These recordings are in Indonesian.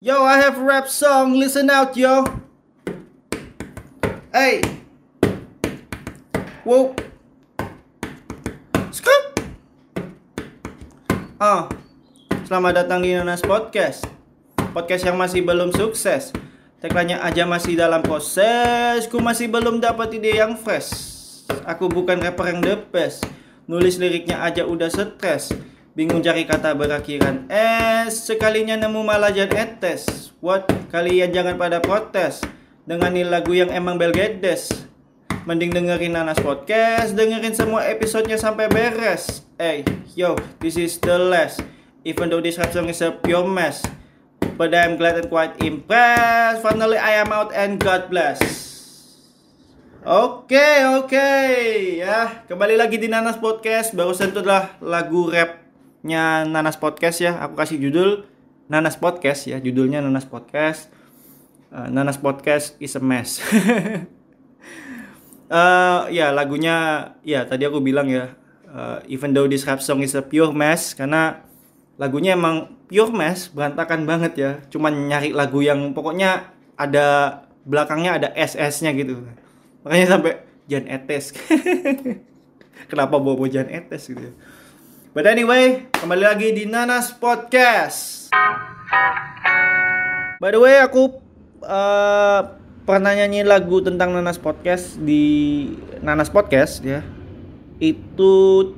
Yo, I have a rap song. Listen out, yo. Hey. Whoa. Scoop. Ah. Selamat datang di Nanas Podcast. Podcast yang masih belum sukses. Tagline aja masih dalam proses. Ku masih belum dapat ide yang fresh. Aku bukan rapper yang the best. Nulis liriknya aja udah stres. Bingung cari kata berakhiran S Sekalinya nemu malah jadi etes. What? Kalian jangan pada protes. Dengan nih lagu yang emang belgedes Mending dengerin Nanas Podcast. Dengerin semua episodenya sampai beres. Hey, yo, this is the last. Even though this rap song is a pure mess But I'm glad and quite impressed. Finally I am out and God bless. Oke, oke. Ya, kembali lagi di Nanas Podcast. Barusan itu adalah lagu rapnya Nanas Podcast ya. Aku kasih judul Nanas Podcast ya. Judulnya Nanas Podcast. Uh, Nanas Podcast is a mess. uh, ya, lagunya ya tadi aku bilang ya. Uh, even though this rap song is a pure mess karena lagunya emang pure mess, berantakan banget ya. Cuman nyari lagu yang pokoknya ada belakangnya ada SS-nya gitu makanya sampai Jan Etes kenapa bawa Jan Etes gitu but anyway kembali lagi di Nanas Podcast. By the way aku uh, pernah nyanyi lagu tentang Nanas Podcast di Nanas Podcast ya. Itu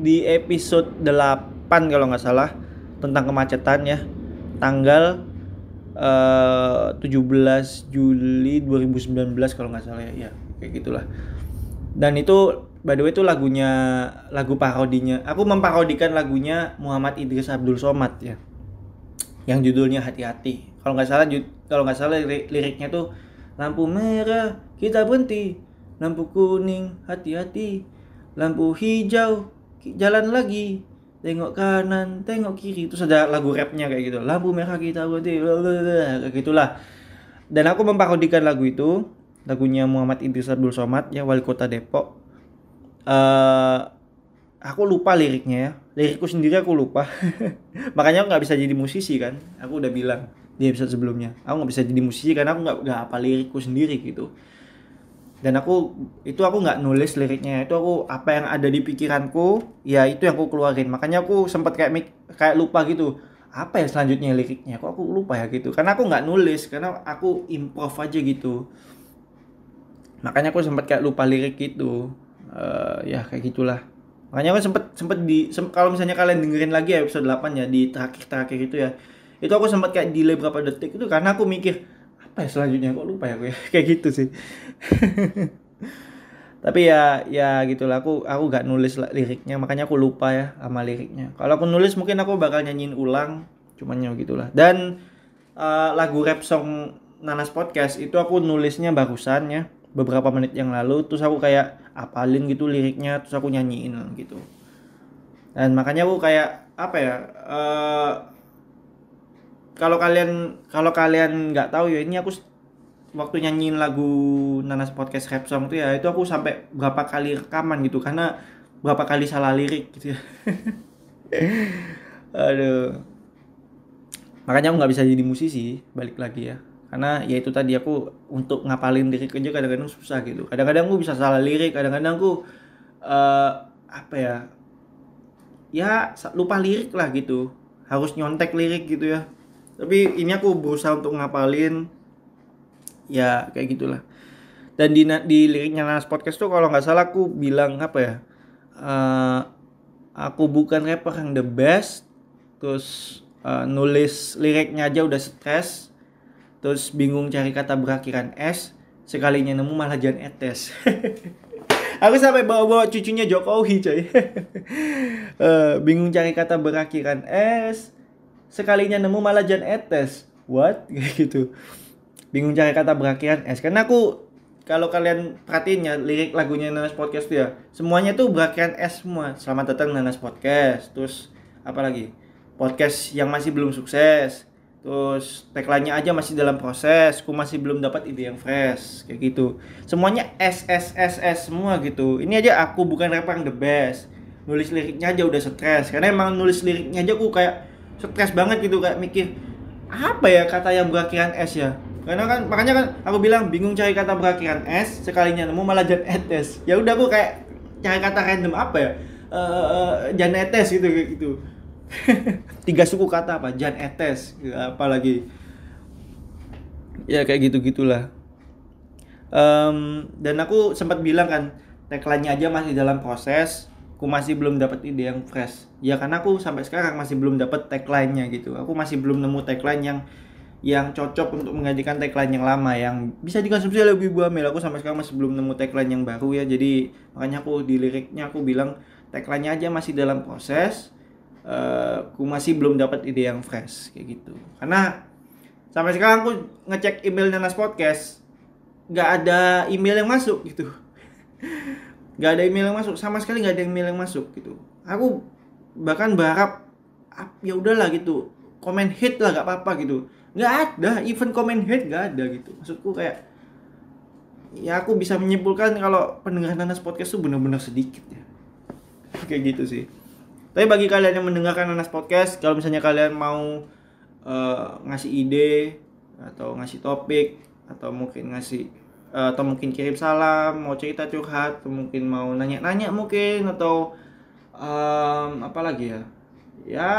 di episode 8 kalau nggak salah tentang kemacetan ya. Tanggal uh, 17 Juli 2019 kalau nggak salah ya, ya kayak gitulah. Dan itu by the way itu lagunya lagu parodinya aku memparodikan lagunya Muhammad Idris Abdul Somad ya yang judulnya hati-hati kalau nggak salah kalau nggak salah liriknya tuh lampu merah kita berhenti lampu kuning hati-hati lampu hijau jalan lagi tengok kanan, tengok kiri. Terus ada lagu rapnya kayak gitu. Lampu merah kita berhenti, kayak gitulah. Dan aku memparodikan lagu itu, lagunya Muhammad Idris Abdul Somad ya wali kota Depok. Uh, aku lupa liriknya ya. Lirikku sendiri aku lupa. Makanya aku nggak bisa jadi musisi kan. Aku udah bilang di episode sebelumnya. Aku nggak bisa jadi musisi karena aku nggak nggak apa lirikku sendiri gitu dan aku itu aku nggak nulis liriknya itu aku apa yang ada di pikiranku ya itu yang aku keluarin makanya aku sempat kayak kayak lupa gitu apa ya selanjutnya liriknya kok aku lupa ya gitu karena aku nggak nulis karena aku improv aja gitu makanya aku sempat kayak lupa lirik gitu uh, ya kayak gitulah. Makanya aku sempat sempat di sem kalau misalnya kalian dengerin lagi episode 8 ya di terakhir terakhir itu ya itu aku sempat kayak delay berapa detik itu karena aku mikir apa ya selanjutnya? Kok lupa ya gue ya? Kayak gitu sih. Tapi ya ya gitulah aku aku gak nulis liriknya makanya aku lupa ya sama liriknya. Kalau aku nulis mungkin aku bakal nyanyiin ulang cuman ya gitulah. Dan uh, lagu rap song Nanas Podcast itu aku nulisnya barusan ya beberapa menit yang lalu. Terus aku kayak apalin gitu liriknya terus aku nyanyiin gitu. Dan makanya aku kayak apa ya uh, kalau kalian kalau kalian nggak tahu ya ini aku waktu nyanyiin lagu Nanas Podcast Rap Song tuh ya itu aku sampai berapa kali rekaman gitu karena berapa kali salah lirik gitu ya. Aduh. Makanya aku nggak bisa jadi musisi balik lagi ya karena ya itu tadi aku untuk ngapalin lirik aja kadang-kadang susah gitu. Kadang-kadang aku bisa salah lirik kadang-kadang aku uh, apa ya ya lupa lirik lah gitu. Harus nyontek lirik gitu ya. Tapi ini aku berusaha untuk ngapalin ya kayak gitulah. Dan di di liriknya Nas podcast tuh kalau nggak salah aku bilang apa ya uh, aku bukan rapper yang the best terus uh, nulis liriknya aja udah stres terus bingung cari kata berakhiran S sekalinya nemu malah jangan etes. Aku sampai bawa-bawa cucunya Jokowi coy. Uh, bingung cari kata berakhiran S sekalinya nemu malah jangan etes. What? Gitu. Bingung cari kata berakhiran S. Karena aku kalau kalian perhatiin ya lirik lagunya Nanas Podcast tuh ya semuanya tuh berakhiran S semua. Selamat datang Nanas Podcast. Terus apa lagi? Podcast yang masih belum sukses terus tagline-nya aja masih dalam proses ku masih belum dapat ide yang fresh kayak gitu. Semuanya S S S S semua gitu. Ini aja aku bukan rapper yang the best. Nulis liriknya aja udah stres. Karena emang nulis liriknya aja aku kayak stres banget gitu kayak mikir apa ya kata yang berakhiran S ya? Karena kan makanya kan aku bilang bingung cari kata berakhiran S sekalinya nemu malah jan etes. Ya udah aku kayak cari kata random apa ya? Uh, jan etes gitu gitu tiga suku kata apa? Jan etes apalagi ya kayak gitu gitulah um, dan aku sempat bilang kan tagline-nya aja masih dalam proses aku masih belum dapat ide yang fresh. Ya karena aku sampai sekarang masih belum dapat tagline-nya gitu. Aku masih belum nemu tagline yang yang cocok untuk menggantikan tagline yang lama yang bisa dikonsumsi oleh ibu hamil. Aku sampai sekarang masih belum nemu tagline yang baru ya. Jadi makanya aku di liriknya aku bilang tagline-nya aja masih dalam proses aku masih belum dapat ide yang fresh kayak gitu. Karena sampai sekarang aku ngecek email Nanas Podcast nggak ada email yang masuk gitu. Nggak ada email yang masuk sama sekali nggak ada email yang masuk gitu. Aku bahkan berharap ya udahlah gitu. Komen hit lah nggak apa-apa gitu. Nggak ada even komen hit nggak ada gitu. Maksudku kayak ya aku bisa menyimpulkan kalau pendengar Nanas Podcast itu benar-benar sedikit ya. Kayak gitu sih tapi bagi kalian yang mendengarkan Nanas Podcast kalau misalnya kalian mau uh, ngasih ide atau ngasih topik atau mungkin ngasih uh, atau mungkin kirim salam mau cerita curhat atau mungkin mau nanya-nanya mungkin atau um, apa lagi ya? Ya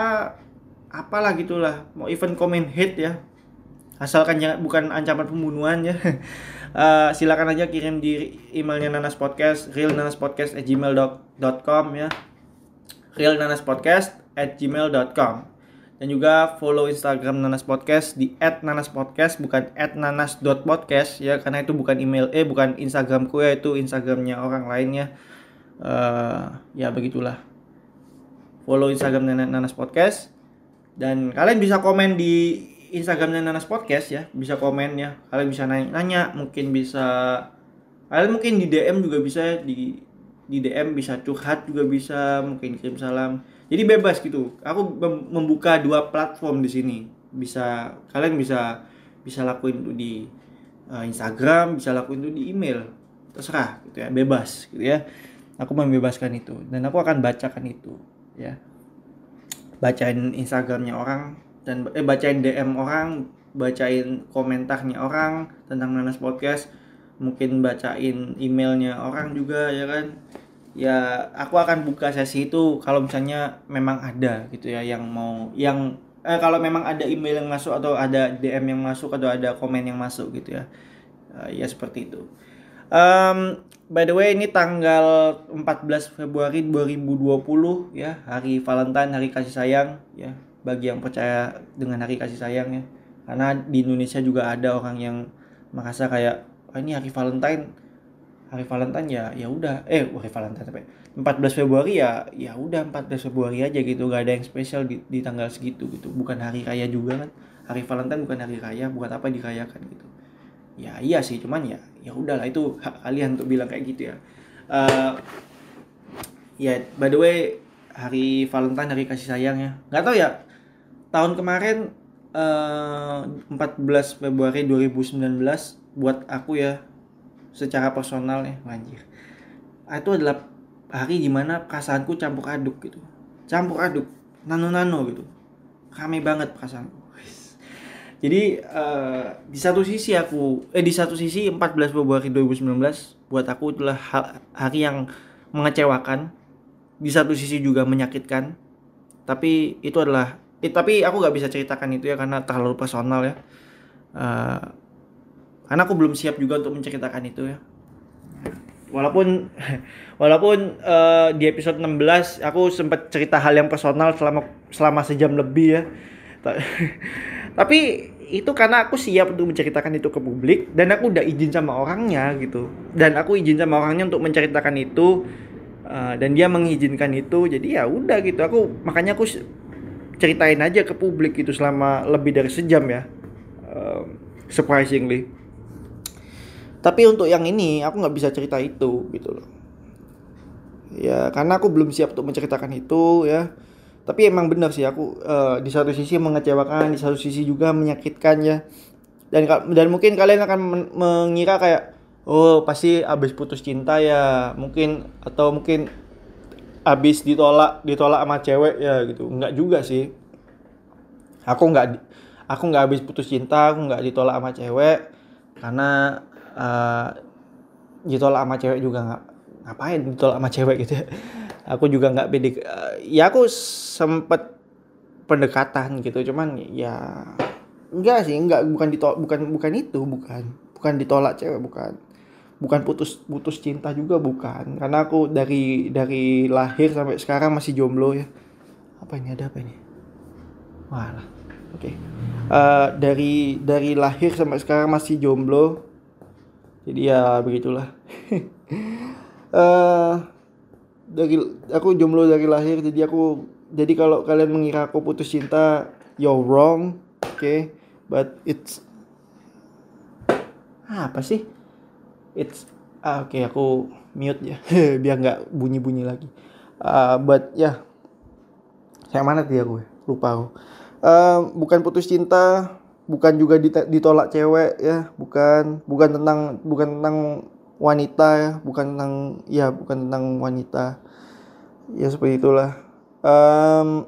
apalah gitulah mau event komen hate ya. Asalkan jangan bukan ancaman pembunuhan ya. Uh, silakan aja kirim di emailnya nanas podcast real nanas podcast at gmail.com ya real nanas podcast at gmail.com dan juga follow Instagram Nanas Podcast di @nanaspodcast bukan @nanas.podcast ya karena itu bukan email eh bukan Instagramku ya itu Instagramnya orang lainnya uh, ya begitulah. Follow Instagram Nanas Podcast dan kalian bisa komen di Instagramnya Nanas Podcast ya. Bisa komen ya. Kalian bisa nanya-nanya mungkin bisa kalian mungkin di DM juga bisa di di DM bisa curhat juga bisa mungkin kirim salam. Jadi bebas gitu. Aku membuka dua platform di sini. Bisa kalian bisa bisa lakuin itu di uh, Instagram bisa lakuin itu di email. Terserah gitu ya. Bebas gitu ya. Aku membebaskan itu. Dan aku akan bacakan itu ya. Bacain Instagramnya orang dan eh bacain DM orang bacain komentarnya orang tentang Nanas Podcast mungkin bacain emailnya orang juga ya kan? Ya aku akan buka sesi itu kalau misalnya memang ada gitu ya yang mau yang eh, kalau memang ada email yang masuk atau ada DM yang masuk atau ada komen yang masuk gitu ya. Uh, ya seperti itu. Um, by the way ini tanggal 14 Februari 2020 ya hari Valentine hari kasih sayang ya bagi yang percaya dengan hari kasih sayang ya. Karena di Indonesia juga ada orang yang merasa kayak oh, ini hari Valentine. Hari Valentine ya ya udah. Eh hari Valentine sampai 14 Februari ya ya udah 14 Februari aja gitu. Gak ada yang spesial di, di tanggal segitu gitu. Bukan hari raya juga kan. Hari Valentine bukan hari raya buat apa dirayakan gitu. Ya iya sih cuman ya ya udahlah. Itu hak kalian untuk bilang kayak gitu ya. Uh, ya by the way hari Valentine hari kasih sayang ya. Nggak tahu ya tahun kemarin uh, eh, 14 Februari 2019 buat aku ya secara personal ya anjir. Itu adalah hari di mana perasaanku campur aduk gitu. Campur aduk nano nano gitu. Rame banget perasaanku. Jadi uh, di satu sisi aku eh di satu sisi 14 Februari 2019 buat aku itulah hari yang mengecewakan. Di satu sisi juga menyakitkan. Tapi itu adalah eh, tapi aku gak bisa ceritakan itu ya karena terlalu personal ya. Uh, karena aku belum siap juga untuk menceritakan itu ya. Walaupun walaupun uh, di episode 16 aku sempat cerita hal yang personal selama selama sejam lebih ya. Tapi itu karena aku siap untuk menceritakan itu ke publik dan aku udah izin sama orangnya gitu. Dan aku izin sama orangnya untuk menceritakan itu uh, dan dia mengizinkan itu jadi ya udah gitu. Aku makanya aku ceritain aja ke publik itu selama lebih dari sejam ya. Uh, surprisingly tapi untuk yang ini aku nggak bisa cerita itu gitu loh. Ya karena aku belum siap untuk menceritakan itu ya. Tapi emang benar sih aku uh, di satu sisi mengecewakan di satu sisi juga menyakitkan ya. Dan dan mungkin kalian akan mengira kayak oh pasti abis putus cinta ya mungkin atau mungkin abis ditolak ditolak sama cewek ya gitu. Nggak juga sih. Aku nggak aku nggak habis putus cinta aku nggak ditolak sama cewek karena uh, ditolak sama cewek juga nggak ngapain ditolak sama cewek gitu ya? Aku juga nggak pede uh, ya aku sempet pendekatan gitu cuman ya enggak sih enggak bukan ditolak bukan bukan itu bukan bukan ditolak cewek bukan bukan putus putus cinta juga bukan karena aku dari dari lahir sampai sekarang masih jomblo ya. Apa ini ada apa ini? Wah oke. Okay. uh, eh, dari dari lahir sampai sekarang masih jomblo jadi ya begitulah uh, dari aku jomblo dari lahir jadi aku jadi kalau kalian mengira aku putus cinta you're wrong oke okay? but it's apa sih it's ah, oke okay, aku mute ya biar nggak bunyi bunyi lagi uh, but ya yeah. saya mana dia gue lupa aku uh, bukan putus cinta bukan juga ditolak cewek ya. Bukan bukan tentang bukan tentang wanita ya. Bukan tentang ya bukan tentang wanita. Ya seperti itulah. Um,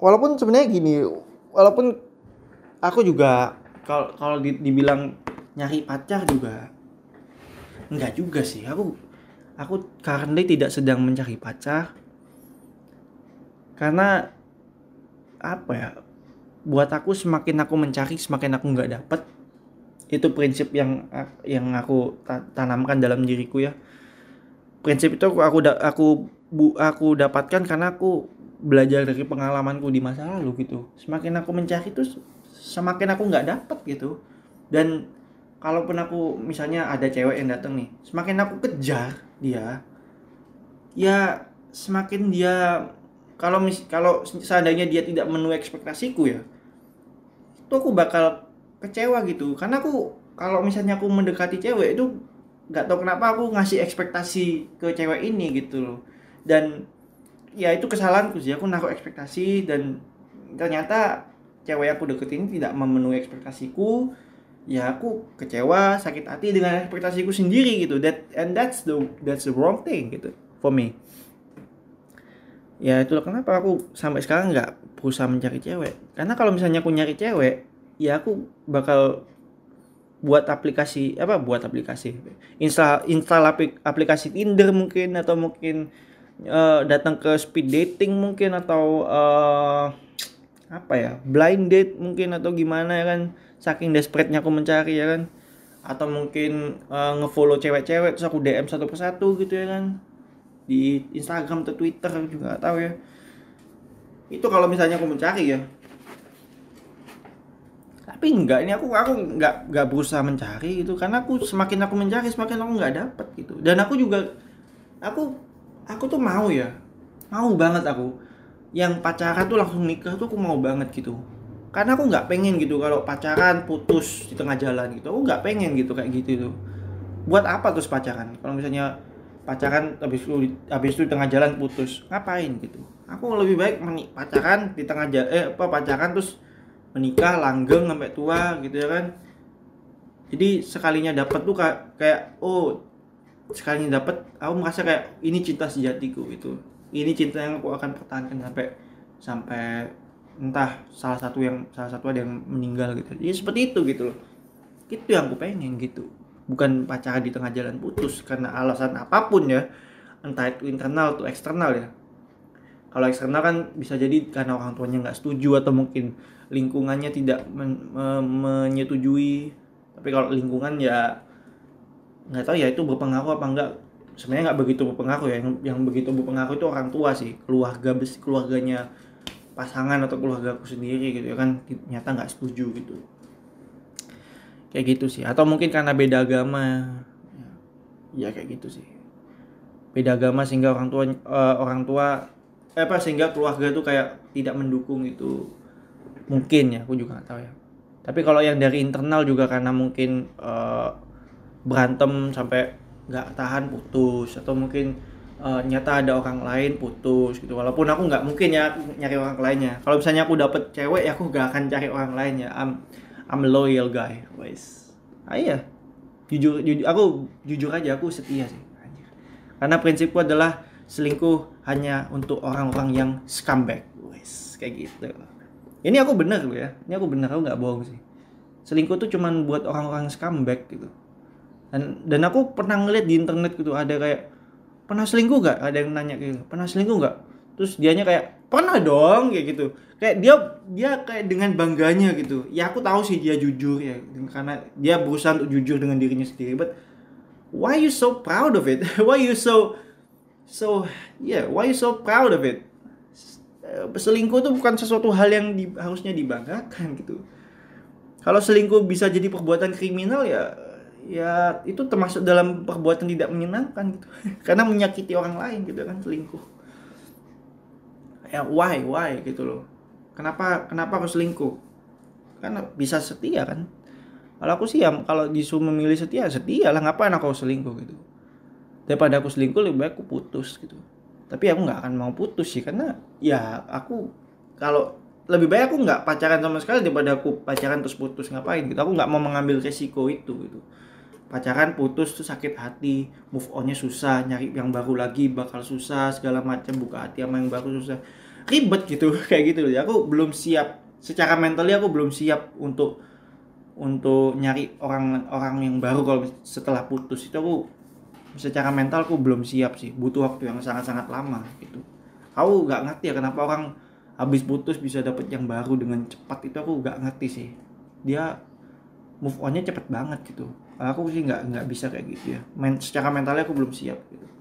walaupun sebenarnya gini walaupun aku juga kalau kalau dibilang nyari pacar juga enggak juga sih. Aku aku currently tidak sedang mencari pacar. Karena apa ya buat aku semakin aku mencari semakin aku nggak dapet itu prinsip yang yang aku tanamkan dalam diriku ya. Prinsip itu aku aku aku bu, aku dapatkan karena aku belajar dari pengalamanku di masa lalu gitu. Semakin aku mencari itu semakin aku nggak dapet gitu. Dan kalaupun aku misalnya ada cewek yang datang nih semakin aku kejar dia ya semakin dia kalau mis kalau seandainya dia tidak memenuhi ekspektasiku ya itu aku bakal kecewa gitu. Karena aku kalau misalnya aku mendekati cewek itu nggak tahu kenapa aku ngasih ekspektasi ke cewek ini gitu loh. Dan ya itu kesalahanku sih. Aku naruh ekspektasi dan ternyata cewek aku deketin tidak memenuhi ekspektasiku. Ya aku kecewa sakit hati dengan ekspektasiku sendiri gitu. That and that's the that's the wrong thing gitu for me ya itulah kenapa aku sampai sekarang nggak berusaha mencari cewek? Karena kalau misalnya aku nyari cewek ya aku bakal buat aplikasi apa buat aplikasi? Install install aplikasi Tinder mungkin atau mungkin uh, datang ke speed dating mungkin atau uh, apa ya blind date mungkin atau gimana ya kan? Saking desperate-nya aku mencari ya kan? Atau mungkin uh, ngefollow cewek-cewek terus aku DM satu persatu gitu ya kan di Instagram atau Twitter juga gak tahu ya. Itu kalau misalnya aku mencari ya. Tapi enggak ini aku aku enggak enggak berusaha mencari itu karena aku semakin aku mencari semakin aku nggak dapet gitu. Dan aku juga aku aku tuh mau ya. Mau banget aku. Yang pacaran tuh langsung nikah tuh aku mau banget gitu. Karena aku nggak pengen gitu kalau pacaran putus di tengah jalan gitu. Aku nggak pengen gitu kayak gitu tuh. Buat apa terus pacaran? Kalau misalnya pacaran habis itu habis itu tengah jalan putus. Ngapain gitu? Aku lebih baik menik pacaran di tengah jalan eh apa pacaran terus menikah langgeng sampai tua gitu ya kan. Jadi sekalinya dapat tuh kayak, kayak oh sekalinya dapat aku merasa kayak ini cinta sejatiku itu ini cinta yang aku akan pertahankan sampai sampai entah salah satu yang salah satu ada yang meninggal gitu. Ya seperti itu gitu loh. Itu yang aku pengen gitu bukan pacaran di tengah jalan putus karena alasan apa pun ya entah itu internal atau eksternal ya. Kalau eksternal kan bisa jadi karena orang tuanya nggak setuju atau mungkin lingkungannya tidak men me menyetujui. Tapi kalau lingkungan ya nggak tahu ya itu berpengaruh apa enggak sebenarnya nggak begitu berpengaruh ya yang, yang begitu berpengaruh itu orang tua sih. Keluarga keluarganya pasangan atau keluarga aku sendiri gitu ya kan ternyata nggak setuju gitu kayak gitu sih. Atau mungkin karena beda agama. Ya kayak gitu sih. Beda agama sehingga orang tua uh, orang tua eh, apa sehingga keluarga tuh kayak tidak mendukung itu. Mungkin ya aku juga nggak tahu ya. Tapi kalau yang dari internal juga karena mungkin uh, berantem sampai nggak tahan putus. Atau mungkin uh, nyata ada orang lain putus gitu. Walaupun aku nggak mungkin ya nyari orang lainnya. Kalau misalnya aku dapet cewek ya aku gak akan cari orang lain ya I'm a loyal guy wes ah iya. Jujur, jujur aku jujur aja aku setia sih karena prinsipku adalah selingkuh hanya untuk orang-orang yang scumbag wes kayak gitu. Ini aku bener loh ya ini aku bener aku nggak bohong sih. Selingkuh tuh cuman buat orang-orang scumbag gitu. Dan dan aku pernah ngeliat di internet gitu ada kayak pernah selingkuh gak ada yang nanya gitu pernah selingkuh gak terus dianya kayak pernah dong kayak gitu. Kayak dia dia kayak dengan bangganya gitu. Ya aku tahu sih dia jujur ya karena dia berusaha untuk jujur dengan dirinya sendiri but why you so proud of it? Why you so so yeah why you so proud of it? Eh, selingkuh itu bukan sesuatu hal yang di, harusnya dibanggakan gitu. Kalau selingkuh bisa jadi perbuatan kriminal ya ya itu termasuk dalam perbuatan tidak menyenangkan gitu. Karena menyakiti orang lain gitu kan selingkuh ya why why gitu loh. Kenapa kenapa harus selingkuh? Karena bisa setia kan? Kalau aku sih ya kalau disuruh memilih setia setia lah ngapain aku selingkuh gitu. Daripada aku selingkuh lebih baik aku putus gitu. Tapi aku nggak akan mau putus sih karena ya aku kalau lebih baik aku nggak pacaran sama sekali daripada aku pacaran terus putus ngapain gitu. Aku nggak mau mengambil resiko itu gitu. Pacaran putus tuh sakit hati move onnya susah nyari yang baru lagi bakal susah segala macam buka hati sama yang baru susah ribet gitu kayak gitu ya aku belum siap. Secara mentally aku belum siap untuk untuk nyari orang orang yang baru kalau setelah putus. Itu aku secara mental aku belum siap sih. Butuh waktu yang sangat sangat lama gitu. Aku nggak ngerti ya kenapa orang habis putus bisa dapet yang baru dengan cepat. Itu aku nggak ngerti sih. Dia move onnya cepet banget gitu. Aku sih nggak nggak bisa kayak gitu ya. Men, secara mentalnya aku belum siap gitu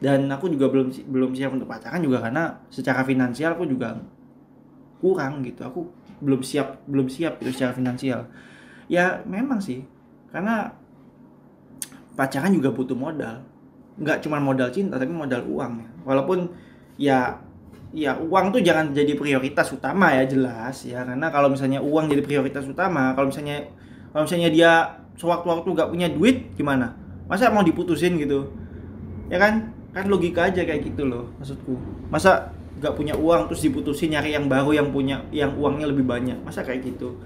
dan aku juga belum belum siap untuk pacaran juga karena secara finansial aku juga kurang gitu. Aku belum siap belum siap itu secara finansial. Ya memang sih. Karena pacaran juga butuh modal. Nggak cuma modal cinta tapi modal uang ya. Walaupun ya ya uang tuh jangan jadi prioritas utama ya jelas ya. Karena kalau misalnya uang jadi prioritas utama kalau misalnya kalau misalnya dia sewaktu-waktu gak punya duit gimana? Masa mau diputusin gitu? Ya kan kan logika aja kayak gitu loh maksudku. Masa gak punya uang terus diputusin nyari yang baru yang punya yang uangnya lebih banyak? Masa kayak gitu?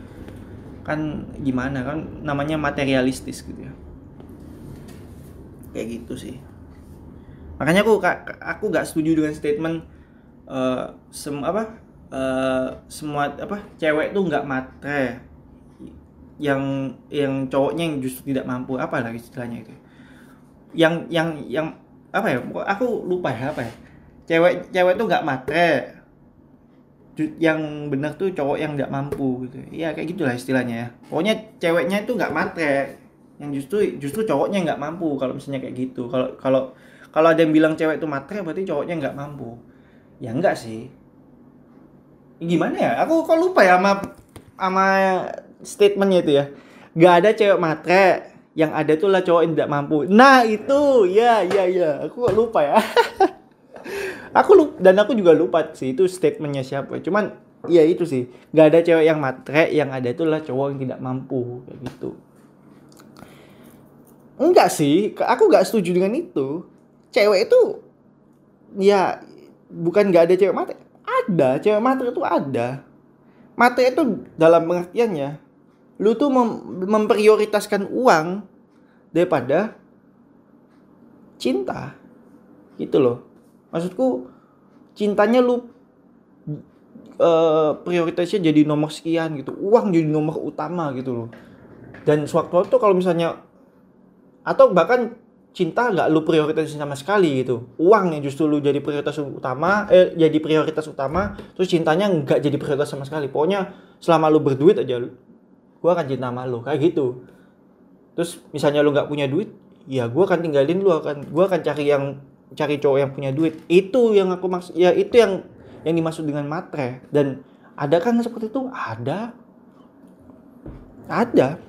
Kan gimana? Kan namanya materialistis gitu ya. Kayak gitu sih. Makanya aku aku gak setuju dengan statement uh, sem apa uh, semua apa cewek tuh nggak matre. Yang yang cowoknya yang justru tidak mampu. Apa lagi istilahnya itu? Yang yang yang apa ya? Aku lupa ya apa ya? Cewek cewek tuh nggak matre. Yang benar tuh cowok yang nggak mampu gitu. Ya kayak gitulah istilahnya ya. Pokoknya ceweknya itu nggak matre. Yang justru justru cowoknya nggak mampu kalau misalnya kayak gitu. Kalau kalau kalau ada yang bilang cewek itu matre berarti cowoknya nggak mampu. Ya enggak sih. Gimana ya? Aku kok lupa ya sama sama statementnya itu ya. Gak ada cewek matre yang ada tuh lah cowok yang tidak mampu. Nah itu. Ya ya ya. Aku kok lupa ya. Aku lupa dan aku juga lupa sih itu statementnya siapa. Cuman ya itu sih. Gak ada cewek yang matre yang ada tuh lah cowok yang tidak mampu kayak gitu. Enggak sih. Aku gak setuju dengan itu. Cewek itu ya bukan gak ada cewek matre. Ada. Cewek matre itu ada. Matre itu dalam pengertiannya lu tuh mem memprioritaskan uang daripada cinta. Gitu loh. Maksudku cintanya lu uh, prioritasnya jadi nomor sekian gitu. Uang jadi nomor utama gitu loh. Dan sewaktu-waktu kalau misalnya atau bahkan cinta nggak lu prioritasin sama sekali gitu. Uang yang justru lu jadi prioritas utama eh jadi prioritas utama terus cintanya nggak jadi prioritas sama sekali. Pokoknya selama lu berduit aja gue akan cinta sama lo kayak gitu. Terus misalnya lo nggak punya duit ya gue akan tinggalin lo akan gue akan cari yang cari cowok yang punya duit. Itu yang aku maksud ya itu yang yang dimaksud dengan matre. Dan ada kan seperti itu? Ada. Ada.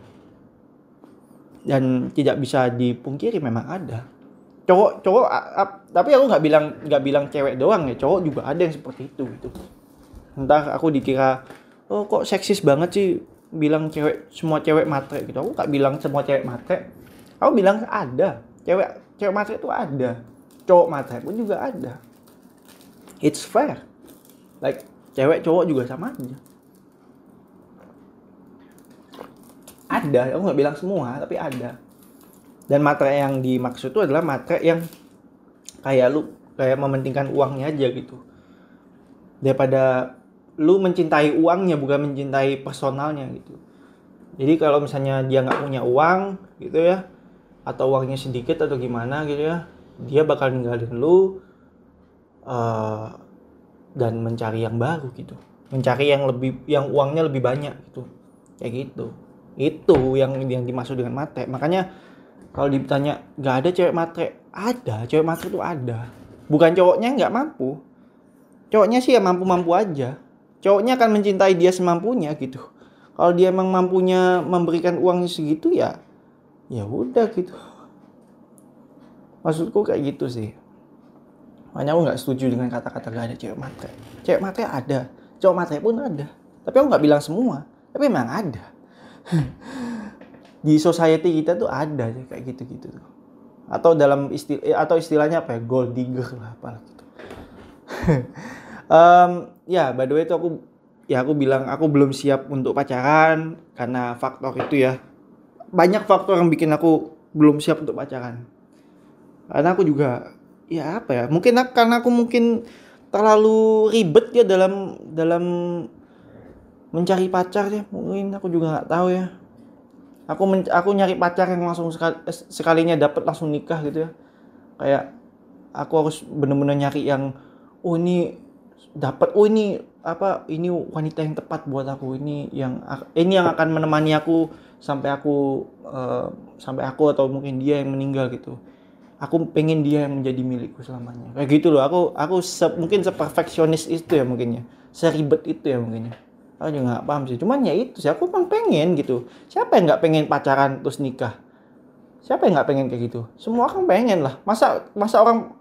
Dan tidak bisa dipungkiri memang ada. Cowok cowok tapi aku nggak bilang nggak bilang cewek doang ya cowok juga ada yang seperti itu gitu. Entah aku dikira oh kok seksis banget sih bilang cewek semua cewek matre gitu. Aku gak bilang semua cewek matre. Aku bilang ada. Cewek cewek matre itu ada. Cowok matre pun juga ada. It's fair. Like cewek cowok juga sama aja. Ada. Aku nggak bilang semua tapi ada. Dan matre yang dimaksud itu adalah matre yang kayak lu kayak mementingkan uangnya aja gitu. Daripada lu mencintai uangnya bukan mencintai personalnya gitu. Jadi kalau misalnya dia nggak punya uang gitu ya atau uangnya sedikit atau gimana gitu ya dia bakal ninggalin lu uh, dan mencari yang baru gitu. Mencari yang lebih yang uangnya lebih banyak gitu. Kayak gitu. Itu yang yang dimaksud dengan matre. Makanya kalau ditanya nggak ada cewek matre? Ada cewek matre itu ada. Bukan cowoknya nggak mampu. Cowoknya sih ya mampu-mampu aja cowoknya akan mencintai dia semampunya gitu. Kalau dia emang mampunya memberikan uang segitu ya ya udah gitu. Maksudku kayak gitu sih. Makanya aku nggak setuju dengan kata-kata gak ada cewek matre. Cewek matre ada cowok matre pun ada. Tapi aku nggak bilang semua tapi memang ada. Di society kita tuh ada kayak gitu-gitu tuh. Atau dalam istilah eh, atau istilahnya apa ya? Gold digger lah apa gitu. Um, ya by the way itu aku ya aku bilang aku belum siap untuk pacaran karena faktor itu ya. Banyak faktor yang bikin aku belum siap untuk pacaran. Karena aku juga ya apa ya mungkin karena aku mungkin terlalu ribet ya dalam dalam mencari pacar ya. Mungkin aku juga nggak tahu ya. Aku men, aku nyari pacar yang langsung sekali, sekalinya dapat langsung nikah gitu ya. Kayak aku harus bener-bener nyari yang oh ini dapat oh ini apa ini wanita yang tepat buat aku ini yang ini yang akan menemani aku sampai aku uh, sampai aku atau mungkin dia yang meninggal gitu. Aku pengen dia yang menjadi milikku selamanya. Kayak gitu loh aku aku se, mungkin seperfeksionis itu ya mungkin ya. Seribet itu ya mungkin ya. Aku juga nggak paham sih cuman ya itu sih aku emang pengen gitu. Siapa yang nggak pengen pacaran terus nikah? Siapa yang nggak pengen kayak gitu? Semua orang pengen lah. Masa masa orang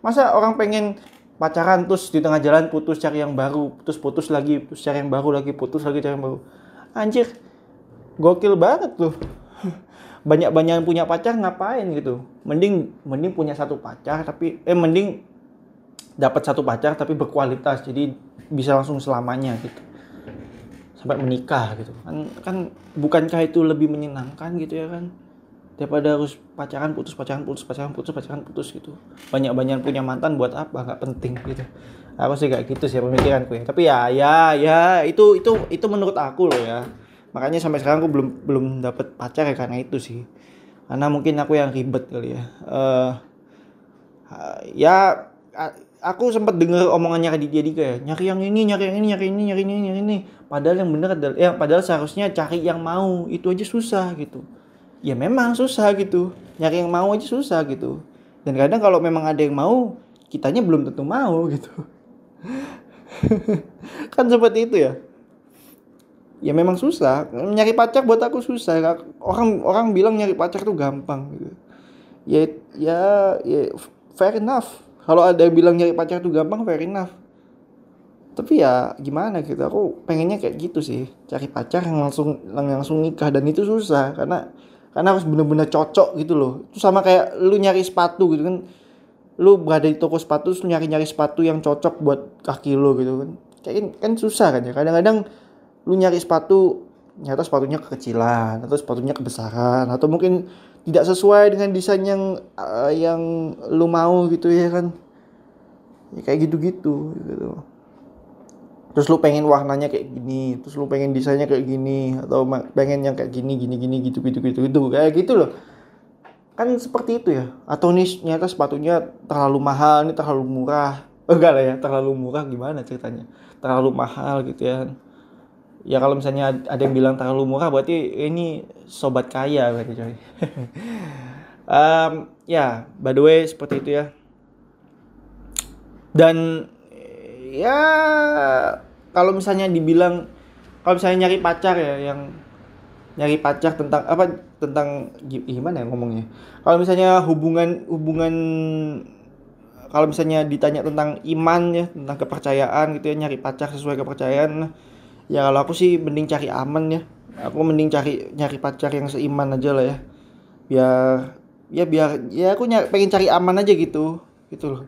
masa orang pengen pacaran terus di tengah jalan putus cari yang baru putus putus lagi putus cari yang baru lagi putus lagi cari yang baru. Anjir gokil banget tuh. Banyak banyak yang punya pacar ngapain gitu? Mending mending punya satu pacar tapi eh mending dapat satu pacar tapi berkualitas jadi bisa langsung selamanya gitu. Sampai menikah gitu. Kan kan bukankah itu lebih menyenangkan gitu ya kan daripada harus pacaran putus pacaran putus pacaran putus pacaran putus gitu. Banyak banyak punya mantan buat apa? Nggak penting gitu. Aku sih kayak gitu sih pemikiranku ya. Tapi ya ya ya itu itu itu menurut aku loh ya. Makanya sampai sekarang aku belum belum dapat pacar ya karena itu sih. Karena mungkin aku yang ribet kali ya. Uh, ya aku sempat dengar omongannya Raditya Dika ya. Nyari yang ini nyari yang ini nyari ini nyari ini nyari ini. Padahal yang benar adalah ya padahal seharusnya cari yang mau. Itu aja susah gitu ya memang susah gitu. Nyari yang mau aja susah gitu. Dan kadang kalau memang ada yang mau kitanya belum tentu mau gitu. Kan seperti itu ya. Ya memang susah. Nyari pacar buat aku susah. Orang orang bilang nyari pacar tuh gampang gitu. Ya ya ya fair enough. Kalau ada yang bilang nyari pacar tuh gampang fair enough. Tapi ya gimana gitu. Aku pengennya kayak gitu sih. Cari pacar yang langsung yang langsung nikah. Dan itu susah karena karena harus bener-bener cocok gitu loh. Itu sama kayak lu nyari sepatu gitu kan. Lu berada di toko sepatu terus nyari-nyari sepatu yang cocok buat kaki lu gitu kan. Kayak kan susah kan ya. Kadang-kadang lu nyari sepatu nyata sepatunya kekecilan atau sepatunya kebesaran atau mungkin tidak sesuai dengan desain yang uh, yang lu mau gitu ya kan. Ya kayak gitu-gitu gitu terus lu pengen warnanya kayak gini terus lu pengen desainnya kayak gini atau pengen yang kayak gini gini gini gitu gitu gitu gitu. Kayak gitu loh. Kan seperti itu ya. Atau nih nyata sepatunya terlalu mahal ini terlalu murah. Oh, enggak lah ya terlalu murah gimana ceritanya? Terlalu mahal gitu ya. Ya kalau misalnya ada yang bilang terlalu murah berarti ini sobat kaya berarti coy. Um, ya by the way seperti itu ya. Dan ya kalau misalnya dibilang kalau misalnya nyari pacar ya yang nyari pacar tentang apa tentang gimana ya ngomongnya? Kalau misalnya hubungan hubungan kalau misalnya ditanya tentang iman ya tentang kepercayaan gitu ya nyari pacar sesuai kepercayaan ya kalau aku sih mending cari aman ya. Aku mending cari nyari pacar yang seiman aja lah ya. Biar ya biar ya aku nyari, pengen cari aman aja gitu gitu loh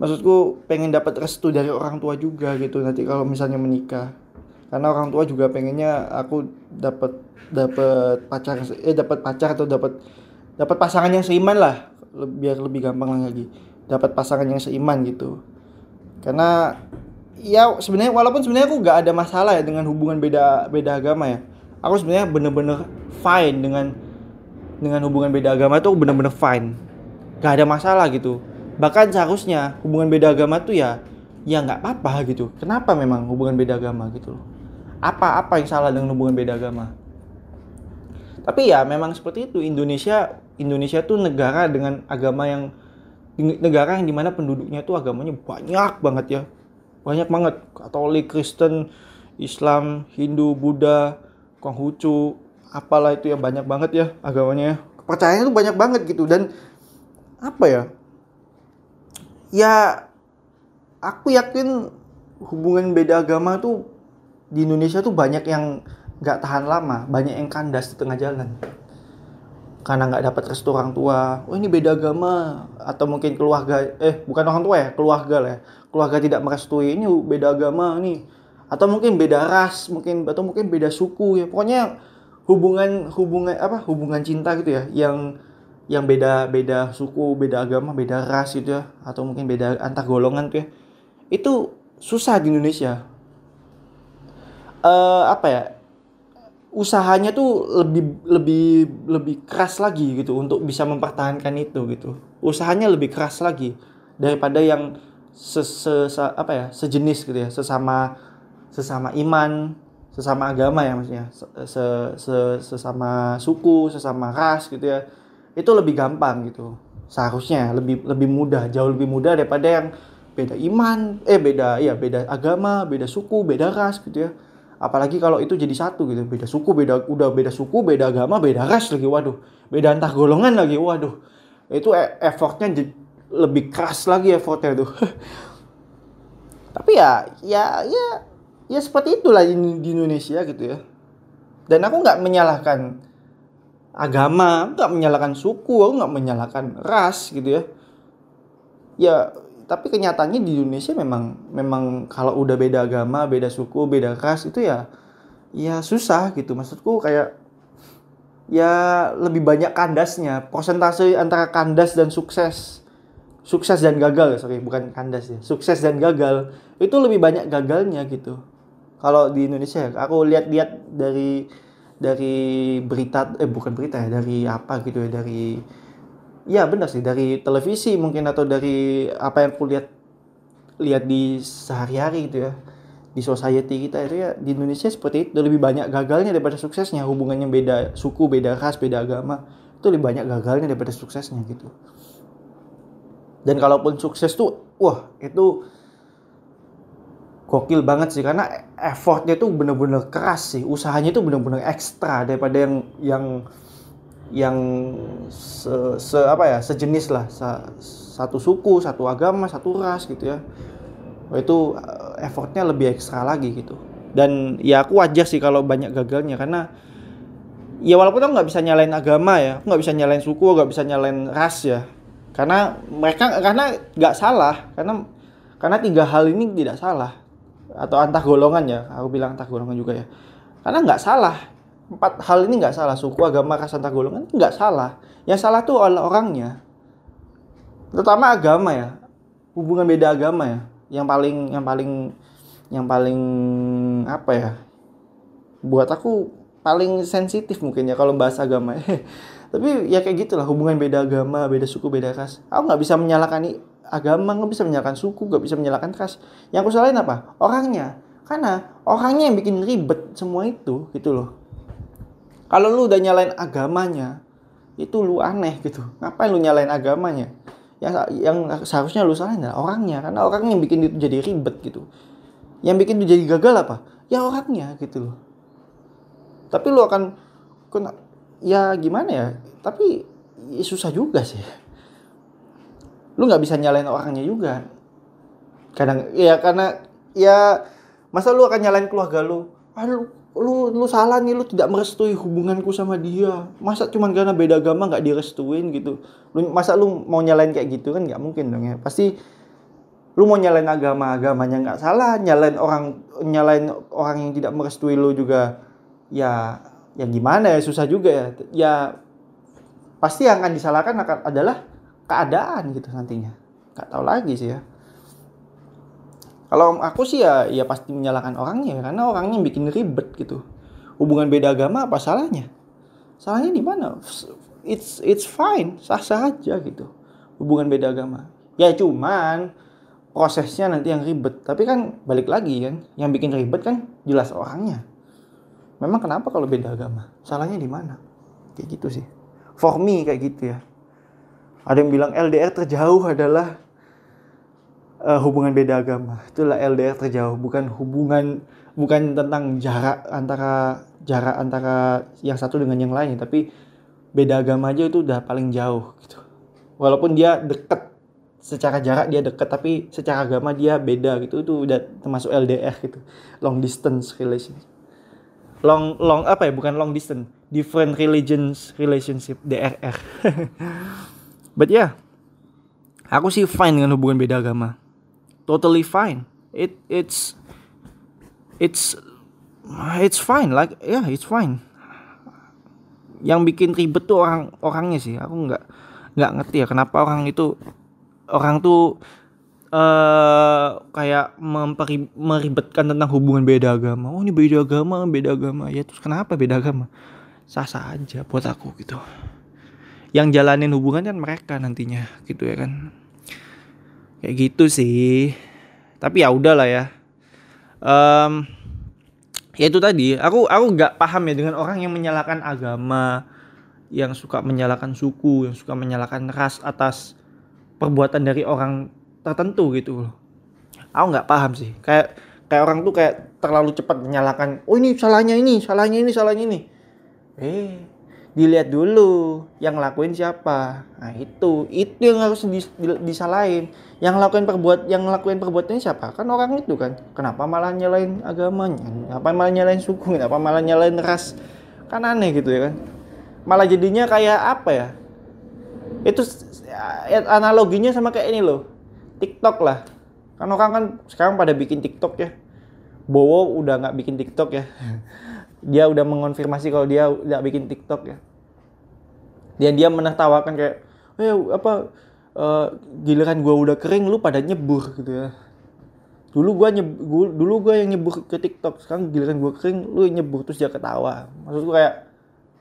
maksudku pengen dapat restu dari orang tua juga gitu nanti kalau misalnya menikah. Karena orang tua juga pengennya aku dapat dapat pacar eh dapat pacar atau dapat dapat pasangan yang seiman lah. Biar lebih gampang lagi. Dapat pasangan yang seiman gitu. Karena ya sebenarnya walaupun sebenarnya aku nggak ada masalah ya dengan hubungan beda beda agama ya. Aku sebenarnya bener-bener fine dengan dengan hubungan beda agama itu bener-bener fine. Gak ada masalah gitu bahkan seharusnya hubungan beda agama tuh ya ya nggak apa-apa gitu. Kenapa memang hubungan beda agama gitu loh? Apa apa yang salah dengan hubungan beda agama? Tapi ya memang seperti itu. Indonesia Indonesia tuh negara dengan agama yang negara yang di mana penduduknya tuh agamanya banyak banget ya. Banyak banget. Katolik Kristen Islam Hindu Buddha Konghucu apalah itu ya banyak banget ya agamanya kepercayaannya tuh banyak banget gitu. Dan apa ya ya aku yakin hubungan beda agama tuh di Indonesia tuh banyak yang nggak tahan lama banyak yang kandas di tengah jalan. Karena nggak dapat restu orang tua. Oh ini beda agama. Atau mungkin keluarga eh bukan orang tua ya keluarga lah ya. keluarga tidak merestui ini beda agama nih. Atau mungkin beda ras mungkin atau mungkin beda suku ya. Pokoknya hubungan hubungan apa hubungan cinta gitu ya yang yang beda beda suku beda agama beda ras gitu ya. Atau mungkin beda antar golongan tuh ya. Itu susah di Indonesia. Uh, apa ya? Usahanya tuh lebih lebih lebih keras lagi gitu untuk bisa mempertahankan itu gitu. Usahanya lebih keras lagi daripada yang se, se, se apa ya? Sejenis gitu ya. Sesama sesama iman sesama agama ya maksudnya. Se, se, sesama suku sesama ras gitu ya itu lebih gampang gitu. Seharusnya lebih lebih mudah jauh lebih mudah daripada yang beda iman eh beda iya beda agama beda suku beda ras gitu ya. Apalagi kalau itu jadi satu gitu. Beda suku beda udah beda suku beda agama beda ras lagi waduh. Beda antar golongan lagi waduh. Itu e effortnya lebih keras lagi effortnya tuh tapi ya ya ya ya seperti itulah di, di Indonesia gitu ya. Dan aku nggak menyalahkan agama nggak menyalahkan suku aku nggak menyalahkan ras gitu ya. Ya tapi kenyataannya di Indonesia memang memang kalau udah beda agama beda suku beda ras itu ya ya susah gitu. Maksudku kayak ya lebih banyak kandasnya. Persentase antara kandas dan sukses. Sukses dan gagal ya sorry bukan kandas ya. Sukses dan gagal itu lebih banyak gagalnya gitu. Kalau di Indonesia aku lihat-lihat dari dari berita eh bukan berita ya dari apa gitu ya dari ya benar sih dari televisi mungkin atau dari apa yang kulihat lihat di sehari-hari gitu ya di society kita itu ya di Indonesia seperti itu lebih banyak gagalnya daripada suksesnya hubungannya beda suku beda ras beda agama itu lebih banyak gagalnya daripada suksesnya gitu. Dan kalaupun sukses tuh wah itu gokil banget sih karena effortnya tuh bener-bener keras sih. Usahanya tuh bener-bener ekstra daripada yang yang yang se, se apa ya sejenis lah. Se, satu suku satu agama satu ras gitu ya. Itu eh, effortnya lebih ekstra lagi gitu. Dan ya aku wajar sih kalau banyak gagalnya karena ya walaupun aku nggak bisa nyalain agama ya aku nggak bisa nyalain suku nggak bisa nyalain ras ya. Karena mereka karena nggak salah karena karena tiga hal ini tidak salah atau antah golongan ya aku bilang antah golongan juga ya. Karena nggak salah. Empat hal ini nggak salah. Suku agama ras antar golongan nggak salah. Yang salah tuh oleh orangnya. Terutama agama ya. Hubungan beda agama ya. Yang paling yang paling yang paling apa ya? Buat aku paling sensitif mungkin ya kalau bahas agama. Tapi ya kayak gitulah. Hubungan beda agama beda suku beda ras. Aku nggak bisa menyalahkan agama nggak bisa menyalahkan suku nggak bisa menyalahkan ras yang aku salahin apa orangnya karena orangnya yang bikin ribet semua itu gitu loh kalau lu udah nyalain agamanya, itu lu aneh gitu. Ngapain lu nyalain agamanya? Yang yang seharusnya lu salahin adalah orangnya, karena orang yang bikin itu jadi ribet gitu. Yang bikin itu jadi gagal apa? Ya orangnya gitu loh. Tapi lu akan kena, ya gimana ya? Tapi ya susah juga sih. Lu nggak bisa nyalain orangnya juga. Kadang ya karena ya masa lu akan nyalain keluarga lu? Aduh, lu lu salah nih lu tidak merestui hubunganku sama dia masa cuma karena beda agama nggak direstuin gitu lu masa lu mau nyalain kayak gitu kan nggak mungkin dong ya pasti lu mau nyalain agama agamanya nggak salah nyalain orang nyalain orang yang tidak merestui lu juga ya ya gimana ya susah juga ya ya pasti yang akan disalahkan adalah keadaan gitu nantinya. Nggak tahu lagi sih ya. Kalau aku sih ya ya pasti menyalahkan orangnya karena orangnya yang bikin ribet gitu. Hubungan beda agama apa salahnya? Salahnya di mana? It's it's fine sah sah aja gitu. Hubungan beda agama. Ya cuman prosesnya nanti yang ribet. Tapi kan balik lagi kan yang bikin ribet kan jelas orangnya. Memang kenapa kalau beda agama? Salahnya di mana? Kayak gitu sih. For me kayak gitu ya ada yang bilang LDR terjauh adalah uh, hubungan beda agama. Itulah LDR terjauh, bukan hubungan bukan tentang jarak antara jarak antara yang satu dengan yang lain, tapi beda agama aja itu udah paling jauh gitu. Walaupun dia deket secara jarak dia deket tapi secara agama dia beda gitu. Itu udah termasuk LDR gitu. Long distance relationship. Long long apa ya? Bukan long distance. Different religions relationship DRR but yeah, aku sih fine dengan hubungan beda agama. Totally fine. It it's it's it's fine like yeah, it's fine. Yang bikin ribet tuh orang orangnya sih. Aku nggak nggak ngerti ya kenapa orang itu orang tuh uh, kayak memperi, meribetkan tentang hubungan beda agama. Oh ini beda agama beda agama. Ya terus kenapa beda agama? Sah sah aja buat aku gitu yang jalanin hubungan kan mereka nantinya gitu ya kan. Kayak gitu sih. Tapi ya udahlah ya. Um, ya itu tadi aku aku nggak paham ya dengan orang yang menyalahkan agama yang suka menyalahkan suku yang suka menyalahkan ras atas perbuatan dari orang tertentu gitu loh. Aku nggak paham sih. Kayak kayak orang tuh kayak terlalu cepat menyalahkan oh ini salahnya ini salahnya ini salahnya ini. Eh dilihat dulu yang ngelakuin siapa. Nah itu itu yang harus dis, disalahin. Yang ngelakuin perbuat yang ngelakuin perbuatannya siapa? Kan orang itu kan. Kenapa malah nyalain agamanya? Kenapa malah nyalain suku? Kenapa malah nyalain ras? Kan aneh gitu ya kan. Malah jadinya kayak apa ya? Itu analoginya sama kayak ini loh. TikTok lah. Kan orang kan sekarang pada bikin TikTok ya. Bowo udah nggak bikin TikTok ya dia udah mengonfirmasi kalau dia udah bikin TikTok ya. Dan dia menertawakan kayak, eh apa uh, giliran gua udah kering lu pada nyebur gitu ya. Dulu gua nyebur, dulu gua yang nyebur ke TikTok, sekarang giliran gua kering lu nyebur terus dia ketawa. Maksud gua kayak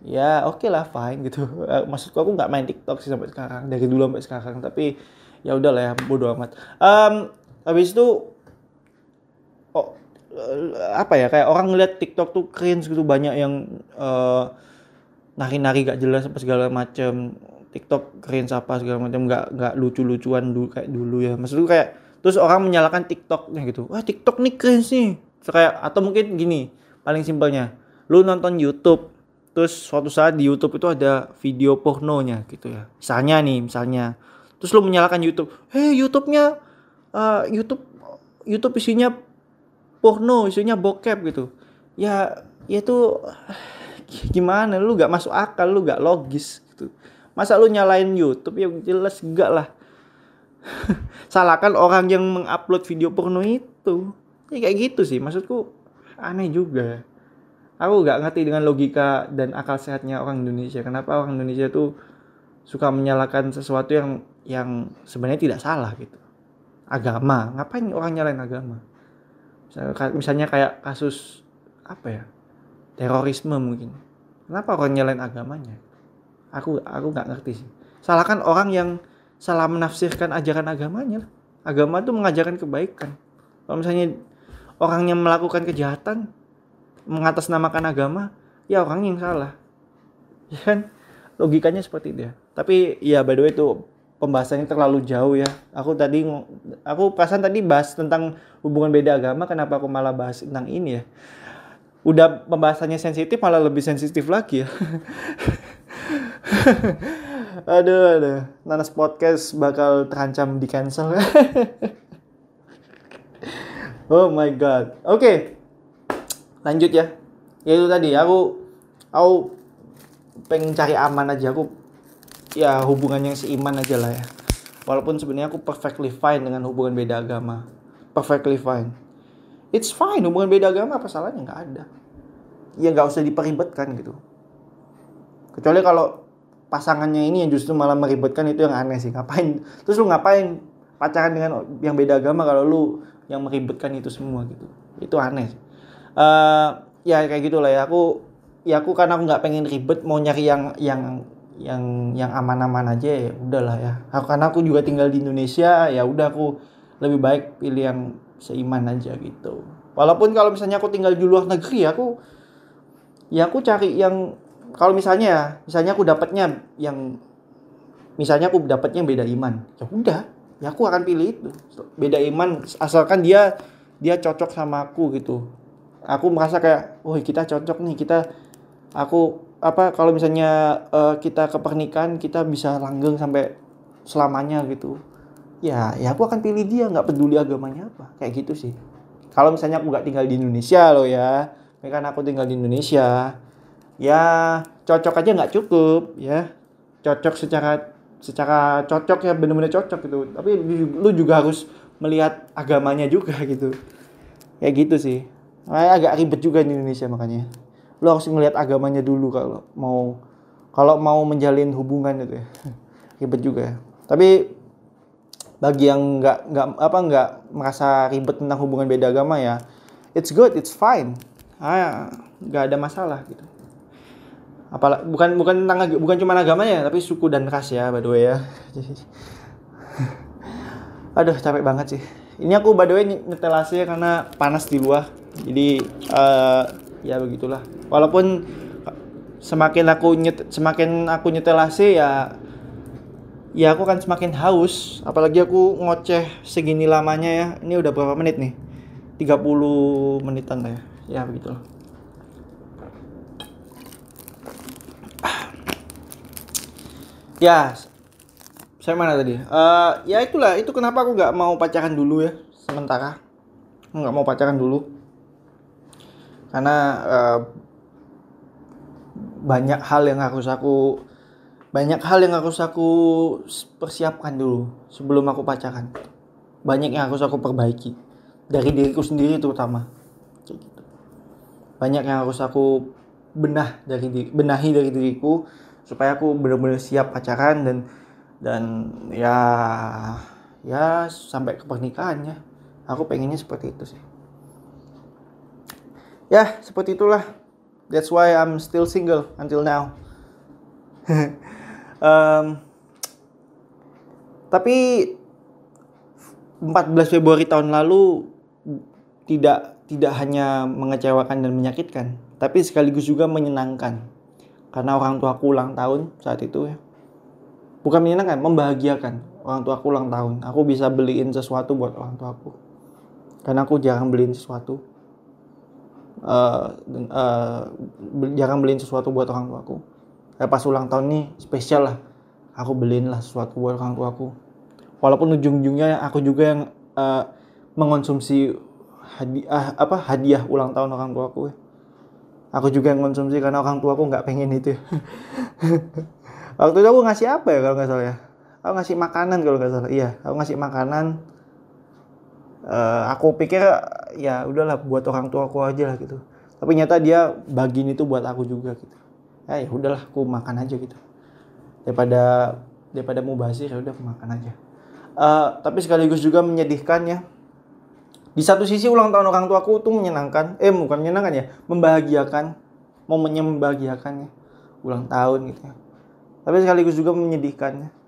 ya oke okay lah fine gitu. Eh, maksudku aku nggak main TikTok sih sampai sekarang dari dulu sampai sekarang tapi ya udahlah ya bodo amat. Um, habis itu apa ya kayak orang ngeliat TikTok tuh cringe gitu banyak yang uh, nari-nari gak jelas apa segala macam TikTok cringe apa segala macam nggak nggak lucu-lucuan dulu kayak dulu ya. Maksudku kayak terus orang menyalahkan TikToknya gitu. Wah TikTok nih cringe so, kayak atau mungkin gini paling simpelnya lu nonton YouTube terus suatu saat di YouTube itu ada video pornonya gitu ya. Misalnya nih misalnya. Terus lu menyalahkan YouTube hei YouTube-nya uh, YouTube YouTube isinya porno isinya bokep gitu. Ya ya itu gimana? Lu gak masuk akal lu gak logis gitu. Masa lu nyalain YouTube? Ya jelas enggak lah. Salahkan orang yang mengupload video porno itu. Ya kayak gitu sih. Maksudku aneh juga. Aku gak ngerti dengan logika dan akal sehatnya orang Indonesia. Kenapa orang Indonesia tuh suka menyalahkan sesuatu yang yang sebenarnya tidak salah gitu? Agama. Ngapain orang nyalain agama misalnya kayak kasus apa ya terorisme mungkin. Kenapa orang nyalain agamanya? Aku aku nggak ngerti sih. Salahkan orang yang salah menafsirkan ajaran agamanya agama itu mengajarkan kebaikan. Kalau misalnya orang yang melakukan kejahatan mengatasnamakan agama ya orang yang salah. Ya kan? Logikanya seperti itu ya. Tapi ya by the way itu pembahasannya terlalu jauh ya. Aku tadi aku perasaan tadi bahas tentang hubungan beda agama, kenapa aku malah bahas tentang ini ya? Udah pembahasannya sensitif malah lebih sensitif lagi ya. aduh, aduh. Nanas podcast bakal terancam di cancel. oh my god. Oke. Okay. Lanjut ya. Ya itu tadi aku aku pengen cari aman aja aku ya hubungan yang seiman aja lah ya. Walaupun sebenarnya aku perfectly fine dengan hubungan beda agama. Perfectly fine. It's fine hubungan beda agama apa salahnya? Nggak ada. Ya nggak usah diperibetkan gitu. Kecuali kalau pasangannya ini yang justru malah meribetkan itu yang aneh sih. Ngapain? Terus lu ngapain pacaran dengan yang beda agama kalau lu yang meribetkan itu semua gitu? Itu aneh uh, ya kayak gitulah ya. Aku ya aku karena aku nggak pengen ribet mau nyari yang yang yang yang aman-aman aja ya udahlah ya. Aku, karena aku juga tinggal di Indonesia ya udah aku lebih baik pilih yang seiman aja gitu. Walaupun kalau misalnya aku tinggal di luar negeri aku ya aku cari yang kalau misalnya misalnya aku dapatnya yang misalnya aku dapatnya beda iman ya udah ya aku akan pilih itu. Beda iman asalkan dia dia cocok sama aku gitu. Aku merasa kayak oh kita cocok nih kita aku apa kalau misalnya uh, kita ke pernikahan kita bisa langgeng sampai selamanya gitu. Ya ya aku akan pilih dia nggak peduli agamanya apa. Kayak gitu sih. Kalau misalnya aku nggak tinggal di Indonesia loh ya kan aku tinggal di Indonesia ya cocok aja nggak cukup ya. Cocok secara secara cocok ya bener-bener cocok gitu. Tapi lu juga harus melihat agamanya juga gitu. Kayak gitu sih. Nah, agak ribet juga di Indonesia makanya lu harus melihat agamanya dulu kalau mau kalau mau menjalin hubungan itu ya. Ribet juga ya. Tapi bagi yang nggak nggak apa nggak merasa ribet tentang hubungan beda agama ya it's good it's fine. Ah nggak ada masalah gitu. Apalah bukan bukan tentang bukan cuma agamanya tapi suku dan ras ya by the way ya. Aduh capek banget sih. Ini aku by the way nyetel AC karena panas di luar. Jadi uh, ya begitulah. Walaupun semakin aku nyet semakin aku nyetel ya ya aku kan semakin haus. Apalagi aku ngoceh segini lamanya ya. Ini udah berapa menit nih? 30 menitan lah ya. Ya begitulah. Ya saya mana tadi? Uh, ya itulah. Itu kenapa aku nggak mau pacaran dulu ya sementara. Nggak mau pacaran dulu karena uh, banyak hal yang harus aku banyak hal yang harus aku persiapkan dulu sebelum aku pacaran. Banyak yang harus aku perbaiki. Dari diriku sendiri terutama. Kayak gitu. Banyak yang harus aku benah dari benahi dari diriku supaya aku benar-benar siap pacaran dan dan ya ya sampai ke pernikahannya aku pengennya seperti itu sih ya seperti itulah. That's why I'm still single until now. Um, tapi 14 Februari tahun lalu tidak tidak hanya mengecewakan dan menyakitkan tapi sekaligus juga menyenangkan. Karena orang tua aku ulang tahun saat itu ya. Bukan menyenangkan membahagiakan orang tua aku ulang tahun. Aku bisa beliin sesuatu buat orang tua aku karena aku jarang beliin sesuatu uh, uh, jarang beliin sesuatu buat orang tua aku ya, pas ulang tahun nih spesial lah. Aku beliin lah sesuatu buat orang tua aku walaupun ujung-ujungnya aku juga yang uh, mengonsumsi hadiah apa hadiah ulang tahun orang tua aku juga yang konsumsi karena orang tua aku nggak pengen itu. Waktu itu aku ngasih apa ya kalau nggak salah ya? Aku ngasih makanan kalau nggak salah. Iya aku ngasih makanan uh, aku pikir ya udahlah buat orang tua aku aja lah gitu. Tapi nyata dia bagiin itu buat aku juga gitu. Ya ya udahlah aku makan aja gitu. Daripada daripada mau basi ya udah aku makan aja. Uh, tapi sekaligus juga menyedihkan ya. Di satu sisi ulang tahun orang tuaku tuh menyenangkan eh bukan menyenangkan ya. Membahagiakan momennya membahagiakan ya. Ulang tahun gitu ya. Tapi sekaligus juga menyedihkannya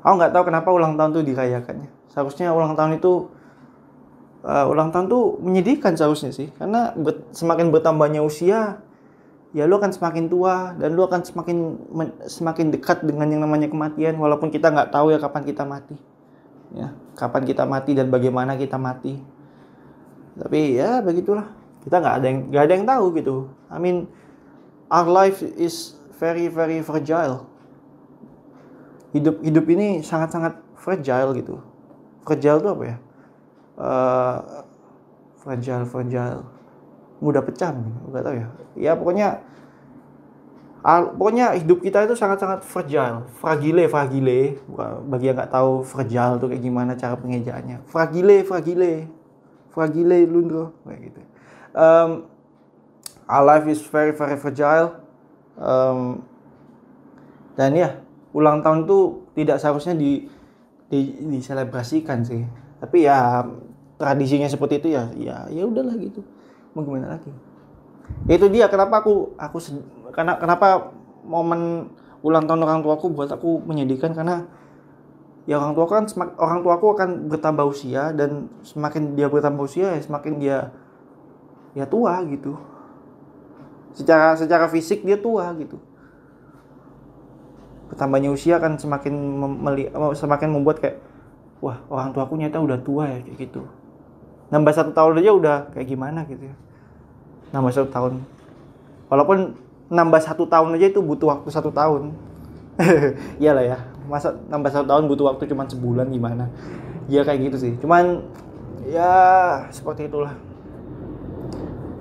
aku nggak tahu kenapa ulang tahun tuh dirayakannya seharusnya ulang tahun itu uh, ulang tahun tuh menyedihkan seharusnya sih. Karena ber, semakin bertambahnya usia ya lu akan semakin tua dan lu akan semakin semakin dekat dengan yang namanya kematian walaupun kita nggak tahu ya kapan kita mati. Ya kapan kita mati dan bagaimana kita mati. Tapi ya begitulah. Kita nggak ada yang nggak ada yang tahu gitu. I mean our life is very very fragile. Hidup hidup ini sangat sangat fragile gitu fragile itu apa ya uh, fragile fragile mudah pecah nggak tahu ya ya pokoknya pokoknya hidup kita itu sangat-sangat fragile, fragile, fragile. Bagi yang nggak tahu fragile itu kayak gimana cara pengejaannya. Fragile, fragile, fragile lundro, kayak gitu. Um, our life is very very fragile. Um, dan ya ulang tahun itu tidak seharusnya di, di diselebrasikan sih. Tapi ya tradisinya seperti itu ya ya ya udahlah gitu. Mau gimana lagi? Itu dia kenapa aku aku karena kenapa momen ulang tahun orang tuaku buat aku menyedihkan? Karena ya orang tua kan semak, orang tua aku akan bertambah usia dan semakin dia bertambah usia ya semakin dia ya tua gitu. Secara secara fisik dia tua gitu bertambahnya usia kan semakin meli, semakin membuat kayak wah orang tua aku nyata udah tua ya kayak gitu. Nambah satu tahun aja udah kayak gimana gitu ya. Nambah satu tahun. Walaupun nambah satu tahun aja itu butuh waktu satu tahun. Iyalah ya. Masa nambah satu tahun butuh waktu cuma sebulan gimana? Ya kayak gitu sih. Cuman ya seperti itulah.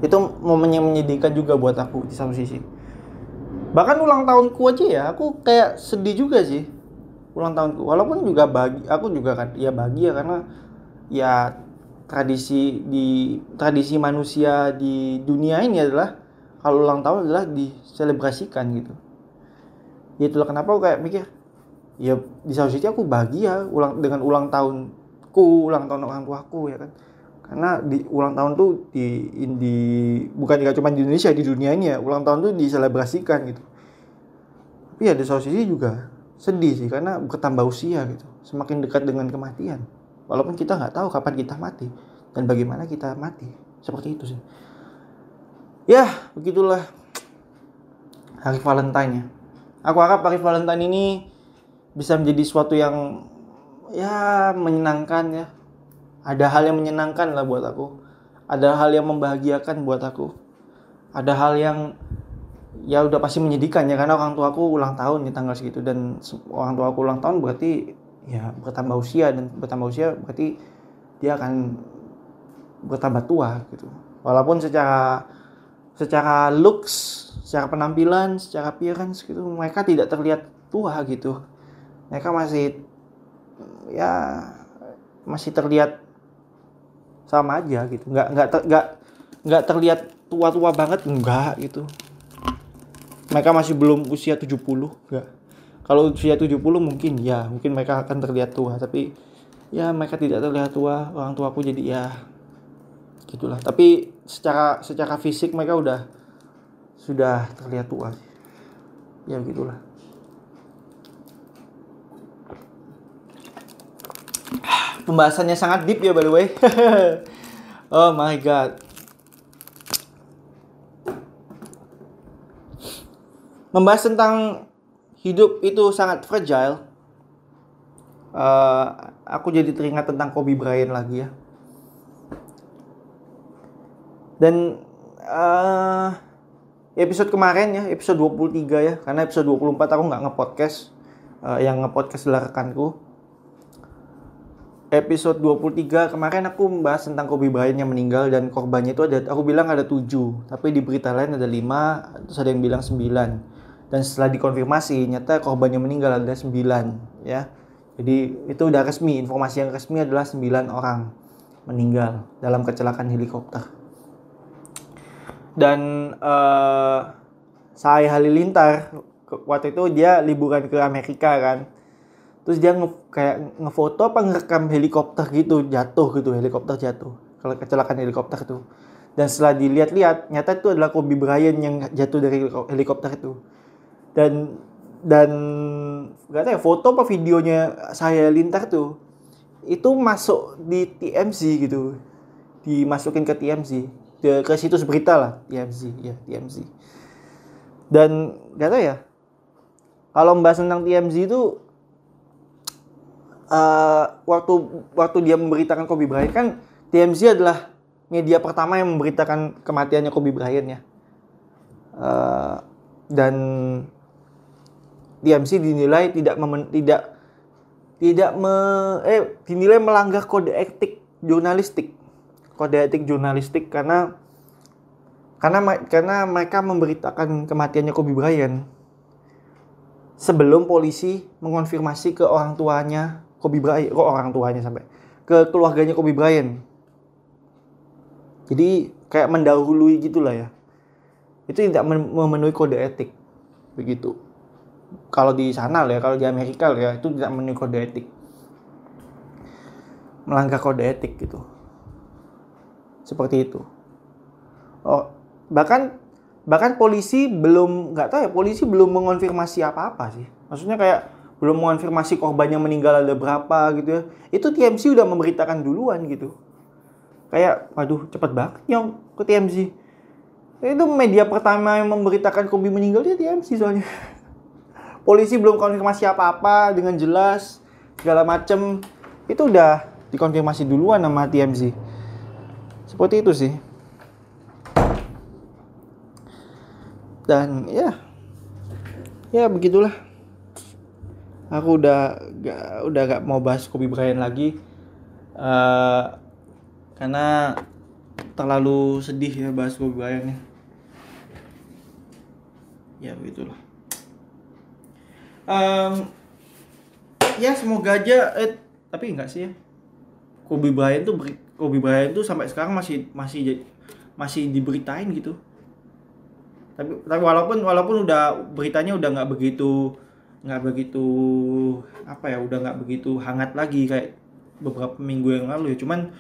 Itu momen yang menyedihkan juga buat aku di satu sisi bahkan ulang tahunku aja ya aku kayak sedih juga sih ulang tahunku. Walaupun juga bagi aku juga kan ya bagi ya karena ya tradisi di tradisi manusia di dunia ini adalah kalau ulang tahun adalah diselebrasikan gitu. Ya itulah kenapa aku kayak mikir ya di satu sisi aku bahagia ulang dengan ulang tahunku ulang tahun orang tuaku ya kan karena di ulang tahun tuh di di bukan cuma di Indonesia di dunia ini ya ulang tahun tuh diselebrasikan gitu. Tapi ya di sisi juga sedih sih karena bertambah usia gitu semakin dekat dengan kematian. Walaupun kita nggak tahu kapan kita mati dan bagaimana kita mati seperti itu sih. Ya begitulah hari Valentine ya. Aku harap hari Valentine ini bisa menjadi suatu yang ya menyenangkan ya ada hal yang menyenangkan lah buat aku. Ada hal yang membahagiakan buat aku. Ada hal yang ya udah pasti menyedihkan ya karena orang tua aku ulang tahun di tanggal segitu dan orang tua aku ulang tahun berarti ya bertambah usia dan bertambah usia berarti dia akan bertambah tua gitu. Walaupun secara secara looks secara penampilan secara appearance gitu mereka tidak terlihat tua gitu. Mereka masih ya masih terlihat sama aja gitu. Nggak nggak ter, nggak nggak terlihat tua-tua banget enggak gitu. Mereka masih belum usia 70 enggak kalau usia 70 mungkin ya mungkin mereka akan terlihat tua tapi ya mereka tidak terlihat tua. Orang tua aku jadi ya gitulah. Tapi secara secara fisik mereka udah sudah terlihat tua ya gitulah pembahasannya sangat deep ya by the way. oh my god. Membahas tentang hidup itu sangat fragile. Uh, aku jadi teringat tentang Kobe Bryant lagi ya. Dan uh, episode kemarin ya, episode 23 ya, karena episode 24 aku nggak ngepodcast. Uh, yang ngepodcast adalah rekanku episode 23 kemarin aku membahas tentang Kobe Bryant yang meninggal dan korbannya itu ada aku bilang ada 7 tapi di berita lain ada 5 terus ada yang bilang 9 dan setelah dikonfirmasi nyata korban yang meninggal ada 9 ya. Jadi itu udah resmi informasi yang resmi adalah 9 orang meninggal dalam kecelakaan helikopter. Dan uh, saya Halilintar waktu itu dia liburan ke Amerika kan terus dia nge kayak ngefoto apa ngerekam helikopter gitu jatuh gitu helikopter jatuh. Kalau kecelakaan helikopter itu dan setelah dilihat-lihat nyata itu adalah Kobe Bryant yang jatuh dari helikopter itu. Dan dan gak tahu ya foto apa videonya saya lintar tuh itu masuk di TMZ gitu. Dimasukin ke TMZ ke, ke situs berita lah TMZ ya TMZ dan gak tahu ya kalau membahas tentang TMZ itu uh, waktu waktu dia memberitakan Kobe Bryant kan TMZ adalah media pertama yang memberitakan kematiannya Kobe Bryant ya. Uh, dan TMZ dinilai tidak memen, tidak tidak me, eh dinilai melanggar kode etik jurnalistik. Kode etik jurnalistik karena karena karena mereka memberitakan kematiannya Kobe Bryant sebelum polisi mengonfirmasi ke orang tuanya Kobe Bryant kok orang tuanya sampai ke keluarganya Kobe Bryant. Jadi kayak mendahului gitulah ya. Itu tidak memenuhi kode etik. Begitu. Kalau di sana ya kalau di Amerika ya itu tidak memenuhi kode etik. Melanggar kode etik gitu. Seperti itu. Oh bahkan bahkan polisi belum nggak tahu ya polisi belum mengonfirmasi apa-apa sih. Maksudnya kayak belum mengonfirmasi korban yang meninggal ada berapa gitu ya. Itu TMC udah memberitakan duluan gitu. Kayak waduh cepet banget yang ke TMC itu media pertama yang memberitakan Kobe meninggal dia TMC soalnya. Polisi belum konfirmasi apa-apa dengan jelas segala macem. Itu udah dikonfirmasi duluan sama TMZ seperti itu sih. Dan ya. Ya begitulah aku udah gak, udah gak mau bahas Kobe Bryant lagi. Uh, karena terlalu sedih ya bahas Kobe Bryant ya begitulah. Um, ya semoga aja eh, tapi enggak sih ya. Kobe Bryant tuh Kobe Bryant tuh sampai sekarang masih masih masih diberitain gitu. Tapi tapi walaupun walaupun udah beritanya udah nggak begitu nggak begitu apa ya udah nggak begitu hangat lagi kayak beberapa minggu yang lalu ya. Cuman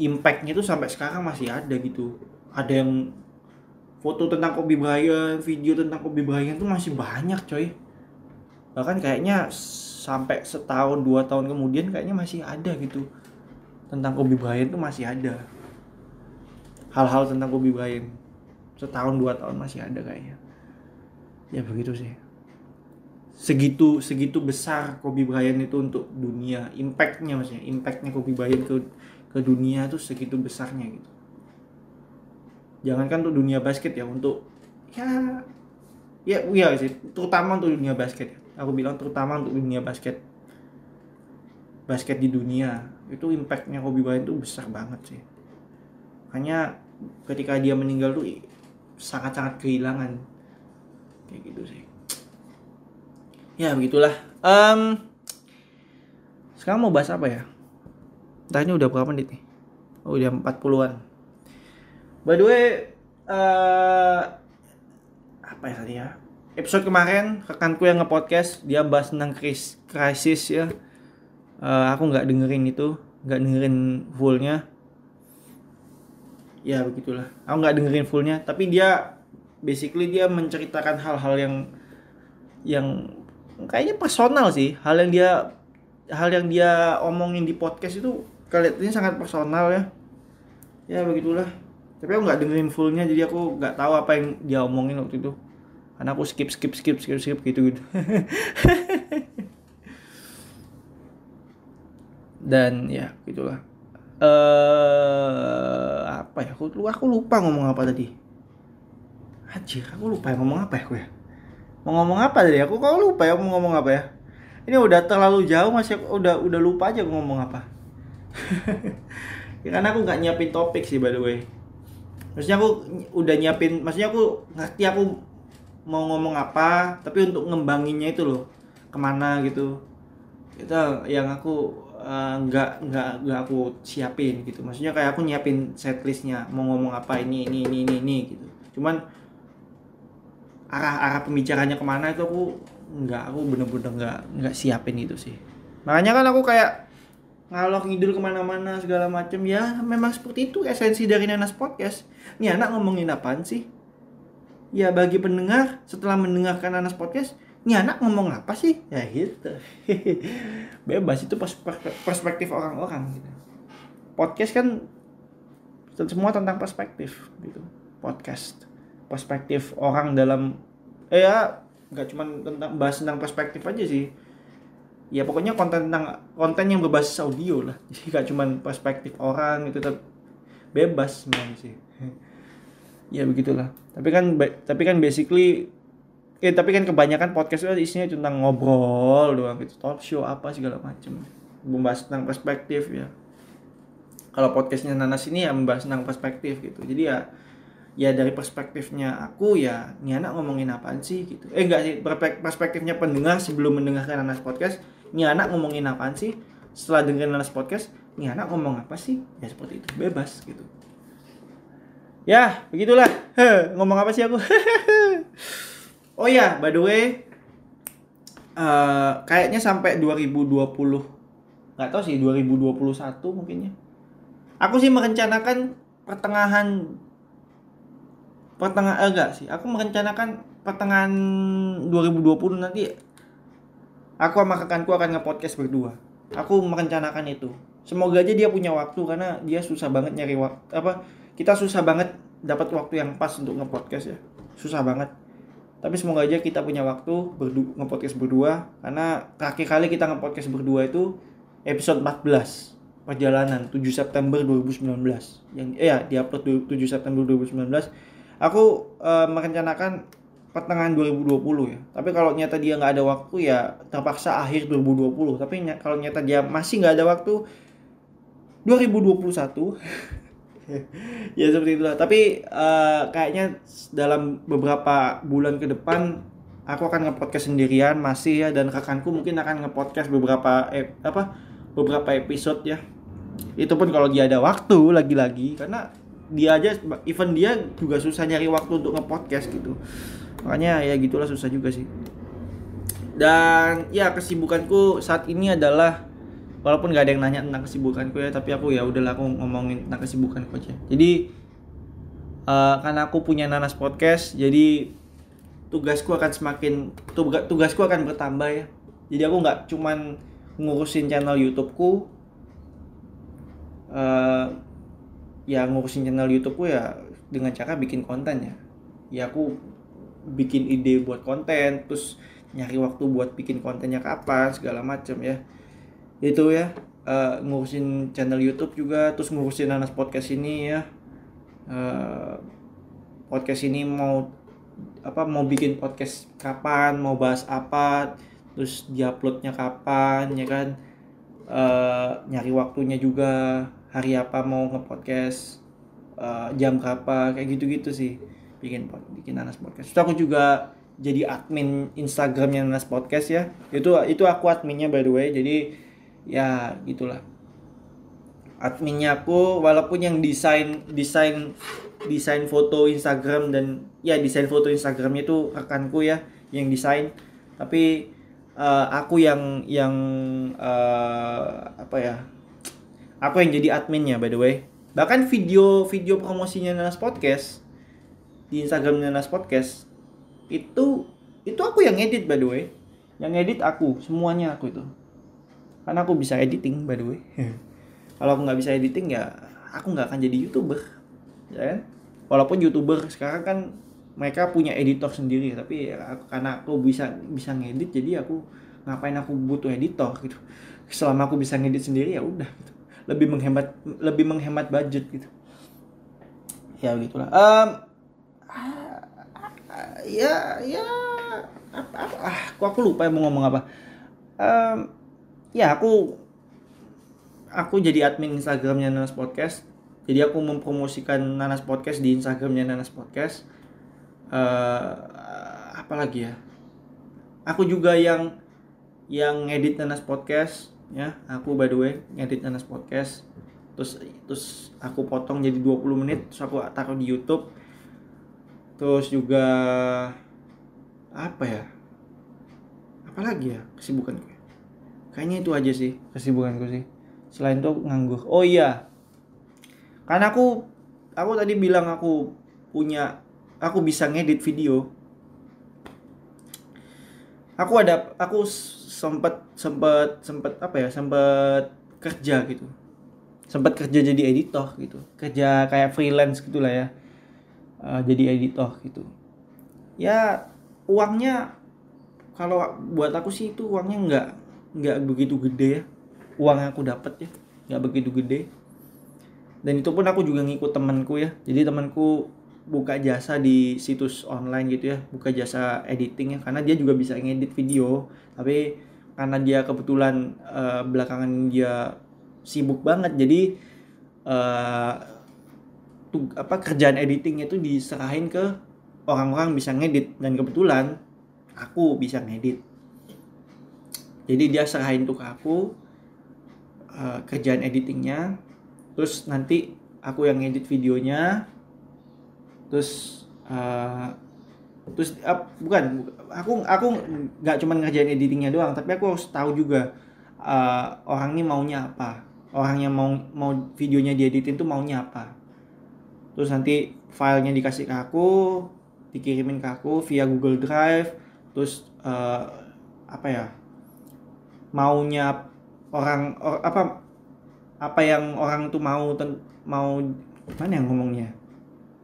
impactnya tuh sampai sekarang masih ada gitu. Ada yang foto tentang Kobe Bryant video tentang Kobe Bryant tuh masih banyak coy. Bahkan kayaknya sampai setahun dua tahun kemudian kayaknya masih ada gitu. Tentang Kobe Bryant tuh masih ada. Hal-hal tentang Kobe Bryant setahun dua tahun masih ada kayaknya. Ya begitu sih segitu segitu besar Kobe Bryant itu untuk dunia impactnya maksudnya impactnya Kobe Bryant ke ke dunia tuh segitu besarnya gitu. Jangankan untuk dunia basket ya untuk ya ya iya sih terutama untuk dunia basket aku bilang terutama untuk dunia basket. Basket di dunia itu impactnya Kobe Bryant tuh besar banget sih. Hanya ketika dia meninggal tuh sangat-sangat kehilangan. Kayak gitu sih ya begitulah. Um, sekarang mau bahas apa ya? Entah ini udah berapa menit nih? Oh udah 40-an by the way uh, apa ya tadi ya? Episode kemarin rekanku yang nge-podcast dia bahas tentang krisis ya. Uh, aku nggak dengerin itu nggak dengerin fullnya. Ya begitulah. Aku nggak dengerin fullnya tapi dia basically dia menceritakan hal-hal yang yang kayaknya personal sih. Hal yang dia hal yang dia omongin di podcast itu kelihatannya sangat personal ya. Ya begitulah. Tapi aku nggak dengerin fullnya jadi aku nggak tahu apa yang dia omongin waktu itu. Karena aku skip skip skip skip skip gitu gitu. Dan ya gitulah. Eh uh, apa ya? Aku aku lupa ngomong apa tadi. Anjir, aku lupa ngomong apa ya aku ya mau ngomong apa tadi? Aku kok lupa ya mau ngomong apa ya? Ini udah terlalu jauh masih udah udah lupa aja aku ngomong apa. Ya, karena aku nggak nyiapin topik sih by the way. Maksudnya aku udah nyiapin maksudnya aku ngerti aku mau ngomong apa tapi untuk ngembanginnya itu loh ke mana gitu. Itu yang aku uh, nggak nggak nggak aku siapin gitu. Maksudnya kayak aku nyiapin setlistnya mau ngomong apa ini ini ini ini, ini gitu. Cuman arah arah pembicaranya ke mana itu aku nggak aku bener-bener nggak nggak siapin itu sih. Makanya kan aku kayak ngalok ngidul ke mana-mana segala macem. Ya memang seperti itu esensi dari Nanas Podcast. Nih anak ngomongin apaan sih? Ya bagi pendengar setelah mendengarkan Nanas Podcast nih anak ngomong apa sih? Ya gitu. Bebas itu perspektif orang-orang gitu. Podcast kan semua tentang perspektif gitu. Podcast perspektif orang dalam eh ya nggak cuma tentang bahas tentang perspektif aja sih. Ya pokoknya konten tentang konten yang berbasis audio lah. Jadi nggak cuma perspektif orang itu tetap bebas sebenarnya sih. Ya begitulah. Tapi kan tapi kan basically ya tapi kan kebanyakan podcast itu isinya tentang ngobrol doang gitu. Talk show apa segala macam membahas tentang perspektif ya. Kalau podcastnya Nanas ini ya membahas tentang perspektif gitu. Jadi ya ya dari perspektifnya aku ya ini anak ngomongin apaan sih gitu. Eh enggak sih perspektifnya pendengar sebelum mendengarkan Nanas podcast ini anak ngomongin apaan sih? Setelah dengerin Nanas podcast ini anak ngomong apa sih? Ya seperti itu bebas gitu. Ya begitulah. He, ngomong apa sih aku? Oh ya by the way uh, kayaknya sampai 2020 nggak tahu sih 2021 mungkinnya. Aku sih merencanakan pertengahan pertengahan enggak sih. Aku merencanakan pertengahan 2020 nanti aku sama kakakku akan nge-podcast berdua. Aku merencanakan itu. Semoga aja dia punya waktu karena dia susah banget nyari waktu apa kita susah banget dapat waktu yang pas untuk nge-podcast ya. Susah banget. Tapi semoga aja kita punya waktu berdu nge-podcast berdua karena terakhir kali kita nge-podcast berdua itu episode 14 perjalanan 7 September 2019 yang eh ya diupload 7 September 2019 aku uh, merencanakan pertengahan 2020 ya. Tapi kalau nyata dia nggak ada waktu ya terpaksa akhir 2020 tapi ny kalau nyata dia masih nggak ada waktu 2021 ya seperti itulah. Tapi uh, kayaknya dalam beberapa bulan ke depan aku akan nge-podcast sendirian masih ya. Dan rekanku mungkin akan nge-podcast beberapa eh, apa beberapa episode ya. Itu pun kalau dia ada waktu lagi-lagi. Karena dia aja event dia juga susah nyari waktu untuk nge-podcast gitu. Makanya ya gitulah susah juga sih. Dan ya kesibukanku saat ini adalah walaupun gak ada yang nanya tentang kesibukanku ya tapi aku ya udahlah aku ngomongin tentang kesibukanku aja. Jadi uh, karena aku punya nanas podcast jadi tugasku akan semakin tugasku akan bertambah ya. Jadi aku nggak cuman ngurusin channel YouTubeku uh, ya ngurusin channel YouTubeku ya dengan cara bikin konten ya. Ya aku bikin ide buat konten terus nyari waktu buat bikin kontennya kapan segala macam ya. Itu ya uh, ngurusin channel YouTube juga terus ngurusin Nanas podcast ini ya. Uh, podcast ini mau apa mau bikin podcast kapan mau bahas apa terus diuploadnya kapan ya kan? Uh, nyari waktunya juga hari apa mau ngepodcast uh, jam berapa kayak gitu-gitu sih bikin bikin Nanas Podcast. Terus aku juga jadi admin Instagramnya Nanas Podcast ya. Itu itu aku adminnya by the way. Jadi ya gitulah. Adminnya aku walaupun yang desain desain desain foto Instagram dan ya desain foto Instagramnya itu rekanku ya yang desain. Tapi uh, aku yang yang uh, apa ya? Aku yang jadi adminnya by the way. Bahkan video video promosinya Nanas Podcast di Instagram Nanas Podcast itu itu aku yang edit by the way. Yang edit aku semuanya aku itu. Karena aku bisa editing by the way. Kalau aku nggak bisa editing ya aku nggak akan jadi youtuber ya kan? Walaupun youtuber sekarang kan mereka punya editor sendiri tapi ya, karena aku bisa bisa ngedit jadi aku ngapain aku butuh editor gitu. Selama aku bisa ngedit sendiri ya udah gitu lebih menghemat lebih menghemat budget gitu. Ya begitulah. Um, ya ya apa, apa ah aku aku lupa mau ngomong apa. Um, ya aku aku jadi admin Instagramnya Nanas Podcast. Jadi aku mempromosikan Nanas Podcast di Instagramnya Nanas Podcast. Uh, apa lagi ya? Aku juga yang yang ngedit Nanas Podcast ya aku by the way ngedit Nanas Podcast. Terus terus aku potong jadi 20 menit terus aku taruh di YouTube. Terus juga apa ya? Apalagi ya kesibukan gue? Kayaknya itu aja sih. Kesibukan gue sih. Selain itu nganggur. Oh iya. Karena aku aku tadi bilang aku punya aku bisa ngedit video aku ada aku sempet sempet sempet apa ya sempet kerja gitu. Sempat kerja jadi editor gitu. Kerja kayak freelance gitulah ya. Uh, jadi editor gitu. Ya uangnya kalau buat aku sih itu uangnya nggak nggak begitu gede ya. Uang yang aku dapat ya nggak begitu gede. Dan itu pun aku juga ngikut temanku ya. Jadi temanku buka jasa di situs online gitu ya buka jasa editing ya karena dia juga bisa ngedit video. Tapi karena dia kebetulan uh, belakangan dia sibuk banget jadi uh, tuh apa kerjaan editing itu diserahin ke orang-orang bisa ngedit. Dan kebetulan aku bisa ngedit. Jadi dia serahin tuh ke aku uh, kerjaan editingnya. Terus nanti aku yang ngedit videonya terus uh, terus uh, bukan aku aku nggak cuma ngerjain editingnya doang tapi aku harus tahu juga uh, orang ini maunya apa. Orang yang mau mau videonya dieditin tuh maunya apa. Terus nanti filenya dikasih ke aku dikirimin ke aku via Google Drive terus uh, apa ya maunya orang or, apa apa yang orang tuh mau ten, mau mana yang ngomongnya?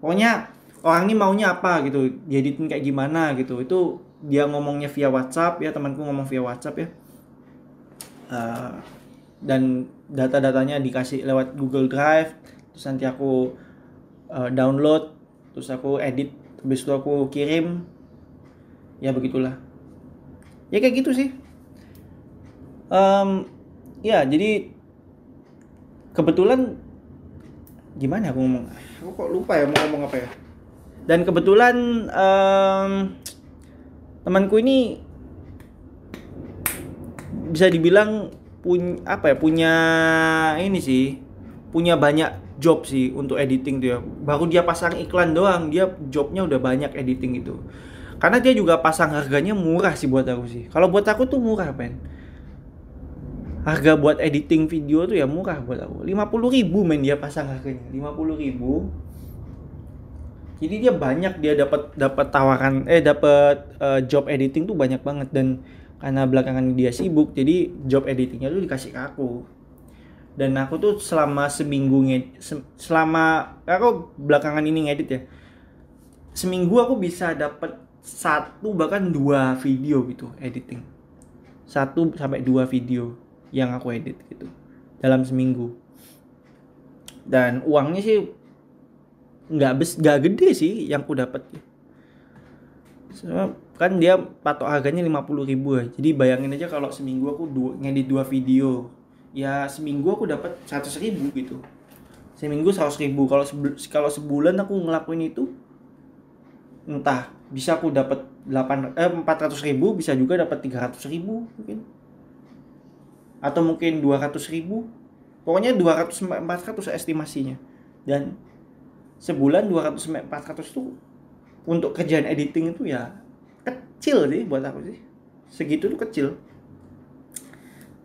Pokoknya orang ini maunya apa gitu dieditin kayak gimana gitu. Itu dia ngomongnya via WhatsApp ya temanku ngomong via WhatsApp ya. Uh, dan data-datanya dikasih lewat Google Drive terus nanti aku uh, download terus aku edit habis itu aku kirim. Ya begitulah. Ya kayak gitu sih. Um, ya jadi kebetulan gimana aku ngomong? Aku kok lupa ya mau ngomong apa ya dan kebetulan um, temanku ini bisa dibilang punya apa ya punya ini sih punya banyak job sih untuk editing tuh ya. Baru dia pasang iklan doang dia jobnya udah banyak editing itu karena dia juga pasang harganya murah sih buat aku sih. Kalau buat aku tuh murah pen harga buat editing video tuh ya murah buat aku. 50 ribu main dia pasang harganya. 50 ribu jadi dia banyak dia dapat dapat tawaran eh dapat uh, job editing tuh banyak banget. Dan karena belakangan dia sibuk jadi job editingnya tuh dikasih ke aku. Dan aku tuh selama seminggu ngedit selama aku belakangan ini ngedit ya seminggu aku bisa dapat satu bahkan dua video gitu editing. Satu sampai dua video yang aku edit gitu dalam seminggu. Dan uangnya sih nggak bes nggak gede sih yang aku dapat. Kan dia patok harganya 50 ribu ya. Jadi bayangin aja kalau seminggu aku dua, ngedit dua video. Ya seminggu aku dapat seratus ribu gitu. Seminggu seratus ribu. Kalau kalau sebulan aku ngelakuin itu entah bisa aku dapat delapan eh empat ratus ribu bisa juga dapat tiga ratus ribu mungkin. Atau mungkin dua ratus ribu. Pokoknya dua ratus empat ratus estimasinya. Dan sebulan dua ratus empat ratus itu untuk kerjaan editing itu ya kecil sih buat aku sih. Segitu tuh kecil.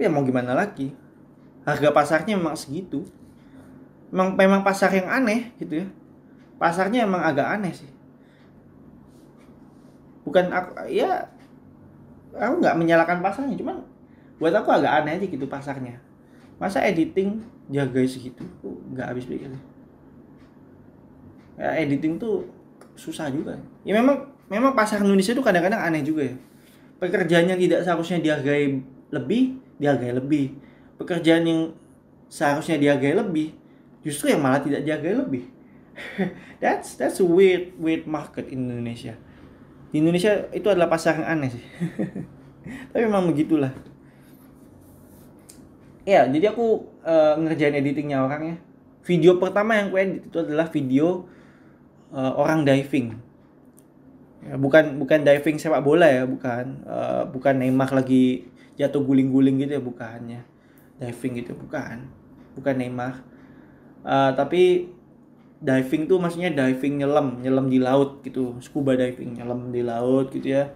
Ya mau gimana lagi? Harga pasarnya memang segitu. Memang memang pasar yang aneh gitu ya. Pasarnya emang agak aneh sih. Bukan aku ya aku nggak menyalahkan pasarnya cuman buat aku agak aneh aja gitu pasarnya. Masa editing jaga segitu nggak habis pikir ya editing tuh susah juga. Ya memang memang pasar Indonesia tuh kadang-kadang aneh juga ya. Pekerjaan yang tidak seharusnya dihargai lebih dihargai lebih. Pekerjaan yang seharusnya dihargai lebih justru yang malah tidak dihargai lebih. That's that's a weird weird market in Indonesia. Di Indonesia itu adalah pasar yang aneh sih. Tapi memang begitulah. Ya jadi aku uh, ngerjain editingnya orang ya video pertama yang aku edit itu adalah video uh, orang diving. Ya, bukan bukan diving sepak bola ya bukan. Uh, bukan Neymar lagi jatuh guling-guling gitu ya bukannya diving gitu bukan. Bukan Neymar. Uh, tapi diving tuh maksudnya diving nyelam nyelam di laut gitu. Scuba diving nyelam di laut gitu ya.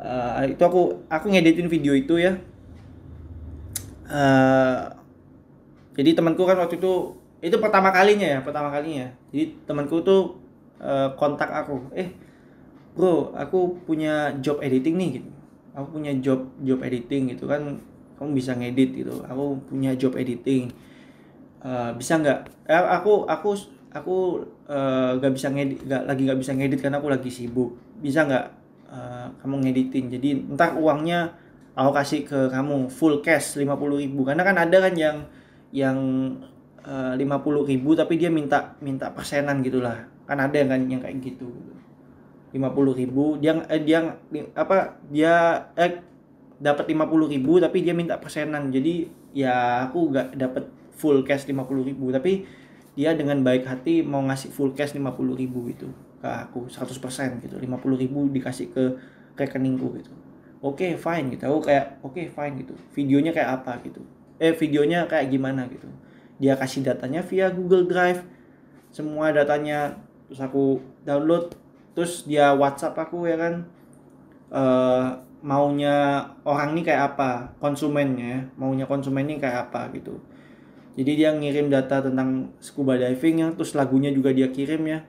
Uh, itu aku aku ngeditin video itu ya. Uh, jadi temanku kan waktu itu itu pertama kalinya ya pertama kalinya. Jadi temanku tuh uh, kontak aku. Eh bro aku punya job editing nih gitu. Aku punya job job editing gitu kan. Kamu bisa ngedit gitu. Aku punya job editing. Uh, bisa nggak? Eh, aku aku aku uh, gak bisa ngedit gak, lagi gak bisa ngedit karena aku lagi sibuk. Bisa nggak uh, kamu ngeditin? Jadi entah uangnya aku kasih ke kamu full cash 50 ribu. Karena kan ada kan yang yang lima puluh ribu tapi dia minta minta persenan gitulah kan ada kan yang kayak gitu. Lima puluh ribu dia eh, dia apa dia eh dapat lima puluh ribu tapi dia minta persenan. Jadi ya aku gak dapat full cash lima puluh ribu. Tapi dia dengan baik hati mau ngasih full cash lima puluh ribu gitu ke aku 100% gitu. lima puluh ribu dikasih ke rekeningku gitu. Oke okay, fine gitu. Aku kayak oke okay, fine gitu. Videonya kayak apa gitu. Eh videonya kayak gimana gitu. Dia kasih datanya via Google Drive. Semua datanya terus aku download terus dia WhatsApp aku ya kan? Uh, maunya orang ini kayak apa? Konsumennya maunya konsumen ini kayak apa gitu. Jadi dia ngirim data tentang scuba divingnya terus lagunya juga dia kirim ya.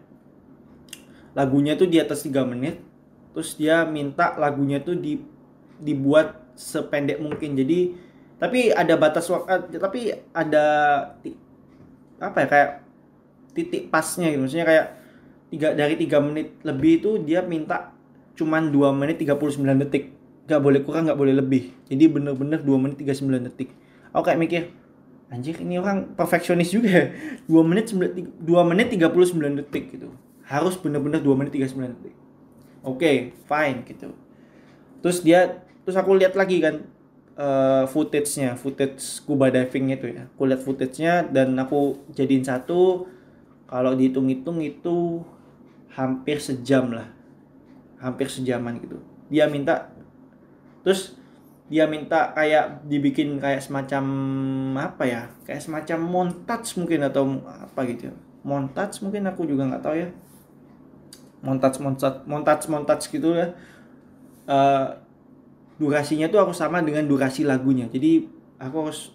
Lagunya tuh di atas 3 menit terus dia minta lagunya tuh di dibuat sependek mungkin. Jadi tapi ada batas waktu tapi ada apa ya kayak titik pasnya gitu. Maksudnya kayak tiga dari tiga menit lebih itu dia minta cuman 2 menit 39 detik. Gak boleh kurang gak boleh lebih. Jadi bener-bener 2 menit 39 detik. Aku kayak mikir anjir ini orang perfeksionis juga ya. 2 menit 2 menit 39 detik gitu. Harus bener-bener 2 menit 39 detik. Oke okay, fine gitu. Terus dia terus aku lihat lagi kan uh, footage-nya footage scuba diving itu ya. Aku lihat footage-nya dan aku jadiin satu. Kalau dihitung-hitung itu hampir sejam lah. Hampir sejaman gitu. Dia minta terus dia minta kayak dibikin kayak semacam apa ya? Kayak semacam montage mungkin atau apa gitu ya. montage mungkin aku juga nggak tahu ya. Montage montage montage montage gitu ya. Uh, durasinya tuh aku sama dengan durasi lagunya. Jadi aku harus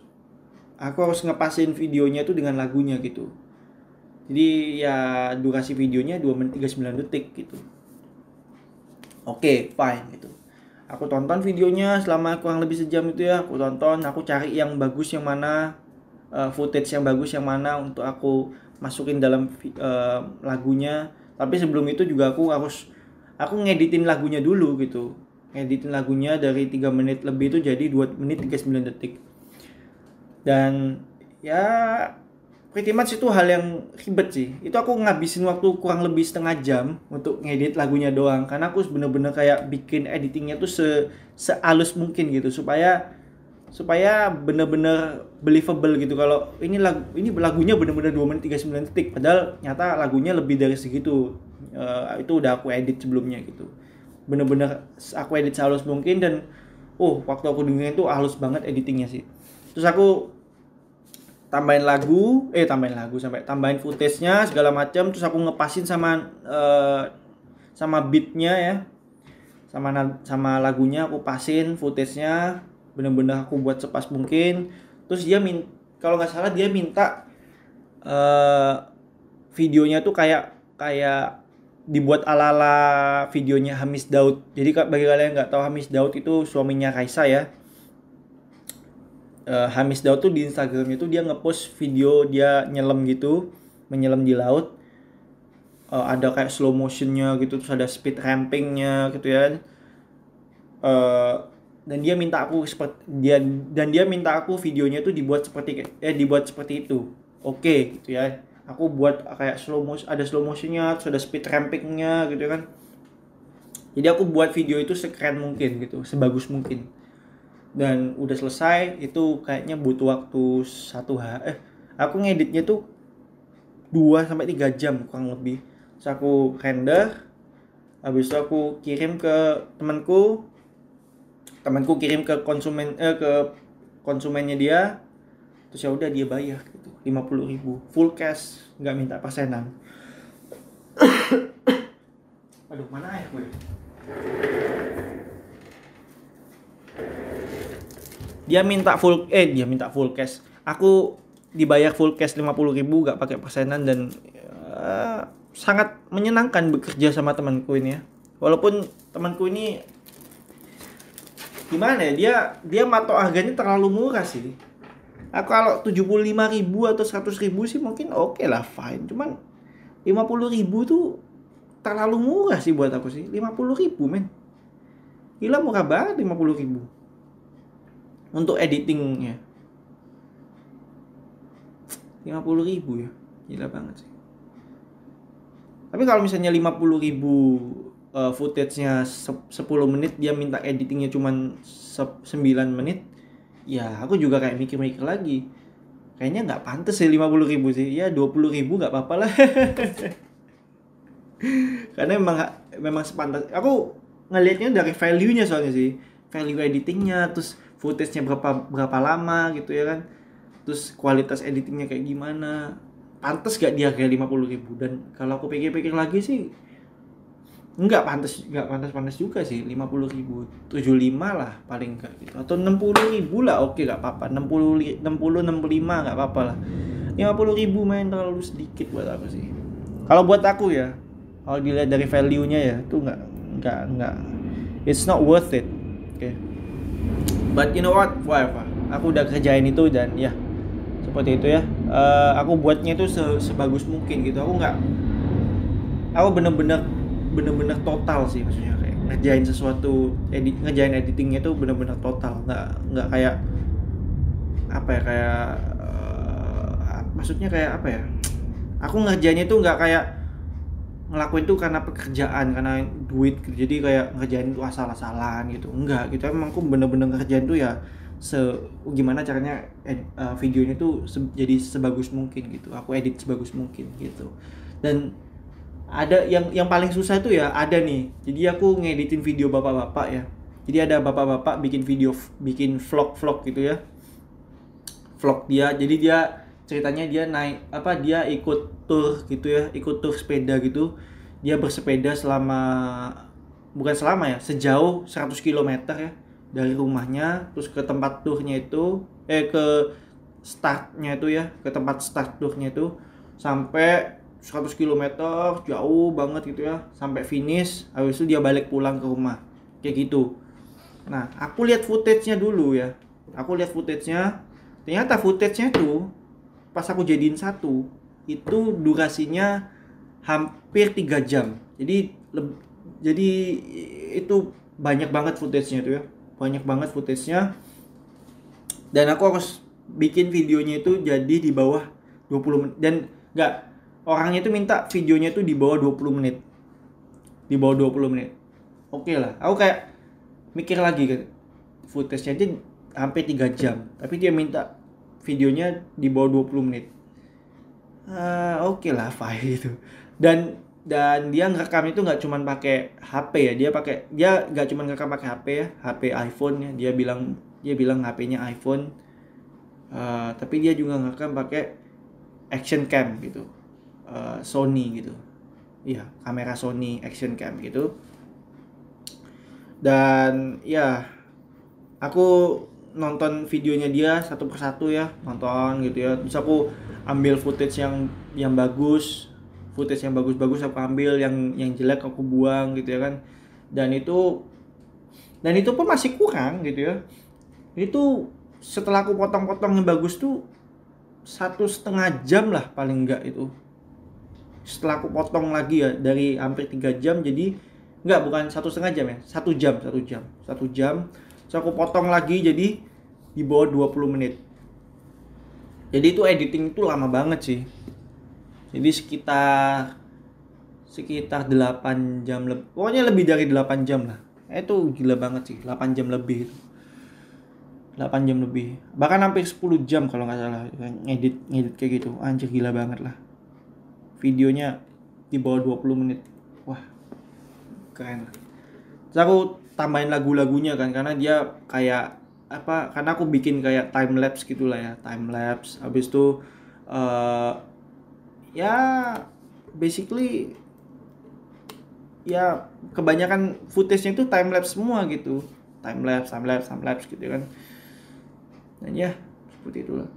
aku harus ngepasin videonya tuh dengan lagunya gitu jadi ya durasi videonya 2 menit 39 detik gitu. Oke okay, fine gitu. Aku tonton videonya selama kurang lebih sejam itu ya aku tonton. Aku cari yang bagus yang mana uh, footage yang bagus yang mana untuk aku masukin dalam uh, lagunya. Tapi sebelum itu juga aku harus aku ngeditin lagunya dulu gitu. Ngeditin lagunya dari 3 menit lebih itu jadi 2 menit 39 detik. Dan ya pretty much itu hal yang ribet sih. Itu aku ngabisin waktu kurang lebih setengah jam untuk ngedit lagunya doang. Karena aku bener-bener kayak bikin editingnya tuh se sealus mungkin gitu. Supaya supaya bener-bener believable gitu. Kalau ini lagu ini lagunya bener-bener 2 menit 39 detik. Padahal nyata lagunya lebih dari segitu. Uh, itu udah aku edit sebelumnya gitu. Bener-bener aku edit sehalus mungkin dan oh waktu aku dengerin tuh halus banget editingnya sih. Terus aku tambahin lagu eh tambahin lagu sampai tambahin footage-nya segala macam terus aku ngepasin sama uh, sama beatnya ya. Sama sama lagunya aku pasin footage-nya. Bener-bener aku buat sepas mungkin. Terus dia min kalau nggak salah dia minta uh, videonya tuh kayak kayak dibuat ala-ala videonya Hamis Daud. Jadi bagi kalian nggak tahu Hamis Daud itu suaminya Kaisa ya uh, Hamis Daud tuh di Instagramnya tuh dia ngepost video dia nyelam gitu menyelam di laut. Uh, ada kayak slow motionnya gitu terus ada speed rampingnya gitu ya. Uh, dan dia minta aku seperti dia dan dia minta aku videonya tuh dibuat seperti eh dibuat seperti itu. Oke okay, gitu ya. Aku buat kayak slow motion ada slow motionnya terus ada speed rampingnya gitu kan. Jadi aku buat video itu sekeren mungkin gitu sebagus mungkin dan udah selesai itu kayaknya butuh waktu satu hari eh aku ngeditnya tuh 2 sampai tiga jam kurang lebih. Terus aku render habis itu aku kirim ke temanku temanku kirim ke konsumen eh ke konsumennya dia terus ya udah dia bayar gitu 50 ribu full cash nggak minta persenan. Aduh mana ya gue dia minta full eh dia minta full cash. Aku dibayar full cash 50 ribu gak pakai persenan dan uh, sangat menyenangkan bekerja sama temanku ini ya. Walaupun temanku ini gimana ya dia dia matok harganya terlalu murah sih. Aku kalau 75 ribu atau 100 ribu sih mungkin oke okay lah fine. Cuman 50 ribu tuh terlalu murah sih buat aku sih. 50 ribu men gila murah banget 50 ribu. Untuk editingnya. 50 ribu ya? Gila banget sih. Tapi kalau misalnya 50 ribu uh, footage-nya 10 menit dia minta editingnya cuma 9 menit ya aku juga kayak mikir-mikir lagi. Kayaknya nggak pantas sih 50 ribu sih. Ya 20 ribu nggak apa-apa lah. Karena memang memang sepantas aku ngelihatnya dari value-nya soalnya sih value editingnya terus footage-nya berapa berapa lama gitu ya kan terus kualitas editingnya kayak gimana pantas gak dia kayak 50 ribu dan kalau aku pikir-pikir lagi sih Enggak pantas, enggak pantas-pantas juga sih, 50 ribu, 75 lah paling enggak gitu. Atau 60 ribu lah, oke gak apa-apa. 60, 60, 65 gak apa-apa lah. 50 ribu main terlalu sedikit buat aku sih. Kalau buat aku ya, kalau dilihat dari value-nya ya, itu enggak, enggak, enggak. It's not worth it. Oke. Okay. But you know what, whatever. Aku udah kerjain itu dan ya, seperti itu ya. Uh, aku buatnya itu se sebagus mungkin gitu. Aku nggak, aku bener-bener bener-bener total sih maksudnya kayak ngerjain sesuatu edit ngerjain editingnya tuh bener-bener total nggak nggak kayak apa ya kayak uh, maksudnya kayak apa ya aku ngerjainnya tuh nggak kayak ngelakuin tuh karena pekerjaan karena duit jadi kayak ngerjain tuh asal-asalan gitu. Enggak gitu. Emang aku bener-bener ngerjain tuh ya se gimana caranya ed, uh, videonya tuh se, jadi sebagus mungkin gitu. Aku edit sebagus mungkin gitu. Dan ada yang yang paling susah tuh ya ada nih. Jadi aku ngeditin video bapak-bapak ya. Jadi ada bapak-bapak bikin video bikin vlog-vlog gitu ya. Vlog dia jadi dia ceritanya dia naik apa dia ikut tour gitu ya ikut tour sepeda gitu. Dia bersepeda selama bukan selama ya sejauh 100 km ya dari rumahnya terus ke tempat tournya itu eh ke startnya itu ya ke tempat start tournya itu sampai 100 km jauh banget gitu ya sampai finish habis itu dia balik pulang ke rumah kayak gitu. Nah aku lihat footage-nya dulu ya aku lihat footage-nya ternyata footage-nya tuh pas aku jadiin satu itu durasinya hampir tiga jam. Jadi jadi itu banyak banget footage-nya tuh ya. Banyak banget footage-nya. Dan aku harus bikin videonya itu jadi di bawah 20 menit. Dan enggak orangnya itu minta videonya itu di bawah 20 menit. Di bawah 20 menit. Oke okay lah. Aku kayak mikir lagi kan footage-nya aja hampir 3 jam. Tapi dia minta videonya di bawah 20 menit. Uh, oke okay lah fine itu dan dan dia ngerekam itu nggak cuman pakai HP ya dia pakai dia nggak cuman ngerekam pakai HP ya HP iPhone ya. Dia bilang dia bilang HP-nya iPhone. Uh, tapi dia juga ngerekam pakai action cam gitu. Uh, Sony gitu. Iya kamera Sony action cam gitu. Dan ya aku nonton videonya dia satu persatu ya nonton gitu ya. Terus aku ambil footage yang yang bagus footage yang bagus-bagus aku ambil yang yang jelek aku buang gitu ya kan. Dan itu dan itu pun masih kurang gitu ya. Itu setelah aku potong-potong yang bagus tuh satu setengah jam lah paling enggak itu. Setelah aku potong lagi ya dari hampir tiga jam jadi nggak bukan satu setengah jam ya satu jam satu jam satu jam so aku potong lagi jadi di bawah 20 menit. Jadi itu editing itu lama banget sih. Jadi sekitar sekitar 8 jam lebih pokoknya lebih dari 8 jam lah. Eh, itu gila banget sih 8 jam lebih itu. 8 jam lebih. Bahkan hampir 10 jam kalau nggak salah ngedit ngedit kayak gitu. Anjir gila banget lah. Videonya di bawah 20 menit. Wah keren. Terus aku tambahin lagu-lagunya kan karena dia kayak apa karena aku bikin kayak time lapse gitulah ya time lapse. Habis itu uh, ya basically ya kebanyakan footage-nya itu time lapse semua gitu. Time lapse time lapse time lapse gitu kan. Dan ya seperti itulah.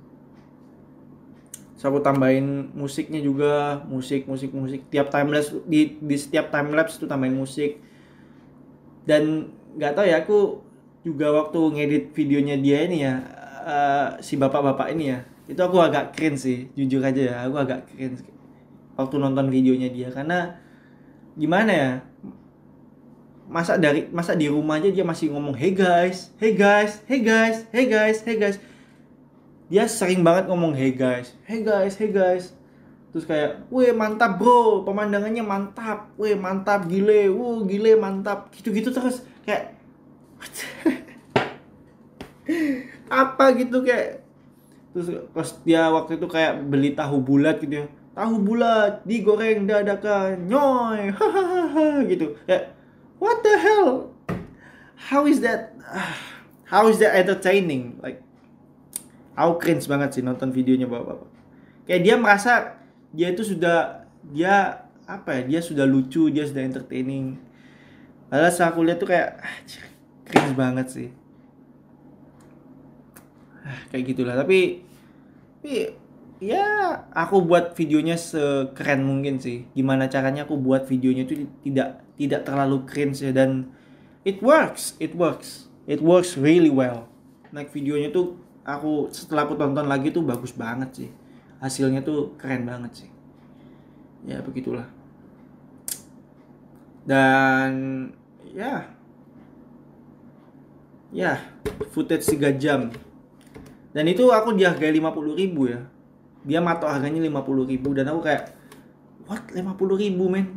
So aku tambahin musiknya juga musik musik musik. Tiap time lapse di di setiap time lapse itu tambahin musik dan nggak tahu ya aku juga waktu ngedit videonya dia ini ya uh, si bapak-bapak ini ya itu aku agak keren sih jujur aja ya aku agak keren waktu nonton videonya dia. Karena gimana ya masa dari masa di rumah aja dia masih ngomong hey guys hey guys hey guys hey guys hey guys. Dia sering banget ngomong hey guys hey guys hey guys terus kayak weh mantap bro. Pemandangannya mantap. Weh mantap gile. Wuh gile mantap. Gitu-gitu terus. Kayak apa gitu kayak. Terus pas dia waktu itu kayak beli tahu bulat gitu ya. Tahu bulat digoreng dadakan nyoy. Hahaha gitu. Kayak what the hell? How is that? How is that entertaining? Like aku cringe banget sih nonton videonya bapak-bapak. Kayak dia merasa dia itu sudah dia apa ya dia sudah lucu dia sudah entertaining. Padahal setelah aku lihat tuh kayak anjir, cringe banget sih. Ah, kayak gitulah. Tapi tapi ya aku buat videonya sekeren mungkin sih. Gimana caranya aku buat videonya itu tidak tidak terlalu cringe ya. Dan it works it works. It works really well. Like videonya tuh aku setelah aku tonton lagi tuh bagus banget sih hasilnya tuh keren banget sih. Ya begitulah. Dan ya. Ya footage 3 jam. Dan itu aku dihargai 50 ribu ya. Dia matok harganya 50 ribu dan aku kayak what? 50 ribu men?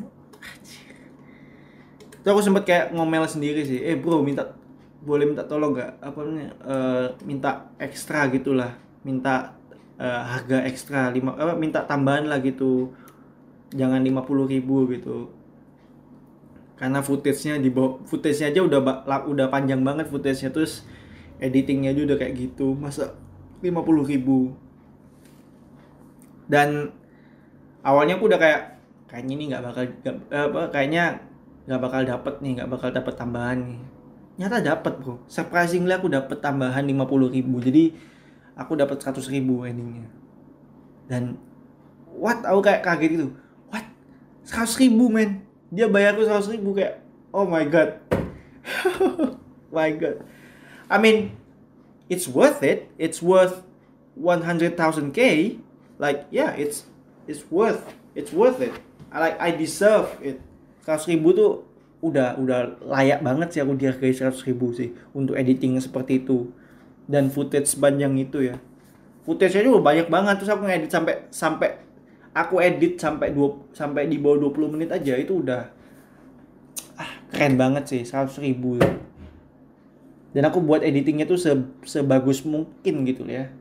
Itu aku sempet kayak ngomel sendiri sih eh bro minta boleh minta tolong gak apa namanya uh, minta ekstra gitulah minta uh, harga ekstra lima apa minta tambahan lah gitu. Jangan 50 ribu gitu. Karena footage-nya di footage-nya aja udah udah panjang banget footage-nya. Terus editingnya juga udah kayak gitu. Masa 50 ribu? Dan awalnya aku udah kayak kayaknya ini nggak bakal gak, apa kayaknya nggak bakal dapet nih nggak bakal dapet tambahan nih. Nyata dapet bro. Surprisingly aku dapet tambahan 50 ribu. Jadi aku dapat 100 ribu endingnya. Dan what? Aku kayak kaget gitu. What? 100 ribu men? Dia bayar aku 100 ribu kayak oh my god. My god. I mean it's worth it. It's worth 100,000k like yeah it's it's worth it's worth it. I like I deserve it. 100 ribu tuh udah udah layak banget sih aku dihargai 100 ribu sih untuk editing seperti itu dan footage sepanjang itu ya. Footage-nya juga banyak banget terus aku ngedit sampai sampai aku edit sampai dua sampai di bawah 20 menit aja itu udah ah keren banget sih 100 ribu dan aku buat editingnya tuh se sebagus mungkin gitu ya.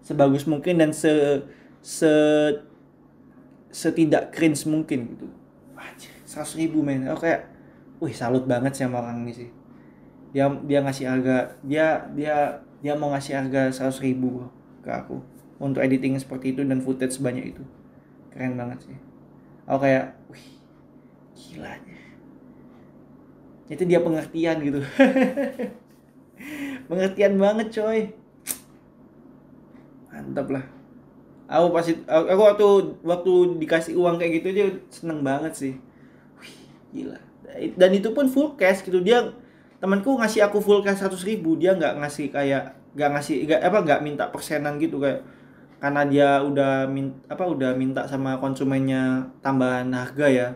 Sebagus mungkin dan se se setidak cringe mungkin gitu. Seratus ribu men. Aku kayak wih salut banget sih sama orang ini sih. Dia dia ngasih harga dia dia dia mau ngasih harga seratus ribu ke aku untuk editing seperti itu dan footage sebanyak itu. Keren banget sih. Aku kayak wih gila itu dia pengertian gitu. Pengertian banget coy. Mantap lah. Aku pasti aku waktu waktu dikasih uang kayak gitu aja seneng banget sih. Wih gila. Dan itu pun full cash gitu. Dia temanku ngasih aku full cash seratus ribu dia nggak ngasih kayak nggak ngasih nggak apa nggak minta persenan gitu kayak karena dia udah min, apa udah minta sama konsumennya tambahan harga ya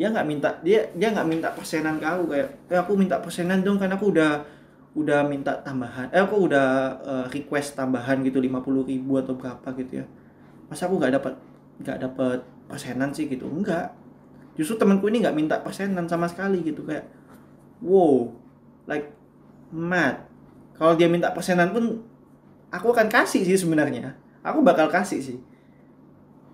dia nggak minta dia dia nggak minta persenan ke aku kayak eh, aku minta persenan dong karena aku udah udah minta tambahan eh aku udah uh, request tambahan gitu lima puluh ribu atau berapa gitu ya masa aku nggak dapat nggak dapat persenan sih? Gitu. Enggak justru temanku ini nggak minta persenan sama sekali gitu kayak wow like mad. Kalau dia minta persenan pun aku akan kasih sih sebenarnya. Aku bakal kasih sih.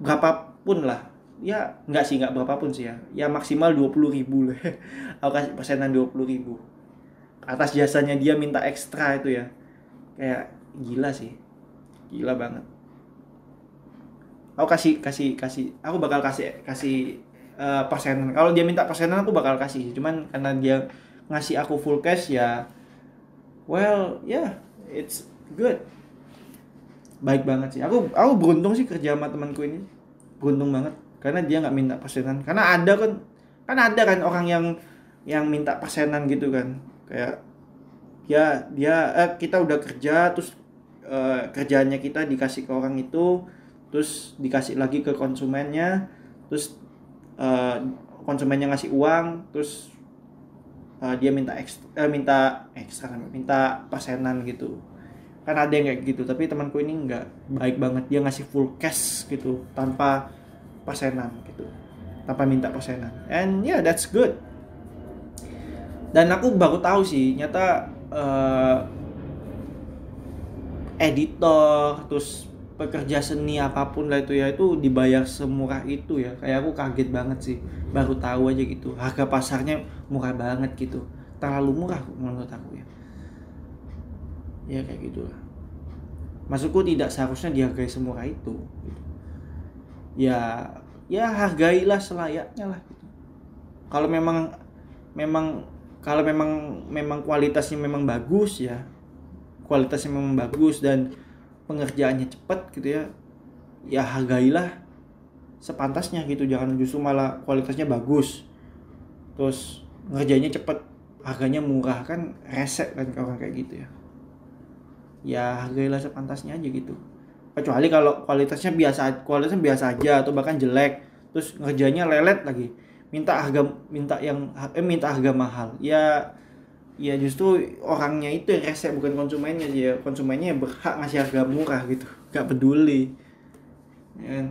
Berapapun lah. Ya nggak sih nggak berapapun sih ya. Ya maksimal dua puluh ribu lah. Aku kasih persenan dua puluh ribu. Atas jasanya dia minta ekstra itu ya. Kayak gila sih. Gila banget. Aku kasih kasih kasih. Aku bakal kasih kasih uh, persenan. Kalau dia minta persenan aku bakal kasih cuman karena dia ngasih aku full cash ya well yeah it's good. Baik banget sih. Aku aku beruntung sih kerja sama temanku ini. Beruntung banget. Karena dia nggak minta persenan. Karena ada kan kan ada kan orang yang yang minta persenan gitu kan. Kayak ya dia eh, kita udah kerja terus eh, kerjaannya kita dikasih ke orang itu terus dikasih lagi ke konsumennya terus uh, konsumennya ngasih uang terus uh, dia minta ekstra, uh, minta ekstra minta persenan gitu. Kan ada yang kayak gitu tapi temanku ini nggak baik banget. Dia ngasih full cash gitu tanpa persenan gitu. Tanpa minta persenan. And yeah that's good. Dan aku baru tahu sih nyata uh, editor terus pekerja seni apa pun lah itu ya itu dibayar semurah itu ya. Kayak aku kaget banget sih baru tahu aja gitu. Harga pasarnya murah banget gitu. Terlalu murah menurut aku ya. Ya kayak gitu lah maksudku tidak seharusnya dihargai semurah itu gitu. ya ya hargailah selayaknya lah gitu. kalau memang memang kalau memang memang kualitasnya memang bagus ya. Kualitasnya memang bagus dan pengerjaannya cepat gitu ya ya hargailah sepantasnya gitu. Jangan justru malah kualitasnya bagus. Terus ngerjainnya cepet harganya murah kan resek kan orang kayak gitu ya. Ya hargailah sepantasnya aja gitu. Kecuali kalau kualitasnya biasa kualitasnya biasa aja atau bahkan jelek terus ngerjainnya lelet lagi. Minta harga minta yang eh minta harga mahal. Ya ya justru orangnya itu yang resek bukan konsumennya sih ya. Konsumennya berhak ngasih harga murah gitu. Gak peduli. Ya. Kan?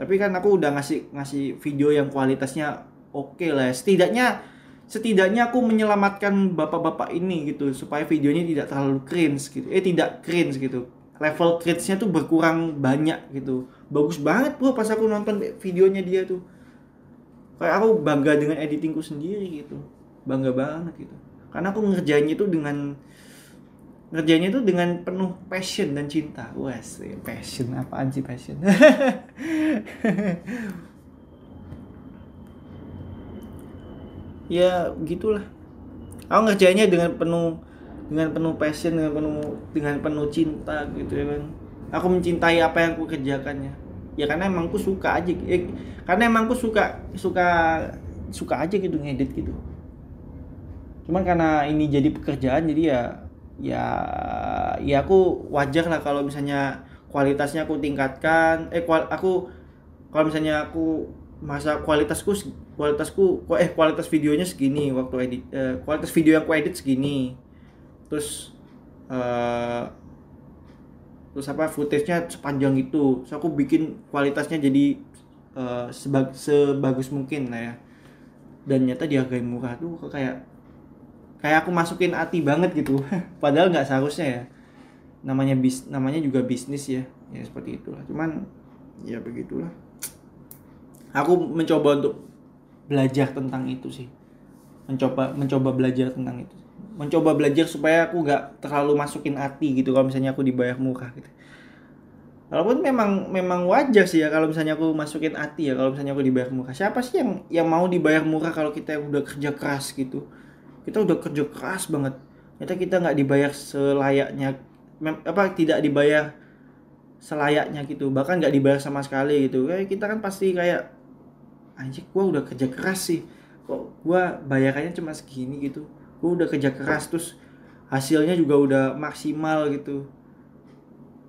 tapi kan aku udah ngasih ngasih video yang kualitasnya oke okay lah ya. setidaknya setidaknya aku menyelamatkan bapak-bapak ini gitu supaya videonya tidak terlalu cringe gitu. Eh tidak cringe gitu. Level cringe-nya tuh berkurang banyak gitu. Bagus banget bro pas aku nonton videonya dia tuh. Kayak aku bangga dengan editingku sendiri gitu. Bangga banget gitu karena aku ngerjainnya tuh dengan ngerjainnya tuh dengan penuh passion dan cinta. Wes passion. Apaan sih passion? Ya gitulah. Aku ngerjainnya dengan penuh dengan penuh passion dengan penuh dengan penuh cinta gitu ya kan. Aku mencintai apa yang aku kerjakannya. Ya karena emang aku suka aja eh, karena emang aku suka suka suka aja gitu ngedit gitu cuman karena ini jadi pekerjaan jadi ya ya ya aku wajar lah kalau misalnya kualitasnya aku tingkatkan. Eh kual, aku kalau misalnya aku masa kualitasku kualitasku eh kualitas videonya segini waktu edit eh, kualitas video yang aku edit segini. Terus uh, terus apa footage-nya sepanjang itu. So aku bikin kualitasnya jadi uh, sebag sebagus mungkin lah ya. Dan nyata dihargai murah. Tuh kayak kayak aku masukin hati banget gitu. Padahal nggak seharusnya ya. Namanya bis namanya juga bisnis ya. Ya seperti itulah. Cuman ya begitulah. Aku mencoba untuk belajar tentang itu sih. Mencoba mencoba belajar tentang itu. Mencoba belajar supaya aku nggak terlalu masukin hati gitu kalau misalnya aku dibayar murah gitu. Walaupun memang memang wajar sih ya kalau misalnya aku masukin hati ya kalau misalnya aku dibayar murah. Siapa sih yang yang mau dibayar murah kalau kita udah kerja keras gitu kita udah kerja keras banget. Ternyata kita nggak dibayar selayaknya apa tidak dibayar selayaknya gitu. Bahkan nggak dibayar sama sekali gitu. Kayak kita kan pasti kayak anjir gua udah kerja keras sih. Kok gua bayarannya cuma segini gitu? Gua udah kerja keras terus hasilnya juga udah maksimal gitu.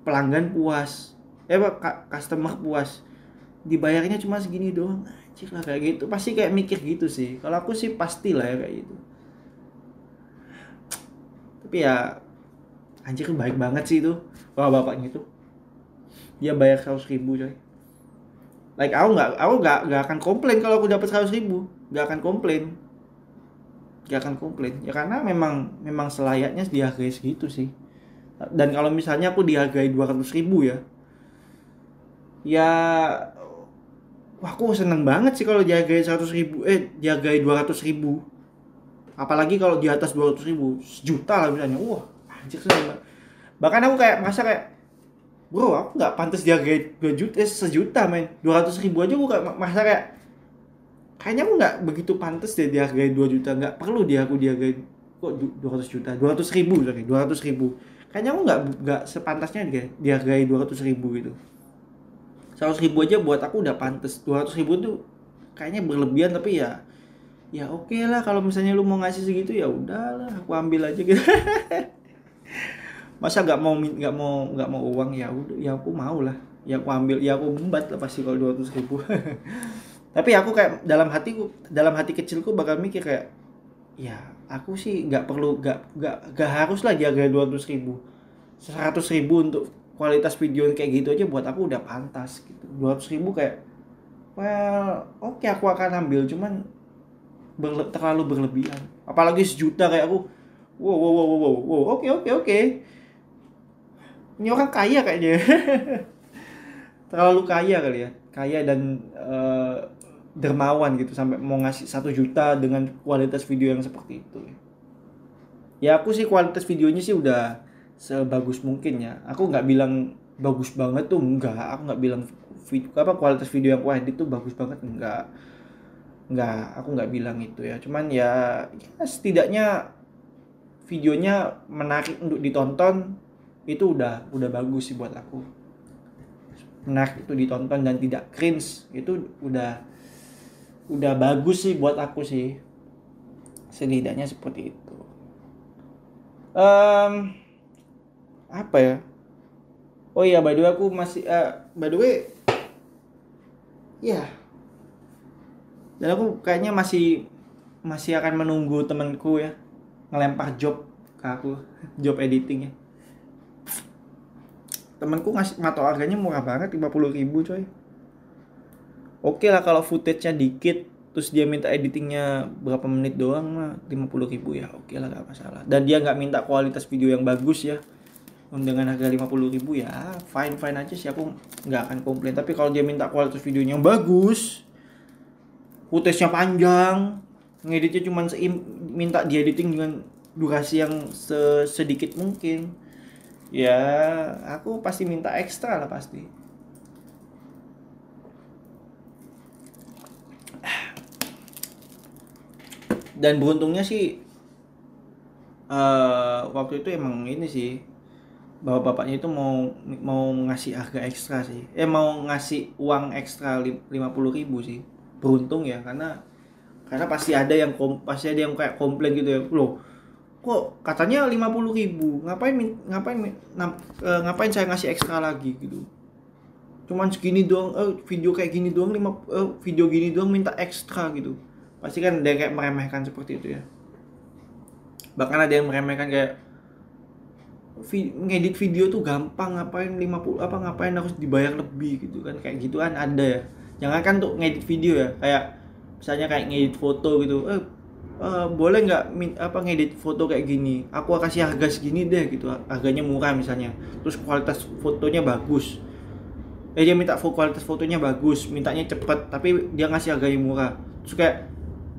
Pelanggan puas. Eh pak customer puas. Dibayarnya cuma segini doang. Anjir lah kayak gitu. Pasti kayak mikir gitu sih. Kalau aku sih pasti lah ya kayak gitu tapi ya anjir baik banget sih itu. Bapak bapaknya itu. Dia bayar seratus ribu coy. Like aku nggak aku nggak nggak akan komplain kalau aku dapat seratus ribu. Nggak akan komplain. Nggak akan komplain. Ya karena memang memang selayaknya dihargai segitu sih. Dan kalau misalnya aku dihargai dua ratus ribu ya ya wah aku seneng banget sih kalau dihargai seratus ribu eh dihargai dua ratus ribu apalagi kalau di atas 200 ribu sejuta lah misalnya. Wah anjir banget bahkan aku kayak masa kayak bro aku nggak pantas dihargai 2 juta eh, sejuta men. 200 ribu aja aku kayak masa kayak kayaknya aku nggak begitu pantas deh dihargai 2 juta. Nggak perlu dia aku dihargai kok 200 juta? 200 ribu sorry 200 ribu. Kayaknya aku nggak nggak sepantasnya dia dihargai 200 ribu gitu. 100 ribu aja buat aku udah pantas. 200 ribu tuh kayaknya berlebihan tapi ya ya oke okay lah kalau misalnya lu mau ngasih segitu ya udahlah aku ambil aja gitu. Masa nggak mau nggak mau nggak mau uang? Ya udah ya aku mau lah. Ya aku ambil ya aku membat lah pasti kalau dua ratus ribu. Tapi aku kayak dalam hatiku dalam hati kecilku bakal mikir kayak ya aku sih nggak perlu nggak nggak nggak harus lah jaga dua ratus ribu. seratus ribu untuk kualitas video kayak gitu aja buat aku udah pantas gitu. dua ratus ribu kayak well oke okay, aku akan ambil cuman berle terlalu berlebihan. Apalagi sejuta kayak aku. Wow wow wow wow wow. Oke oke oke. Ini orang kaya kayaknya. Terlalu kaya kali ya. Kaya dan uh, dermawan gitu. Sampai mau ngasih satu juta dengan kualitas video yang seperti itu. Ya aku sih kualitas videonya sih udah sebagus mungkin ya. Aku nggak bilang bagus banget tuh enggak aku nggak bilang video apa kualitas video yang aku edit tuh bagus banget enggak nggak aku nggak bilang itu ya. Cuman ya, ya setidaknya videonya menarik untuk ditonton itu udah udah bagus sih buat aku. Menarik itu ditonton dan tidak cringe itu udah udah bagus sih buat aku sih. Setidaknya seperti itu. Um, apa ya? Oh iya by the way aku masih uh, by the way ya dan aku kayaknya masih masih akan menunggu temanku ya ngelempar job ke aku job editing ya. Temanku ngasih mato harganya murah banget 50 ribu coy. Oke lah kalau footage-nya dikit terus dia minta editingnya berapa menit doang mah 50 ribu ya oke lah gak masalah. Dan dia nggak minta kualitas video yang bagus ya. Dengan harga 50 ribu ya fine fine aja sih aku nggak akan komplain. Tapi kalau dia minta kualitas videonya yang bagus footage-nya panjang ngeditnya cuma minta di editing dengan durasi yang sedikit mungkin. Ya aku pasti minta ekstra lah pasti. Dan beruntungnya sih uh, waktu itu emang ini sih bapak bapaknya itu mau mau ngasih harga ekstra sih. Eh mau ngasih uang ekstra lima puluh ribu sih beruntung ya karena karena pasti ada yang kom, pasti ada yang kayak komplain gitu ya. Loh kok katanya lima puluh ribu ngapain ngapain na, e, ngapain saya ngasih ekstra lagi gitu. Cuman segini doang eh, video kayak gini doang lima eh, video gini doang minta ekstra gitu. Pasti kan ada kayak meremehkan seperti itu ya. Bahkan ada yang meremehkan kayak ngedit video tuh gampang ngapain 50 apa ngapain harus dibayar lebih gitu kan. Kayak gitu kan ada ya jangan kan untuk ngedit video ya kayak misalnya kayak ngedit foto gitu. Eh uh, boleh nggak apa ngedit foto kayak gini? Aku kasih harga segini deh gitu harganya murah misalnya. Terus kualitas fotonya bagus. Eh dia minta kualitas fotonya bagus mintanya cepet tapi dia ngasih harganya murah. Terus kayak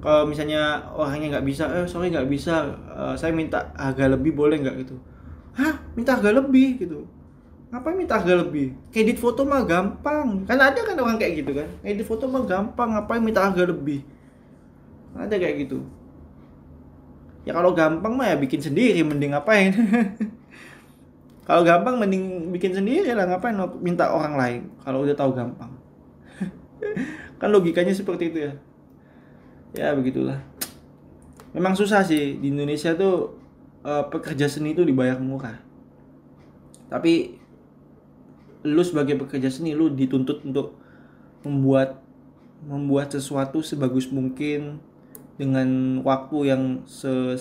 kalau misalnya orangnya nggak bisa eh sorry nggak bisa uh, saya minta harga lebih boleh nggak? gitu. Hah? Minta harga lebih? gitu ngapain minta harga lebih? Edit foto mah gampang. Kan ada kan orang kayak gitu kan? Edit foto mah gampang. Ngapain minta harga lebih? Ada kayak gitu. Ya kalau gampang mah ya bikin sendiri mending ngapain? Kalau gampang mending bikin sendiri lah ngapain minta orang lain? Kalau udah tahu gampang. Kan logikanya seperti itu ya. Ya begitulah. Memang susah sih. Di Indonesia tuh uh, pekerja seni itu dibayar murah. Tapi lu sebagai pekerja seni lu dituntut untuk membuat membuat sesuatu sebagus mungkin dengan waktu yang se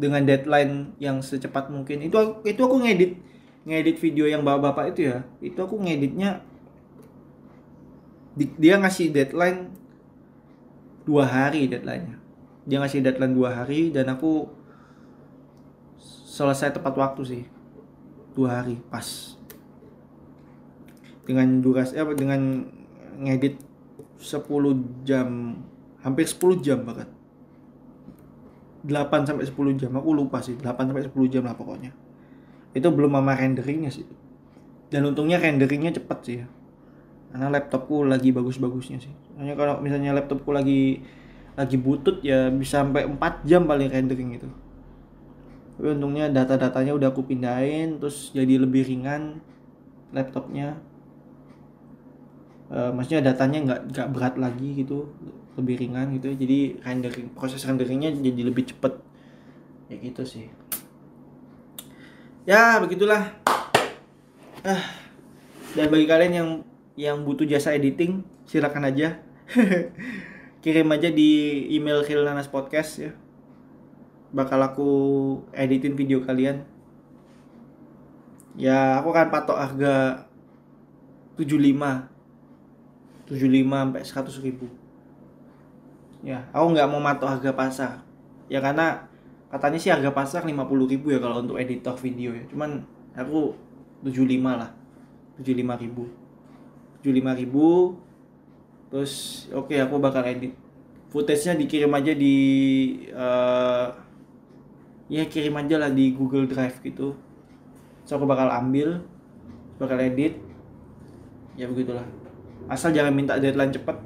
dengan deadline yang secepat mungkin. Itu itu aku ngedit ngedit video yang bapak-bapak itu ya. Itu aku ngeditnya di, dia ngasih deadline dua hari deadline-nya. Dia ngasih deadline dua hari dan aku selesai tepat waktu sih. Dua hari pas dengan durasi apa dengan ngedit 10 jam hampir 10 jam bahkan. 8 sampai 10 jam aku lupa sih 8 sampai 10 jam lah pokoknya. Itu belum sama renderingnya sih. Dan untungnya renderingnya cepet sih ya. Karena laptopku lagi bagus-bagusnya sih. Hanya kalau misalnya laptopku lagi lagi butut ya bisa sampai 4 jam paling rendering itu tapi untungnya data-datanya udah aku pindahin terus jadi lebih ringan laptopnya uh, maksudnya datanya nggak nggak berat lagi gitu lebih ringan gitu ya. Jadi rendering proses renderingnya jadi lebih cepet. Ya gitu sih. Ya begitulah. Ah. Dan bagi kalian yang yang butuh jasa editing silakan aja. Kirim aja di email Khilnanas Podcast ya. Bakal aku editin video kalian. Ya aku akan patok harga 75 75 sampai 100 ribu. Ya aku nggak mau matok harga pasar. Ya karena katanya sih harga pasar 50 ribu ya kalau untuk editor video ya. Cuman aku 75 lah 75 ribu. 75 ribu terus oke okay, aku bakal edit. Footage-nya dikirim aja di uh, ya kirim aja lah di Google Drive gitu. So aku bakal ambil bakal edit. Ya begitulah asal jangan minta deadline cepet.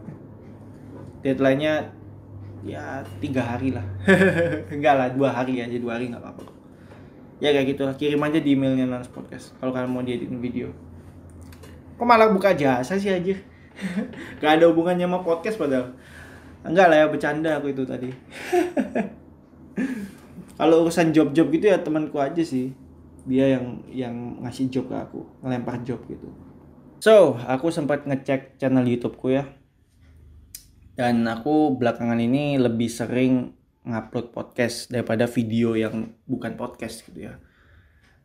Deadline-nya ya tiga hari lah. Enggak lah dua hari aja dua hari nggak apa-apa. Ya kayak gitu lah. Kirim aja di emailnya Nanas Podcast kalau kalian mau dieditin video. Kok malah buka jasa sih aja gak ada hubungannya sama podcast padahal. Enggak lah ya bercanda aku itu tadi. Kalau urusan job-job gitu ya temanku aja sih. Dia yang yang ngasih job ke aku ngelempar job gitu so aku sempat ngecek channel YouTubeku ya. Dan aku belakangan ini lebih sering ngupload podcast daripada video yang bukan podcast gitu ya.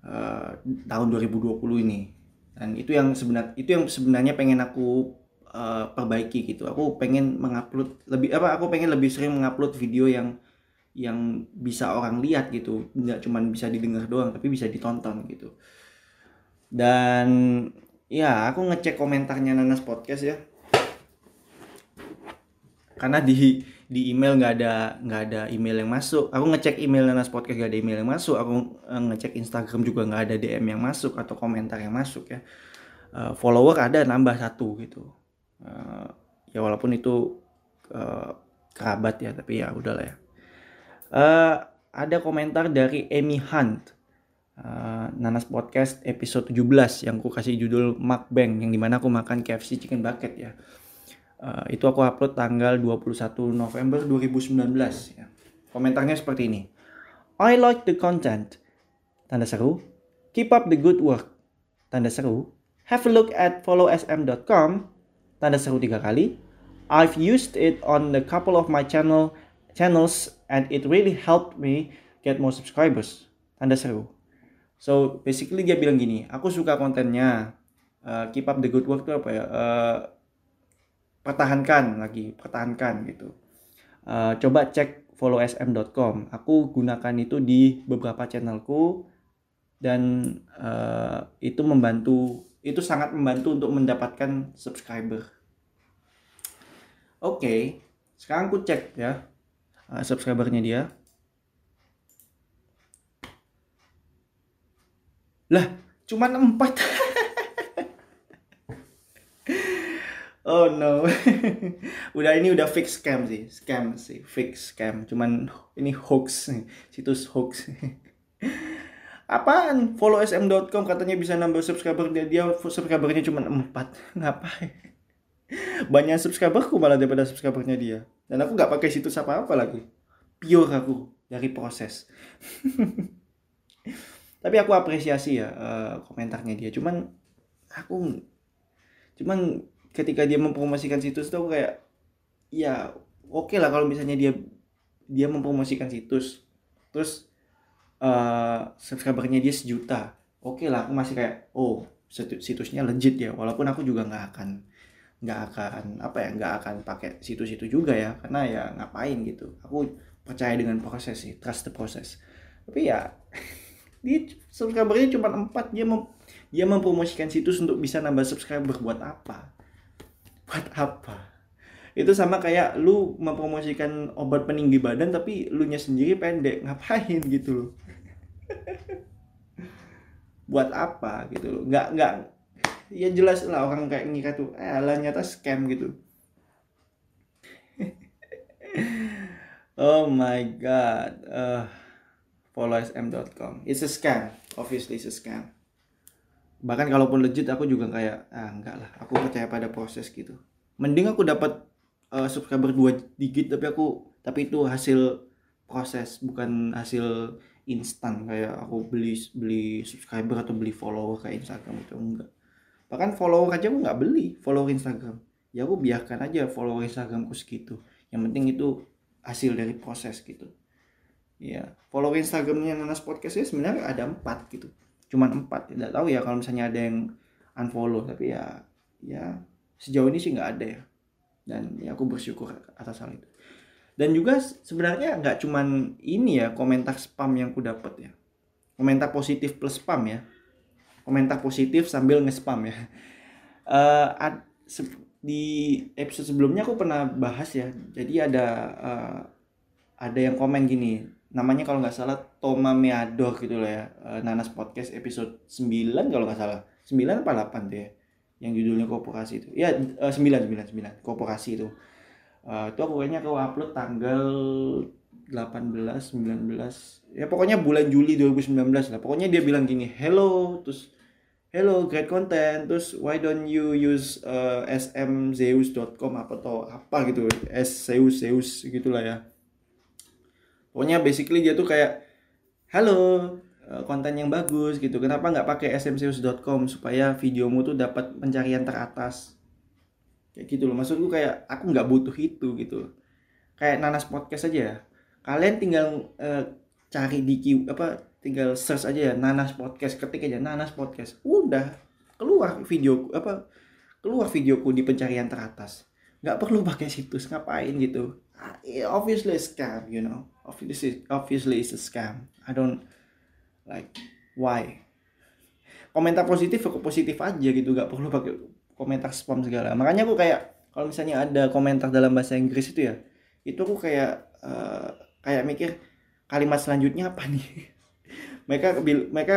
Uh, tahun 2020 ini. Dan itu yang sebenarnya itu yang sebenarnya pengen aku uh, perbaiki gitu. Aku pengen mengupload lebih apa aku pengen lebih sering mengupload video yang yang bisa orang lihat gitu. Nggak cuma bisa didengar doang tapi bisa ditonton gitu. Dan ya aku ngecek komentarnya Nanas podcast ya. Karena di di email nggak ada nggak ada email yang masuk. Aku ngecek email Nanas podcast gak ada email yang masuk. Aku eh, ngecek Instagram juga nggak ada DM yang masuk atau komentar yang masuk ya. Uh, follower ada nambah satu gitu. Uh, ya walaupun itu uh, kerabat ya tapi ya udahlah ya. Uh, ada komentar dari Amy Hunt uh, Nanas Podcast episode 17 yang aku kasih judul Mukbang yang di mana aku makan KFC Chicken Bucket ya. Uh, itu aku upload tanggal 21 November 2019 ya. komentarnya seperti ini. I like the content. Tanda seru. Keep up the good work. Tanda seru. Have a look at followsm.com tanda seru tiga kali. I've used it on a couple of my channel channels and it really helped me get more subscribers. Tanda seru. So basically dia bilang gini, aku suka kontennya, uh, keep up the good work tuh apa ya? Uh, pertahankan lagi, pertahankan gitu. Uh, coba cek followsm.com. Aku gunakan itu di beberapa channelku dan uh, itu membantu, itu sangat membantu untuk mendapatkan subscriber. Oke, okay, sekarang aku cek ya uh, subscribernya dia lah cuman empat. Oh no. Udah ini udah fix scam sih. Scam sih fix scam. Cuman ini hoax situs hoax. Apaan? Follow sm.com katanya bisa nambah subscriber. Dia dia subscribernya cuma empat. Ngapain? Banyak subscriberku malah daripada subscribernya dia. Dan aku nggak pakai situs apa apa lagi. Pure aku dari proses tapi aku apresiasi ya uh, komentarnya dia. Cuman aku cuman ketika dia mempromosikan situs tuh kayak ya oke okay lah kalau misalnya dia dia mempromosikan situs. Terus uh, subscribernya dia sejuta. Oke okay lah aku masih kayak oh situsnya legit ya. Walaupun aku juga nggak akan nggak akan apa ya nggak akan pakai situs itu juga ya. Karena ya ngapain gitu. Aku percaya dengan proses sih trust the process. Tapi ya di subscribernya cuma empat dia mem dia mempromosikan situs untuk bisa nambah subscriber. Buat apa? Buat apa? Itu sama kayak lu mempromosikan obat peninggi badan tapi lu nya sendiri pendek. Ngapain gitu loh? Buat apa gitu loh? Nggak nggak ya jelas lah orang kayak ngira tuh eh lah nyata scam gitu. Oh my god. Uh, followsm.com it's a scam. Obviously it's a scam. Bahkan kalaupun legit aku juga kayak ah enggak lah. Aku percaya pada proses gitu. Mending aku dapat uh, subscriber dua digit tapi aku tapi itu hasil proses bukan hasil instan. Kayak aku beli beli subscriber atau beli follower kayak Instagram itu enggak. Bahkan follower aja aku nggak beli follower Instagram. Ya aku biarkan aja follower Instagramku segitu. Yang penting itu hasil dari proses gitu ya follower Instagramnya Nanas Podcast ya sebenarnya ada empat gitu cuman empat tidak tahu ya kalau misalnya ada yang unfollow tapi ya ya sejauh ini sih nggak ada ya dan ya aku bersyukur atas hal itu dan juga sebenarnya nggak cuman ini ya komentar spam yang aku dapat ya komentar positif plus spam ya komentar positif sambil nge-spam ya. Uh, ad, di episode sebelumnya aku pernah bahas ya. Jadi ada uh, ada yang komen gini. Namanya kalau nggak salah Toma Meador gitu lah ya. Uh, Nanas Podcast episode 9 kalau nggak salah. 9 apa 8 deh. Yang judulnya kooperasi itu. Ya uh, 9 9 9 kooperasi itu. uh, itu aku kayaknya aku upload tanggal 18 19 ya pokoknya bulan Juli 2019 lah pokoknya dia bilang gini hello terus hello great content terus why don't you use uh, smzeus.com apa atau apa gitu s zeus zeus gitulah ya pokoknya basically dia tuh kayak halo uh, konten yang bagus gitu. Kenapa nggak pakai smzeus.com supaya videomu tuh dapat pencarian teratas? Kayak gitu loh. Maksudku kayak aku nggak butuh itu gitu kayak nanas podcast aja ya. Kalian tinggal uh, cari di apa tinggal search aja ya nanas podcast ketik aja nanas podcast. Udah keluar video apa keluar videoku di pencarian teratas. Nggak perlu pakai situs ngapain gitu. Ah, obviously a scam you know obviously obviously it's a scam. I don't like why? Komentar positif aku positif aja gitu. Nggak perlu pakai komentar spam segala. Makanya aku kayak kalau misalnya ada komentar dalam bahasa Inggris itu ya itu aku kayak uh, kayak mikir kalimat selanjutnya apa nih? Mereka mereka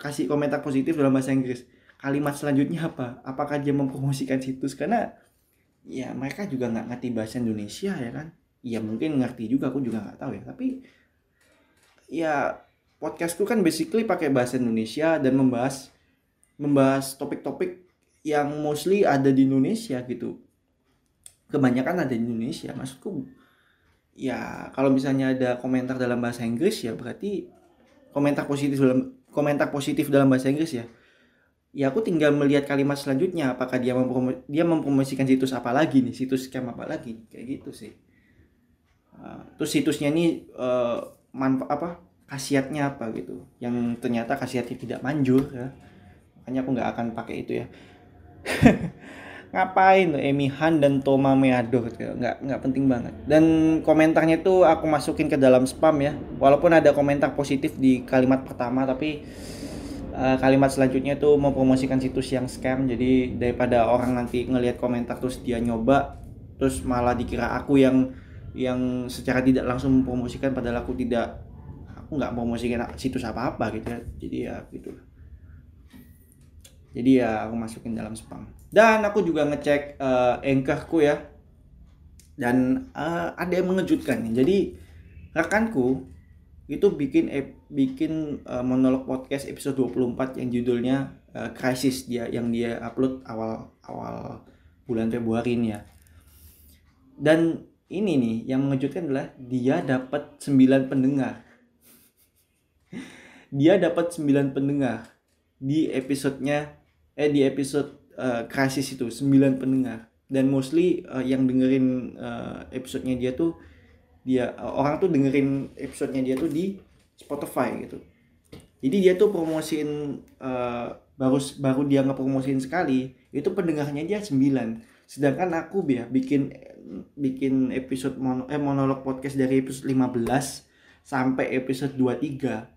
kasih komentar positif dalam bahasa Inggris. Kalimat selanjutnya apa? Apakah dia mempromosikan situs? Karena ya mereka juga nggak ngerti bahasa Indonesia ya kan ya mungkin ngerti juga aku juga nggak tahu ya. Tapi ya podcastku kan basically pakai bahasa Indonesia dan membahas membahas topik-topik yang mostly ada di Indonesia gitu. Kebanyakan ada di Indonesia. Maksudku ya kalau misalnya ada komentar dalam bahasa Inggris ya berarti komentar positif dalam komentar positif dalam bahasa Inggris ya. Ya aku tinggal melihat kalimat selanjutnya apakah dia mempromo dia mempromosikan situs apa lagi nih? Situs scam apa lagi? Kayak gitu sih uh, terus situsnya ini uh, manfa apa khasiatnya apa gitu. Yang ternyata khasiatnya tidak manjur ya. Makanya aku nggak akan pakai itu ya. Ngapain Emi Han dan Toma Meado gitu nggak nggak penting banget. Dan komentarnya tuh aku masukin ke dalam spam ya. Walaupun ada komentar positif di kalimat pertama tapi uh, kalimat selanjutnya tuh mempromosikan situs yang scam. Jadi daripada orang nanti ngelihat komentar terus dia nyoba terus malah dikira aku yang yang secara tidak langsung mempromosikan padahal aku tidak aku nggak promosikan situs apa apa gitu ya. Jadi ya gitu. Jadi ya aku masukin dalam spam. Dan aku juga ngecek uh, anchorku ya. Dan uh, ada yang mengejutkan jadi rekanku itu bikin eh, bikin uh, monolog podcast episode 24 yang judulnya uh, crisis. Dia yang dia upload awal awal bulan Februari ini ya. Dan ini nih yang mengejutkan adalah dia dapat 9 pendengar. Dia dapat 9 pendengar di episodenya eh di episode uh, krisis itu 9 pendengar. Dan mostly uh, yang dengerin uh, episodenya dia tuh dia uh, orang tuh dengerin episodenya dia tuh di Spotify gitu. Jadi dia tuh promosiin uh, baru baru dia ngepromosiin sekali itu pendengarnya dia 9 sedangkan aku ya bikin bikin episode mono, eh, monolog podcast dari episode 15 sampai episode 23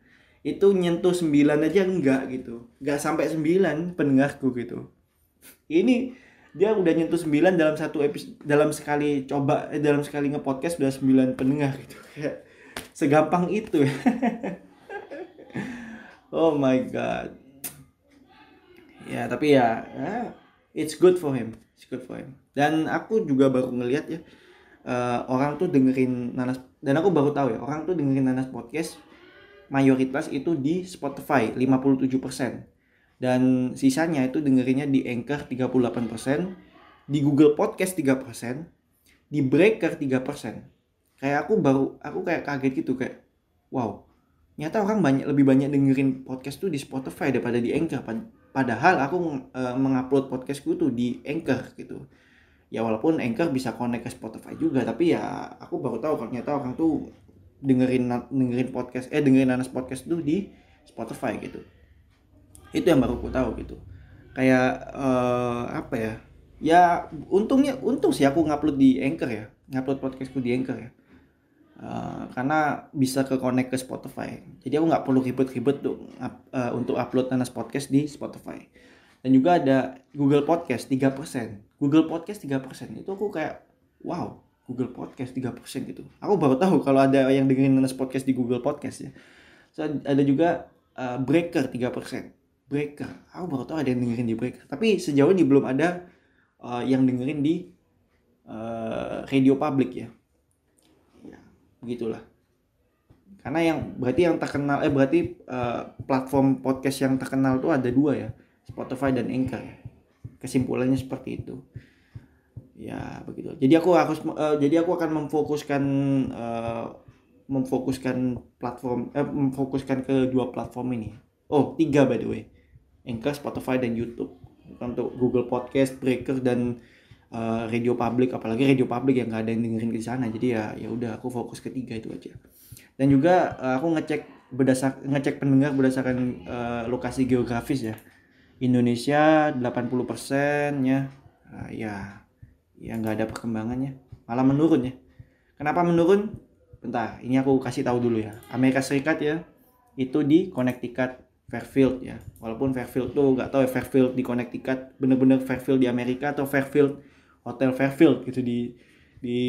itu nyentuh 9 aja enggak gitu. Enggak sampai 9 pendengarku gitu. Ini dia udah nyentuh 9 dalam satu episode dalam sekali coba eh, dalam sekali ngepodcast udah 9 pendengar gitu. Kayak segampang itu. Oh my god. Ya tapi ya, ya it's good for him. It's good for him dan aku juga baru ngelihat ya uh, orang tuh dengerin nanas dan aku baru tahu ya orang tuh dengerin nanas podcast mayoritas itu di Spotify 57% dan sisanya itu dengerinnya di Anchor 38%, di Google Podcast 3%, di Breaker 3%. Kayak aku baru aku kayak kaget gitu kayak wow. Nyata orang banyak lebih banyak dengerin podcast tuh di Spotify daripada di Anchor. Padahal aku e, mengupload podcastku tuh di Anchor gitu. Ya walaupun Anchor bisa connect ke Spotify juga, tapi ya aku baru tahu kalau nyata orang tuh dengerin dengerin podcast eh dengerin Nanas podcast tuh di Spotify gitu. Itu yang baru aku tahu gitu. Kayak uh, apa ya? Ya untungnya untung sih aku ngupload di Anchor ya. Ngupload podcastku di Anchor ya. Uh, karena bisa ke connect ke Spotify. Jadi aku nggak perlu ribet-ribet tuh uh, untuk upload Nanas podcast di Spotify. Dan juga ada Google Podcast 3% Google Podcast 3% itu aku kayak wow Google Podcast 3% gitu. Aku baru tahu kalau ada yang dengerin Nanas podcast di Google Podcast ya. So, ada juga uh, Breaker 3% Breaker. Aku baru tahu ada yang dengerin di Breaker. Tapi sejauh ini belum ada uh, yang dengerin di uh, radio public ya. Ya begitulah. Karena yang berarti yang terkenal eh berarti uh, platform podcast yang terkenal tuh ada dua ya Spotify dan Anchor kesimpulannya seperti itu. Ya begitu. Jadi aku harus uh, jadi aku akan memfokuskan uh, memfokuskan platform eh, memfokuskan ke dua platform ini. Oh tiga by the way. Anchor Spotify dan YouTube. Untuk Google Podcast Breaker dan uh, radio public. Apalagi radio public yang nggak ada yang dengerin di sana. Jadi ya ya udah aku fokus ketiga itu aja. Dan juga uh, aku ngecek berdasar ngecek pendengar berdasarkan uh, lokasi geografis ya Indonesia 80% ya. Uh, ya ya nggak ada perkembangannya. Malah menurun ya. Kenapa menurun? Bentar ini aku kasih tahu dulu ya. Amerika Serikat ya itu di Connecticut Fairfield ya. Walaupun Fairfield tuh nggak tahu ya Fairfield di Connecticut bener-bener Fairfield di Amerika atau Fairfield Hotel Fairfield gitu di di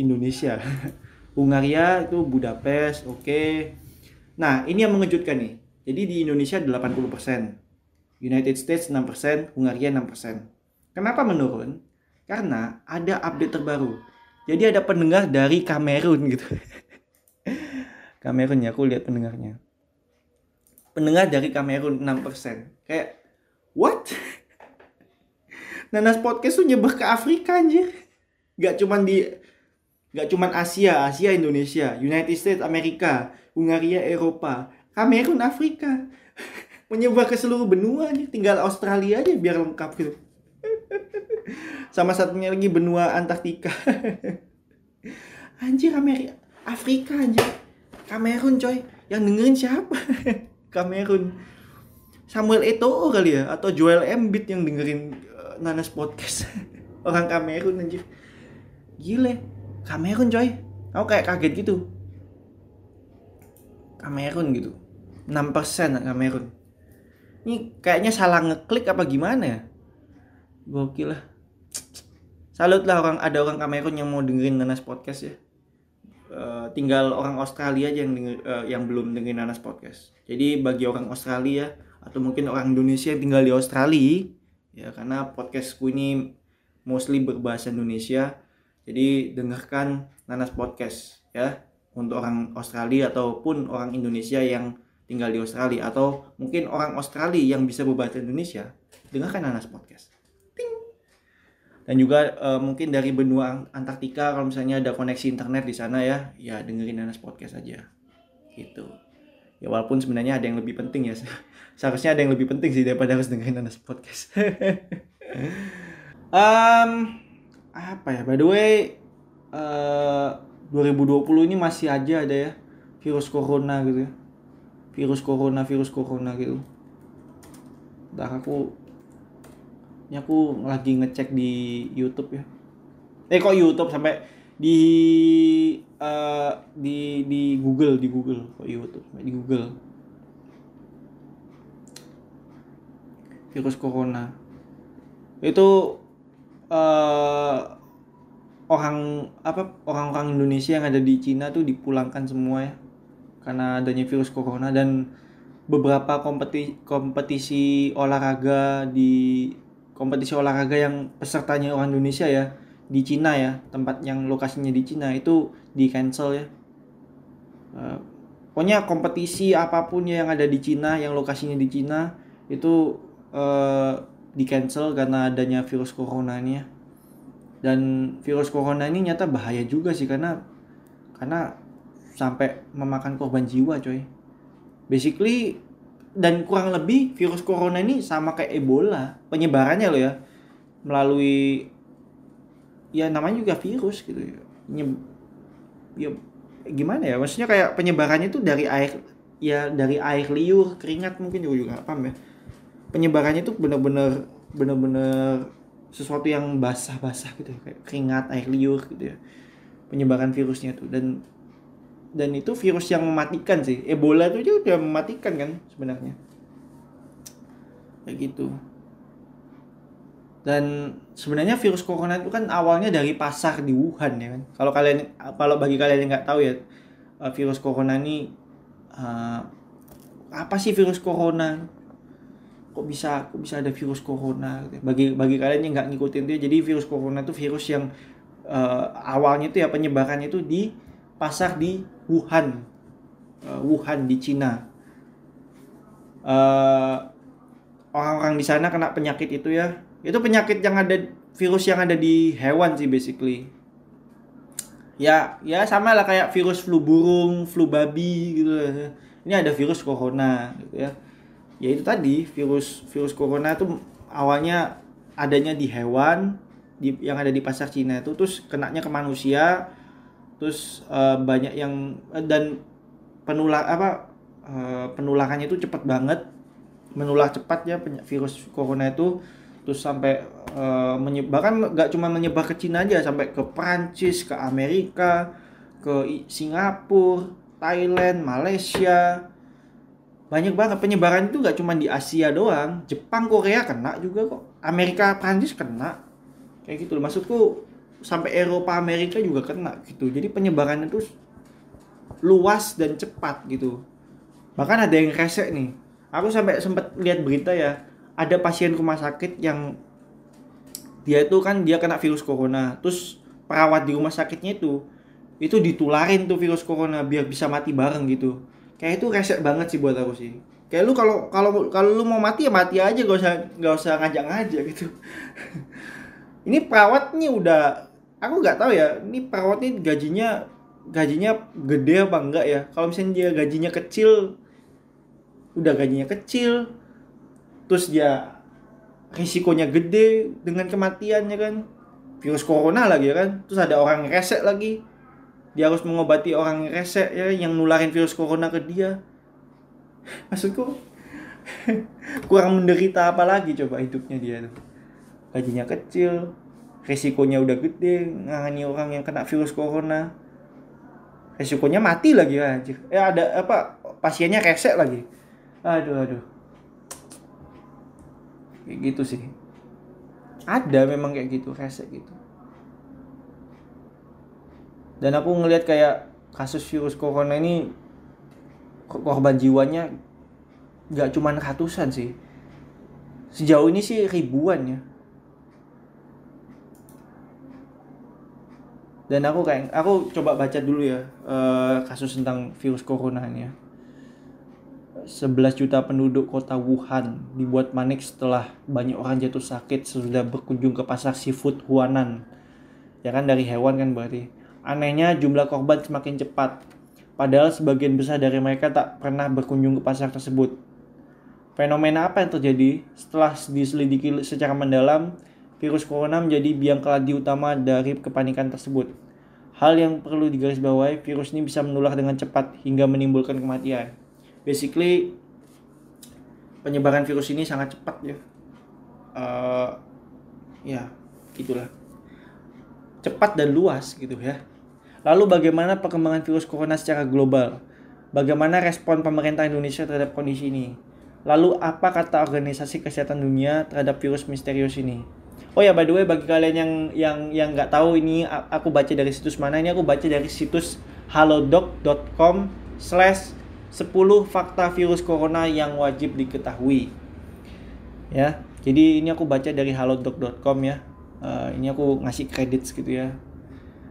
Indonesia. Hungaria itu Budapest, oke. Okay. Nah, ini yang mengejutkan nih. Jadi di Indonesia 80%, United States 6%, Hungaria 6%. Kenapa menurun? Karena ada update terbaru. Jadi ada pendengar dari Kamerun gitu. Kamerun ya, aku lihat pendengarnya. Pendengar dari Kamerun 6%. Kayak, what? Nanas Podcast tuh nyebar ke Afrika anjir. Gak cuman di Gak cuman Asia, Asia Indonesia, United States Amerika, Hungaria Eropa, Kamerun Afrika. Menyebar ke seluruh benua nih, tinggal Australia aja biar lengkap gitu. Sama satunya lagi benua Antartika. anjir Amerika, Afrika anjir. Kamerun coy, yang dengerin siapa? Kamerun. Samuel Eto'o kali ya atau Joel Embiid yang dengerin uh, Nanas podcast. Orang Kamerun anjir. Gile Kamerun coy aku kayak kaget gitu Kamerun gitu 6% Kamerun ini kayaknya salah ngeklik apa gimana ya? Gokil lah. Salut lah orang ada orang Kamerun yang mau dengerin Nanas podcast ya. Uh, tinggal orang Australia aja yang denger, uh, yang belum dengerin Nanas podcast. Jadi bagi orang Australia atau mungkin orang Indonesia yang tinggal di Australia ya karena podcastku ini mostly berbahasa Indonesia jadi dengarkan Nanas Podcast ya. Untuk orang Australia ataupun orang Indonesia yang tinggal di Australia atau mungkin orang Australia yang bisa berbahasa Indonesia dengarkan Nanas Podcast. Ting. Dan juga uh, mungkin dari benua Antartika kalau misalnya ada koneksi internet di sana ya, ya dengerin Nanas Podcast aja. Gitu. Ya walaupun sebenarnya ada yang lebih penting ya. Seharusnya ada yang lebih penting sih daripada harus dengerin Nanas Podcast. um, apa ya by the way uh, eh, 2020 ini masih aja ada ya virus corona gitu ya virus corona virus corona gitu. Dah aku ini aku lagi ngecek di YouTube ya. Eh kok YouTube sampai di uh, di di Google di Google kok YouTube di Google. Virus corona. Itu uh, orang apa orang-orang Indonesia yang ada di Cina tuh dipulangkan semua ya karena adanya virus corona dan beberapa kompetisi kompetisi olahraga di kompetisi olahraga yang pesertanya orang Indonesia ya di Cina ya tempat yang lokasinya di Cina itu di cancel ya. Uh, pokoknya kompetisi apa pun yang ada di Cina yang lokasinya di Cina itu uh, di cancel karena adanya virus corona ini ya. Dan virus corona ini nyata bahaya juga sih karena karena sampai memakan korban jiwa coy. Basically dan kurang lebih virus corona ini sama kayak Ebola. Penyebarannya loh ya. Melalui ya namanya juga virus gitu ya. Nye, ya gimana ya? Maksudnya kayak penyebarannya itu dari air ya dari air liur keringat mungkin juga juga paham ya. Penyebarannya itu bener-bener bener-bener sesuatu yang basah-basah gitu ya, kayak keringat air liur gitu ya. Penyebaran virusnya tuh. Dan dan itu virus yang mematikan sih. Ebola itu juga udah mematikan kan sebenarnya. Kayak gitu. Dan sebenarnya virus corona itu kan awalnya dari pasar di Wuhan ya kan. Kalau kalian kalau bagi kalian yang nggak tahu ya eh, virus corona ini uh, apa sih virus corona? Kok bisa kok bisa ada virus corona? Bagi bagi kalian yang nggak ngikutin dia jadi virus corona itu virus yang uh, awalnya itu ya penyebarannya itu di pasar di Wuhan. Uh, Wuhan di Cina. Uh, orang-orang di sana kena penyakit itu ya. Itu penyakit yang ada virus yang ada di hewan sih basically. Ya ya sama lah kayak virus flu burung flu babi gitu. Ini ada virus corona gitu ya. Ya itu tadi virus virus corona itu awalnya adanya di hewan di, yang ada di pasar Cina itu terus kenaknya ke manusia terus uh, banyak yang uh, dan penular apa uh, penularannya itu cepat banget. Menular cepat ya virus corona itu. Terus sampai uh, menyebar kan nggak cuma menyebar ke Cina aja sampai ke Prancis ke Amerika ke Singapura Thailand Malaysia. Banyak banget. Penyebaran itu nggak cuma di Asia doang. Jepang Korea kena juga kok. Amerika Prancis kena. Kayak gitu maksudku sampai Eropa Amerika juga kena gitu. Jadi penyebaran itu luas dan cepat gitu. Bahkan ada yang resek nih. Aku sampai sempat lihat berita ya ada pasien rumah sakit yang dia itu kan dia kena virus corona. Terus perawat di rumah sakitnya itu itu ditularin tuh virus corona biar bisa mati bareng gitu. Kayak itu resek banget sih buat aku sih. Kayak lu kalau kalau kalau lu mau mati ya mati aja gak usah gak usah ngajak-ngajak gitu. Ini perawat nih udah aku nggak tahu ya ini perawat nih gajinya gajinya gede apa enggak ya? Kalau misalnya dia gajinya kecil udah gajinya kecil terus dia risikonya gede dengan kematiannya kan? Virus corona lagi ya kan? Terus ada orang resek lagi. Dia harus mengobati orang resek ya yang nularin virus corona ke dia. Maksudku kurang menderita apa lagi coba hidupnya dia tuh? Gajinya kecil resikonya udah gede ngangani orang yang kena virus corona. Resikonya mati lagi aja eh ada apa pasiennya resek lagi. Aduh aduh. Kayak gitu sih. Ada memang kayak gitu resek gitu. Dan aku ngelihat kayak kasus virus corona ini korban jiwanya nggak cuma ratusan sih. Sejauh ini sih ribuan ya dan aku kayak aku coba baca dulu ya uh, kasus tentang virus corona ini ya 11 juta penduduk kota Wuhan dibuat panik setelah banyak orang jatuh sakit sesudah berkunjung ke pasar seafood Huanan. Ya kan dari hewan kan berarti. Anehnya jumlah korban semakin cepat. Padahal sebagian besar dari mereka tak pernah berkunjung ke pasar tersebut. Fenomena apa yang terjadi? Setelah diselidiki secara mendalam, virus corona menjadi biang keladi utama dari kepanikan tersebut. Hal yang perlu digarisbawahi, virus ini bisa menular dengan cepat hingga menimbulkan kematian. Basically penyebaran virus ini sangat cepat ya. Uh, ya itulah cepat dan luas gitu ya. Lalu bagaimana perkembangan virus corona secara global? Bagaimana respon pemerintah Indonesia terhadap kondisi ini? Lalu apa kata organisasi kesehatan dunia terhadap virus misterius ini Oh ya by the way bagi kalian yang yang yang nggak tahu ini aku baca dari situs mana ini aku baca dari situs halodoc.com slash 10 fakta virus corona yang wajib diketahui. Ya, jadi ini aku baca dari halodoc.com ya. Uh, ini aku ngasih kredit gitu ya.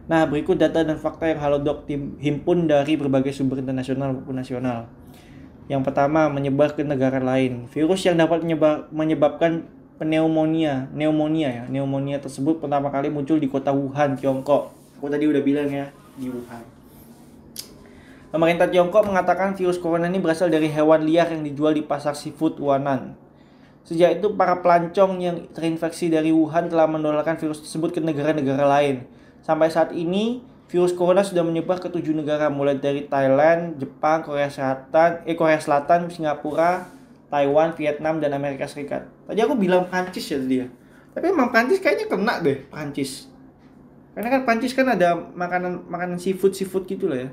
Nah, berikut data dan fakta yang Halodoc tim himpun dari berbagai sumber internasional maupun nasional. Yang pertama, menyebar ke negara lain. Virus yang dapat menyebab, menyebabkan pneumonia, pneumonia ya. Pneumonia tersebut pertama kali muncul di kota Wuhan, Tiongkok. Aku tadi udah bilang ya, di Wuhan. Pemerintah Tiongkok mengatakan virus corona ini berasal dari hewan liar yang dijual di pasar seafood Wuhan. Sejak itu, para pelancong yang terinfeksi dari Wuhan telah menularkan virus tersebut ke negara-negara lain. Sampai saat ini, virus corona sudah menyebar ke tujuh negara, mulai dari Thailand, Jepang, Korea Selatan, eh Korea Selatan, Singapura, Taiwan, Vietnam, dan Amerika Serikat. Tadi aku bilang Prancis ya tadi ya. Tapi emang Prancis kayaknya kena deh, Prancis. Karena kan Prancis kan ada makanan makanan seafood seafood gitu lah ya.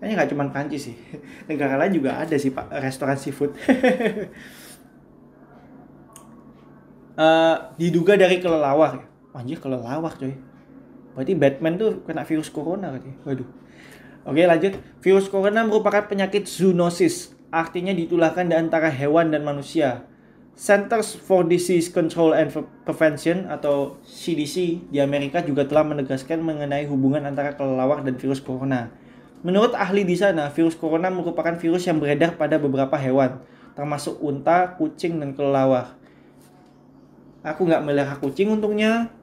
Kayaknya nggak cuma Prancis sih. Negara lain juga ada sih pak restoran seafood. uh, diduga dari kelelawar. Anjir kelelawar coy. Berarti Batman tuh kena virus corona katanya. Waduh. Oke lanjut. Virus corona merupakan penyakit zoonosis. Artinya ditularkan di antara hewan dan manusia. Centers for Disease Control and Prevention atau CDC di Amerika juga telah menegaskan mengenai hubungan antara kelelawar dan virus corona. Menurut ahli di sana, virus corona merupakan virus yang beredar pada beberapa hewan, termasuk unta, kucing, dan kelelawar. Aku nggak melihara kucing untungnya.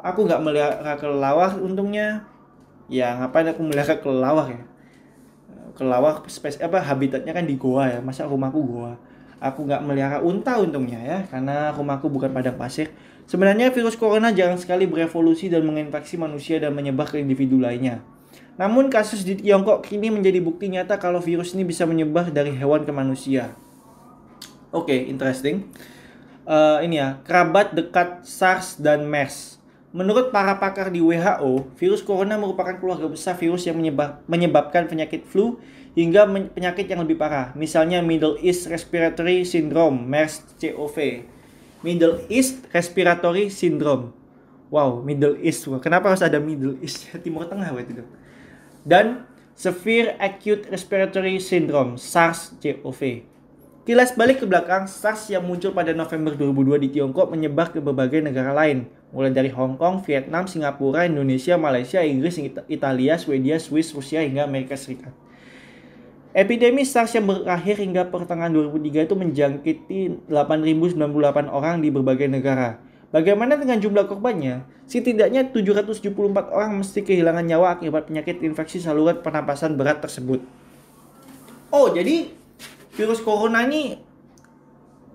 Aku nggak melihara kelelawar untungnya. Ya ngapain aku melihara kelelawar ya? Kelelawar spes apa habitatnya kan di goa ya. Masa rumahku goa? Aku nggak melihara unta untungnya ya, karena rumahku bukan padang pasir. Sebenarnya virus corona jarang sekali berevolusi dan menginfeksi manusia dan menyebar ke individu lainnya. Namun kasus di Tiongkok kini menjadi bukti nyata kalau virus ini bisa menyebar dari hewan ke manusia. Oke, okay, interesting. Uh, ini ya, kerabat dekat SARS dan MERS. Menurut para pakar di WHO, virus corona merupakan keluarga besar virus yang menyebab, menyebabkan penyakit flu hingga penyakit yang lebih parah, misalnya Middle East Respiratory Syndrome (MERS-CoV). Middle East Respiratory Syndrome. Wow, Middle East. Kenapa harus ada Middle East? Timur Tengah berarti itu. Dan Severe Acute Respiratory Syndrome (SARS-CoV). Kilas balik ke belakang, SARS yang muncul pada November 2002 di Tiongkok menyebar ke berbagai negara lain, mulai dari Hong Kong, Vietnam, Singapura, Indonesia, Malaysia, Inggris, Italia, Swedia, Swiss, Rusia, hingga Amerika Serikat. Epidemi SARS yang berakhir hingga pertengahan 2003 itu menjangkiti 8.098 orang di berbagai negara. Bagaimana dengan jumlah korbannya? Setidaknya 774 orang mesti kehilangan nyawa akibat penyakit infeksi saluran pernapasan berat tersebut. Oh, jadi virus corona ini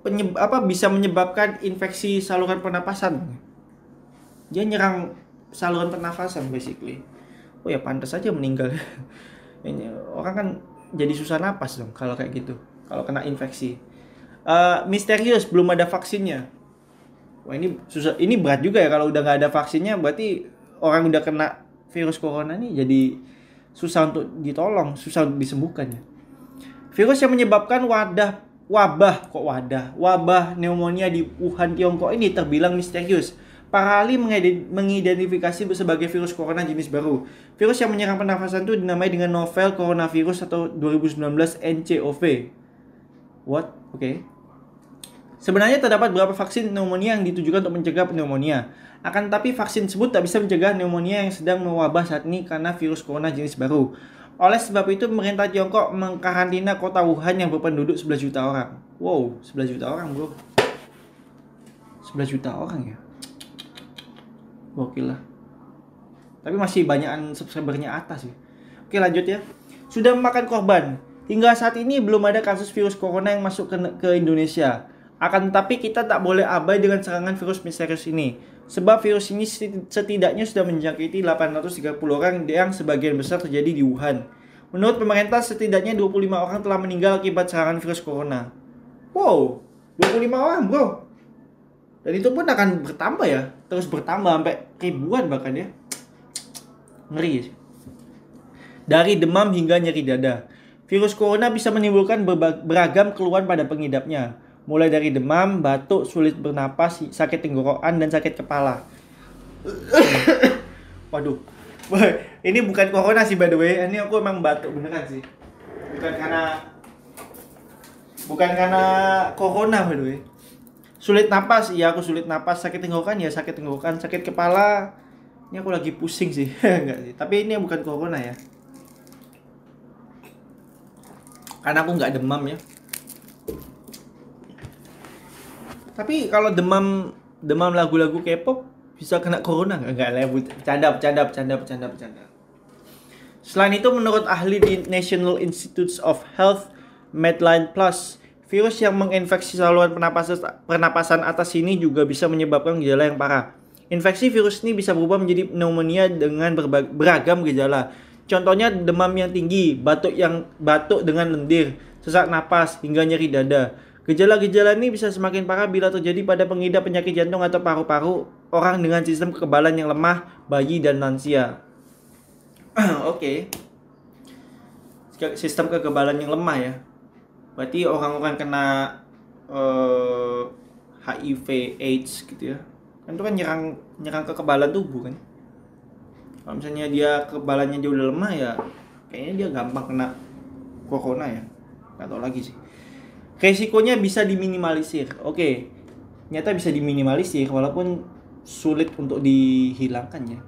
penyeb apa bisa menyebabkan infeksi saluran pernapasan. Dia nyerang saluran pernapasan basically. Oh ya pantas saja meninggal. Orang kan jadi susah napas dong kalau kayak gitu kalau kena infeksi uh, misterius belum ada vaksinnya wah ini susah ini berat juga ya kalau udah nggak ada vaksinnya berarti orang udah kena virus corona nih jadi susah untuk ditolong susah untuk disembuhkan ya virus yang menyebabkan wadah wabah kok wadah wabah pneumonia di Wuhan Tiongkok ini terbilang misterius Para ahli mengidentifikasi sebagai virus corona jenis baru. Virus yang menyerang pernafasan itu dinamai dengan novel coronavirus atau 2019 NCOV. What? Oke. Okay. Sebenarnya terdapat beberapa vaksin pneumonia yang ditujukan untuk mencegah pneumonia. Akan tetapi vaksin tersebut tak bisa mencegah pneumonia yang sedang mewabah saat ini karena virus corona jenis baru. Oleh sebab itu, pemerintah Tiongkok mengkarantina kota Wuhan yang berpenduduk 11 juta orang. Wow, 11 juta orang bro. 11 juta orang ya? Gokil lah. Tapi masih banyakan subscribernya atas sih oke lanjut ya. Sudah memakan korban. Hingga saat ini belum ada kasus virus corona yang masuk ke, ke Indonesia. Akan tetapi kita tak boleh abai dengan serangan virus misterius ini sebab virus ini setidaknya sudah menjangkiti 830 orang yang sebagian besar terjadi di Wuhan Menurut pemerintah, setidaknya 25 orang telah meninggal akibat serangan virus corona. Wow, 25 orang bro. Dan itu pun akan bertambah ya, terus bertambah sampai ribuan bahkan ya. Ngeri. Dari demam hingga nyeri dada. Virus corona bisa menimbulkan beragam keluhan pada pengidapnya, mulai dari demam, batuk, sulit bernapas, sakit tenggorokan, dan sakit kepala. Waduh, ini bukan corona sih by the way, ini aku emang batuk beneran sih. Bukan karena bukan karena corona by the way. Sulit napas iya aku sulit napas. Sakit tenggorokan ya sakit tenggorokan. Sakit kepala ini aku lagi pusing sih. Enggak sih. Tapi ini bukan corona ya. Karena aku nggak demam ya tapi kalau demam demam lagu-lagu K-pop bisa kena corona nggak nggak lah bercanda bercanda bercanda bercanda bercanda selain itu menurut ahli di National Institutes of Health Medline Plus Virus yang menginfeksi saluran pernapasan, pernapasan atas ini juga bisa menyebabkan gejala yang parah. Infeksi virus ini bisa berubah menjadi pneumonia dengan beragam gejala. Contohnya demam yang tinggi, batuk yang batuk dengan lendir, sesak napas, hingga nyeri dada. Gejala-gejala ini bisa semakin parah bila terjadi pada pengidap penyakit jantung atau paru-paru, orang dengan sistem kekebalan yang lemah, bayi dan lansia. Oke. Okay. Sistem kekebalan yang lemah ya berarti orang-orang kena uh, eh, HIV AIDS gitu ya kan itu kan nyerang nyerang kekebalan tubuh kan kalau misalnya dia kekebalannya jauh lemah ya kayaknya dia gampang kena corona ya nggak tahu lagi sih resikonya bisa diminimalisir. Oke, nyata bisa diminimalisir walaupun sulit untuk dihilangkan ya.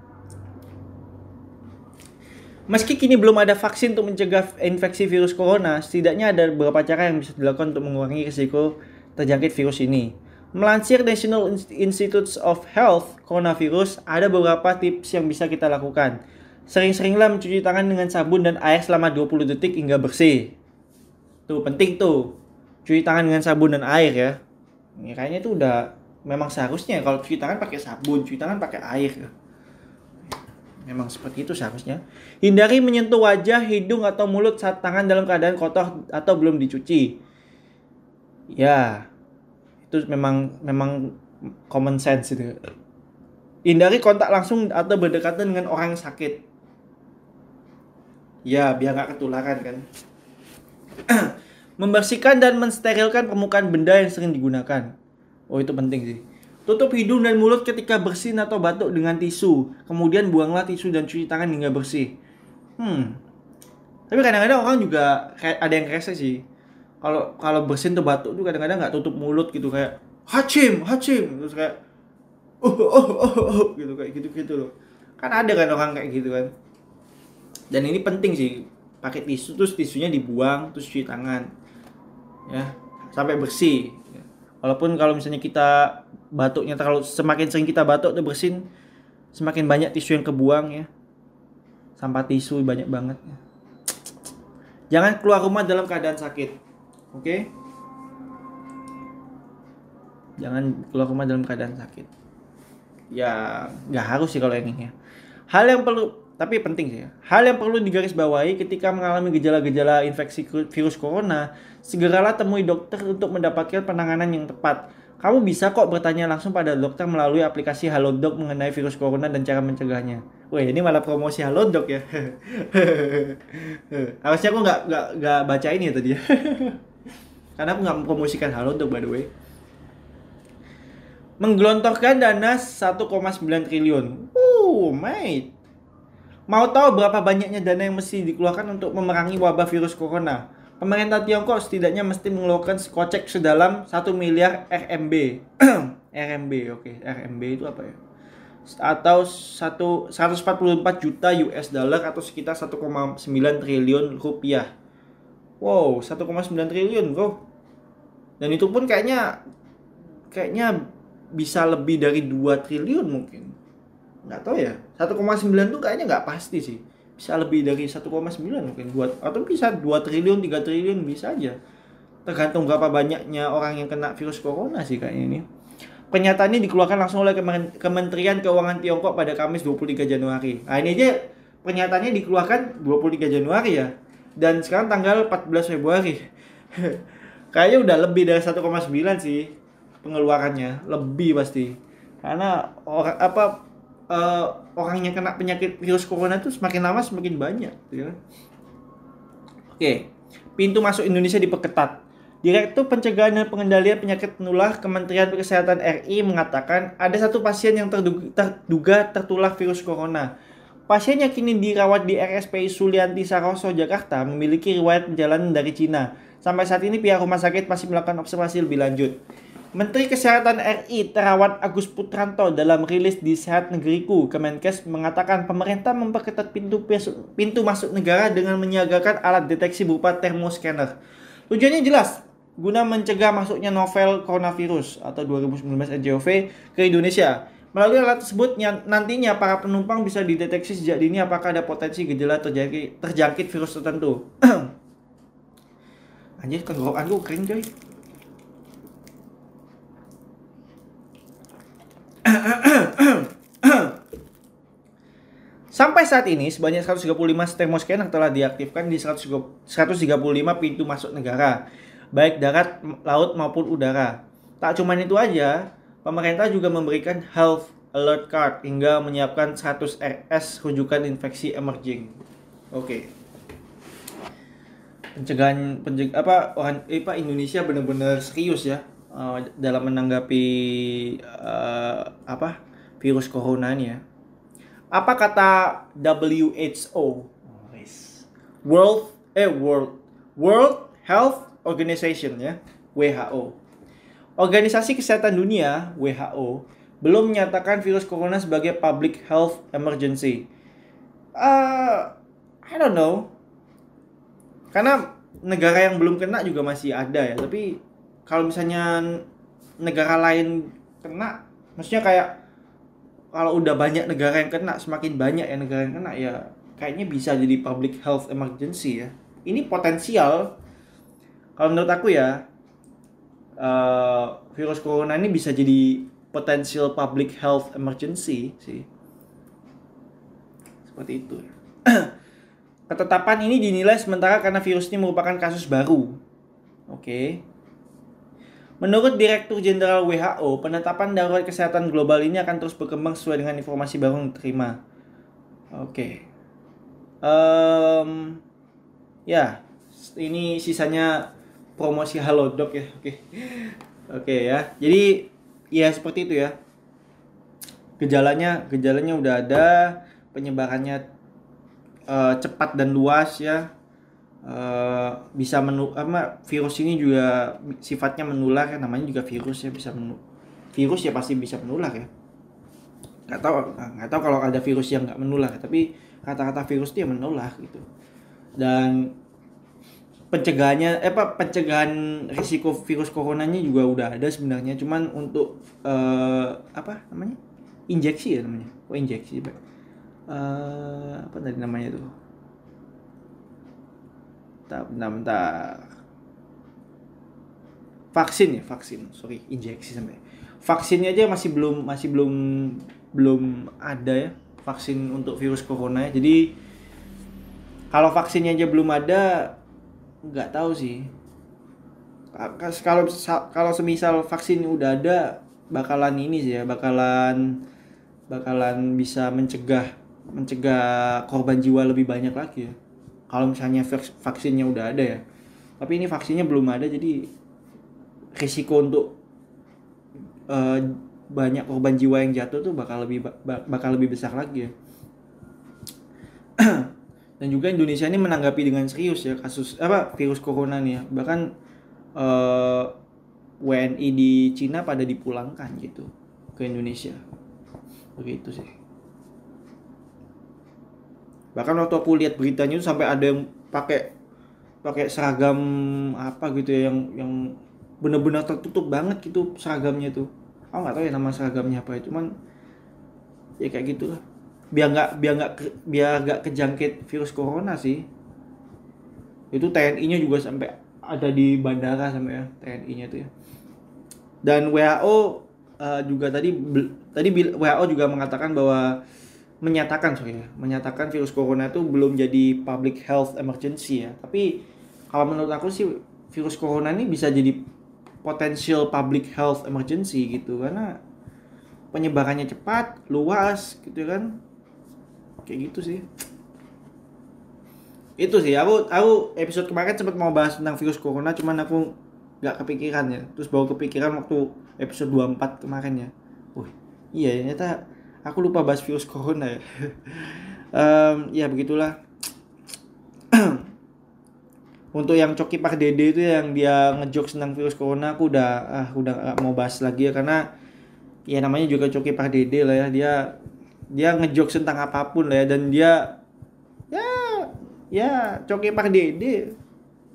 Meski kini belum ada vaksin untuk mencegah infeksi virus corona, setidaknya ada beberapa cara yang bisa dilakukan untuk mengurangi risiko terjangkit virus ini. Melansir National Institutes of Health coronavirus, ada beberapa tips yang bisa kita lakukan. Sering-seringlah mencuci tangan dengan sabun dan air selama 20 detik hingga bersih. Tuh penting tuh. Cuci tangan dengan sabun dan air ya. Ini kayaknya itu udah memang seharusnya kalau cuci tangan pakai sabun, cuci tangan pakai air. Memang seperti itu seharusnya. Hindari menyentuh wajah, hidung atau mulut saat tangan dalam keadaan kotor atau belum dicuci. Ya, itu memang memang common sense itu. Hindari kontak langsung atau berdekatan dengan orang sakit. Ya, biar nggak ketularan kan. Membersihkan dan mensterilkan permukaan benda yang sering digunakan. Oh, itu penting sih. Tutup hidung dan mulut ketika bersin atau batuk dengan tisu. Kemudian buanglah tisu dan cuci tangan hingga bersih. Hmm. Tapi kadang-kadang orang juga ada yang rese sih. Kalau kalau bersin tuh batuk tuh kadang-kadang nggak tutup mulut gitu kayak hacim, hacim terus kayak oh oh oh, oh, oh gitu kayak gitu-gitu loh. Kan ada kan orang kayak gitu kan. Dan ini penting sih. Pakai tisu terus tisunya dibuang terus cuci tangan. Ya, sampai bersih walaupun kalau misalnya kita batuknya terlalu semakin sering kita batuk tuh bersin semakin banyak tisu yang kebuang ya sampah tisu banyak banget ya. jangan keluar rumah dalam keadaan sakit oke okay? jangan keluar rumah dalam keadaan sakit ya nggak harus sih kalau ini ya hal yang perlu tapi penting sih. Hal yang perlu digarisbawahi ketika mengalami gejala-gejala infeksi virus corona, segeralah temui dokter untuk mendapatkan penanganan yang tepat. Kamu bisa kok bertanya langsung pada dokter melalui aplikasi Halodoc mengenai virus corona dan cara mencegahnya. Wah ini malah promosi Halodoc ya. Harusnya aku nggak nggak nggak baca ini ya tadi. Karena aku nggak mempromosikan Halodoc by the way. Menggelontorkan dana 1,9 triliun. Uh, mate Mau tahu berapa banyaknya dana yang mesti dikeluarkan untuk memerangi wabah virus corona? Pemerintah Tiongkok setidaknya mesti mengeluarkan kocek sedalam 1 miliar RMB. RMB, oke. Okay. RMB itu apa ya? Atau 1, 144 juta US dollar atau sekitar 1,9 triliun rupiah. Wow, 1,9 triliun, bro. Dan itu pun kayaknya kayaknya bisa lebih dari 2 triliun mungkin nggak tahu ya. 1,9 tuh kayaknya nggak pasti sih. Bisa lebih dari 1,9 mungkin buat atau bisa 2 triliun 3 triliun bisa aja. Tergantung berapa banyaknya orang yang kena virus corona sih kayaknya ini. Pernyataan ini dikeluarkan langsung oleh Kementerian Keuangan Tiongkok pada Kamis 23 Januari. Nah ini aja pernyataannya dikeluarkan 23 Januari ya. Dan sekarang tanggal 14 Februari. Kayaknya udah lebih dari 1,9 sih pengeluarannya. Lebih pasti. Karena orang apa uh, orang yang kena penyakit virus corona itu semakin lama semakin banyak ya. Oke, pintu masuk Indonesia diperketat. Direktur Pencegahan dan Pengendalian Penyakit Menular Kementerian Kesehatan RI mengatakan ada satu pasien yang terduga, terduga tertular virus corona. Pasien yang kini dirawat di RSPI Sulianti Saroso, Jakarta memiliki riwayat perjalanan dari Cina. Sampai saat ini pihak rumah sakit masih melakukan observasi lebih lanjut. Menteri Kesehatan RI Terawan Agus Putranto dalam rilis di Sehat Negeriku Kemenkes mengatakan pemerintah memperketat pintu pintu masuk negara dengan menyiagakan alat deteksi berupa thermoscanner. Tujuannya jelas, guna mencegah masuknya novel coronavirus atau 2019 NCOV ke Indonesia. Melalui alat tersebut nantinya para penumpang bisa dideteksi sejak dini apakah ada potensi gejala terjangkit, terjangkit virus tertentu. Anjir, tenggorokanku kering coy. Sampai saat ini sebanyak 135 thermoscanner telah diaktifkan di 135 pintu masuk negara, baik darat, laut maupun udara. Tak cuma itu aja, pemerintah juga memberikan health alert card hingga menyiapkan 100 RS rujukan infeksi emerging. Oke. Okay. Pencegahan penceg apa orang eh, Pak Indonesia benar-benar serius ya uh, dalam menanggapi uh, apa virus corona ini ya apa kata WHO? World eh World World Health Organization ya. WHO. Organisasi Kesehatan Dunia (WHO) belum menyatakan virus corona sebagai public health emergency. Uh, I don't know. Karena negara yang belum kena juga masih ada ya, tapi kalau misalnya negara lain kena, maksudnya kayak kalau udah banyak negara yang kena, semakin banyak ya negara yang kena ya kayaknya bisa jadi public health emergency ya. Ini potensial kalau menurut aku ya uh, virus corona ini bisa jadi potential public health emergency sih. Seperti itu. Ketetapan ini dinilai sementara karena virus ini merupakan kasus baru. Oke. Okay. Menurut Direktur Jenderal WHO, penetapan darurat kesehatan global ini akan terus berkembang sesuai dengan informasi baru yang diterima. Oke. Okay. Um, ya, ini sisanya promosi Halodoc ya. Oke. Oke ya. Jadi ya seperti itu ya. Gejalanya gejalanya udah ada, penyebarannya uh, cepat dan luas ya. Uh, bisa menu apa virus ini juga sifatnya menular ya namanya juga virus ya bisa menu virus ya pasti bisa menular ya. Nggak tahu nggak tahu kalau ada virus yang nggak menular tapi kata-kata virus dia menular gitu. Dan pencegahannya eh apa pencegahan risiko virus coronanya juga udah ada sebenarnya cuman untuk uh, apa namanya? Injeksi ya namanya oh injeksi uh, apa tadi namanya tuh tak bentar, bentar. Vaksin ya vaksin. Sorry injeksi sampai. Vaksinnya aja masih belum masih belum belum ada ya vaksin untuk virus corona ya. jadi kalau vaksinnya aja belum ada nggak tahu sih. Kalau kalau semisal vaksin udah ada bakalan ini sih ya bakalan bakalan bisa mencegah mencegah korban jiwa lebih banyak lagi ya kalau misalnya vaksinnya udah ada ya. Tapi ini vaksinnya belum ada jadi risiko untuk uh, banyak korban jiwa yang jatuh tuh bakal lebih bakal lebih besar lagi ya. Dan juga Indonesia ini menanggapi dengan serius ya kasus apa virus corona nih ya. Bahkan uh, eh, WNI di Cina pada dipulangkan gitu ke Indonesia. Begitu sih bahkan waktu aku lihat beritanya itu sampai ada yang pakai pakai seragam apa gitu ya yang yang benar-benar tertutup banget gitu seragamnya tuh aku nggak tahu ya nama seragamnya apa ya cuman ya kayak gitulah. Biar nggak biar nggak biar nggak kejangkit virus corona sih. Itu TNI-nya juga sampai ada di bandara sampai ya TNI-nya itu ya. Dan WHO uh, juga tadi tadi WHO juga mengatakan bahwa menyatakan sorry ya menyatakan virus corona itu belum jadi public health emergency ya. Tapi kalau menurut aku sih virus corona ini bisa jadi potential public health emergency gitu. Karena penyebarannya cepat luas gitu kan. Kayak gitu sih. Itu sih aku aku episode kemarin sempat mau bahas tentang virus corona cuman aku nggak kepikiran ya. Terus baru kepikiran waktu episode 24 kemarin ya. Wih iya ternyata aku lupa bahas virus corona ya um, ya begitulah. Untuk yang Coki Pak Dede itu yang dia ngejok tentang virus corona aku udah ah udah gak mau bahas lagi ya karena ya namanya juga Coki Pak Dede lah ya. Dia dia ngejok tentang apa pun lah ya dan dia ya ya coki pak dede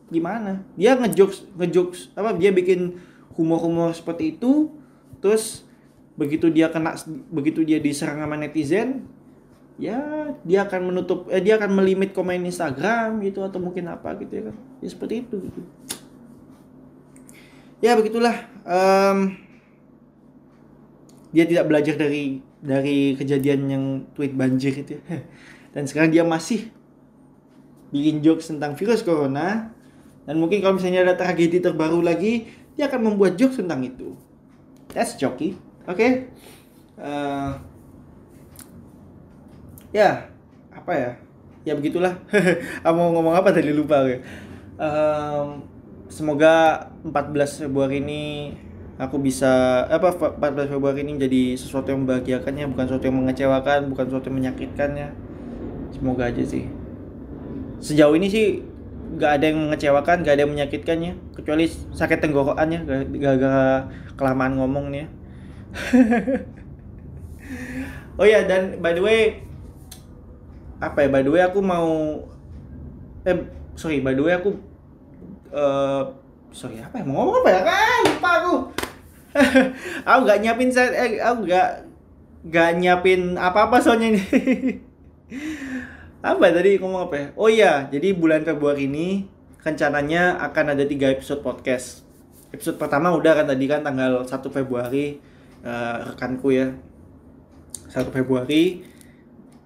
gimana? Dia ngejok ngejok apa dia bikin humor-humor seperti itu terus begitu dia kena begitu dia diserang sama netizen ya dia akan menutup eh, dia akan melimit komen Instagram gitu atau mungkin apa gitu ya kan. Ya seperti itu gitu. Ya begitulah um, dia tidak belajar dari dari kejadian yang tweet banjir itu dan sekarang dia masih bikin jokes tentang virus corona. Dan mungkin kalau misalnya ada tragedi terbaru lagi dia akan membuat jokes tentang itu. That's joki oke. Okay? uh, ya apa ya? Ya begitulah. Mau ngomong apa tadi? Lupa gue um, semoga 14 Februari ini aku bisa apa 14 Februari ini jadi sesuatu yang membahagiakannya bukan sesuatu yang mengecewakan bukan sesuatu yang menyakitkannya. Semoga aja sih. Sejauh ini sih nggak ada yang mengecewakan nggak ada yang menyakitkannya kecuali sakit tenggorokannya gara-gara kelamaan ngomong nih ya. oh ya dan by the way apa ya by the way aku mau eh sorry by the way aku uh, sorry apa ya mau ngomong apa ya? Kan lupa aku. Aku nggak nyiapin set eh, aku nggak nggak nyiapin apa apa soalnya ini. Apa tadi ngomong apa ya? Oh iya jadi bulan Februari ini rencananya akan ada tiga episode podcast. Episode pertama udah kan tadi kan tanggal 1 Februari uh, rekanku ya. 1 Februari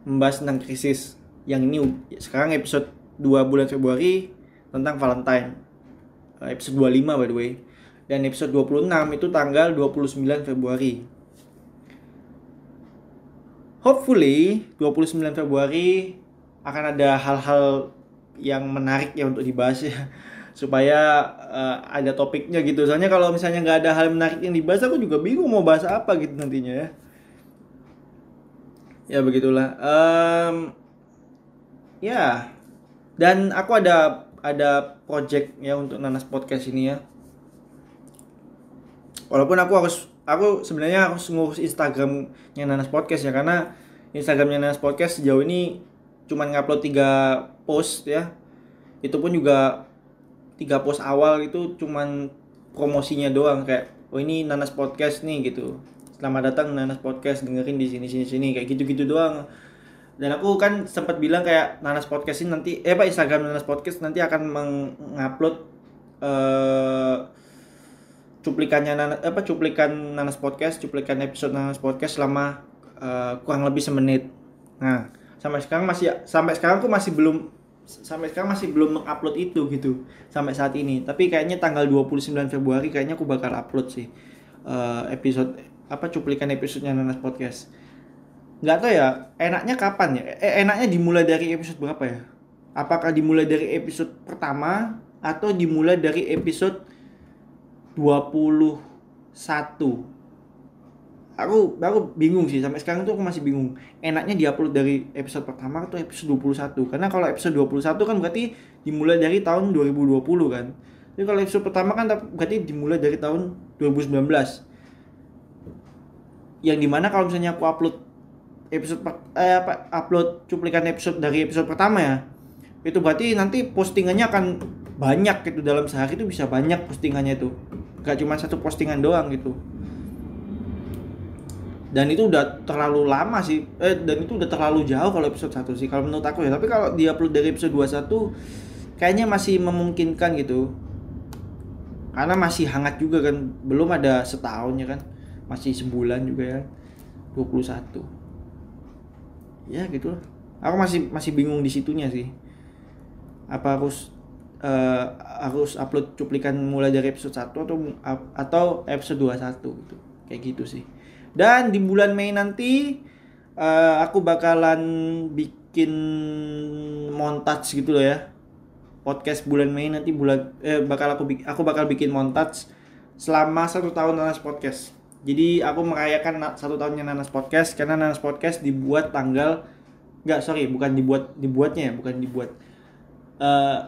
membahas tentang krisis yang ini sekarang episode 2 bulan Februari tentang Valentine. Uh, episode 25 by the way. Dan episode 26 itu tanggal 29 Februari. Hopefully 29 Februari akan ada hal-hal yang menarik ya untuk dibahas ya supaya uh, ada topiknya gitu. Soalnya kalau misalnya nggak ada hal menarik yang dibahas aku juga bingung mau bahas apa gitu nantinya ya. Ya begitulah. Um, ya. Dan aku ada ada project ya untuk nanas podcast ini ya. Walaupun aku harus aku sebenarnya harus ngurus Instagramnya nanas podcast ya karena Instagramnya nanas podcast sejauh ini cuma ngupload tiga post ya. Itu pun juga tiga post awal itu cuman promosinya doang kayak oh ini Nanas Podcast nih gitu. Selamat datang Nanas Podcast dengerin di sini sini sini kayak gitu gitu doang. Dan aku kan sempat bilang kayak Nanas Podcast ini nanti eh pak Instagram Nanas Podcast nanti akan mengupload uh, cuplikannya Nanas apa cuplikan Nanas Podcast cuplikan episode Nanas Podcast selama uh, kurang lebih semenit. Nah sampai sekarang masih sampai sekarang aku masih belum sampai sekarang masih belum mengupload itu gitu sampai saat ini. Tapi kayaknya tanggal 29 Februari kayaknya aku bakal upload sih uh, episode apa cuplikan episodenya Nanas Podcast. Nggak tahu ya enaknya kapan ya? Eh, enaknya dimulai dari episode berapa ya? Apakah dimulai dari episode pertama atau dimulai dari episode 21 aku aku bingung sih sampai sekarang tuh aku masih bingung. Enaknya diupload dari episode pertama atau episode 21 karena kalau episode 21 kan berarti dimulai dari tahun 2020 kan? Jadi kalau episode pertama kan berarti dimulai dari tahun 2019 yang di mana kalau misalnya aku upload episode eh, apa upload cuplikan episode dari episode pertama ya itu berarti nanti postingannya akan banyak gitu. Dalam sehari itu bisa banyak postingannya itu. Gak cuma satu postingan doang gitu dan itu udah terlalu lama sih. Eh dan itu udah terlalu jauh kalau episode 1 sih kalau menurut aku ya. Tapi kalau dia upload dari episode 21 kayaknya masih memungkinkan gitu. Karena masih hangat juga kan. Belum ada setahun ya kan. Masih sebulan juga ya. 21 ya gitu lah. Aku masih masih bingung di situnya sih. Apa harus uh, harus upload cuplikan mulai dari episode 1 atau atau episode 21 gitu. Kayak gitu sih dan di bulan Mei nanti uh, aku bakalan bikin montage gitu loh ya. Podcast bulan Mei nanti bulan eh bakal aku aku bakal bikin montage selama satu tahun Nanas Podcast. Jadi aku merayakan satu tahunnya Nanas Podcast karena Nanas Podcast dibuat tanggal nggak sorry bukan dibuat dibuatnya ya bukan dibuat uh,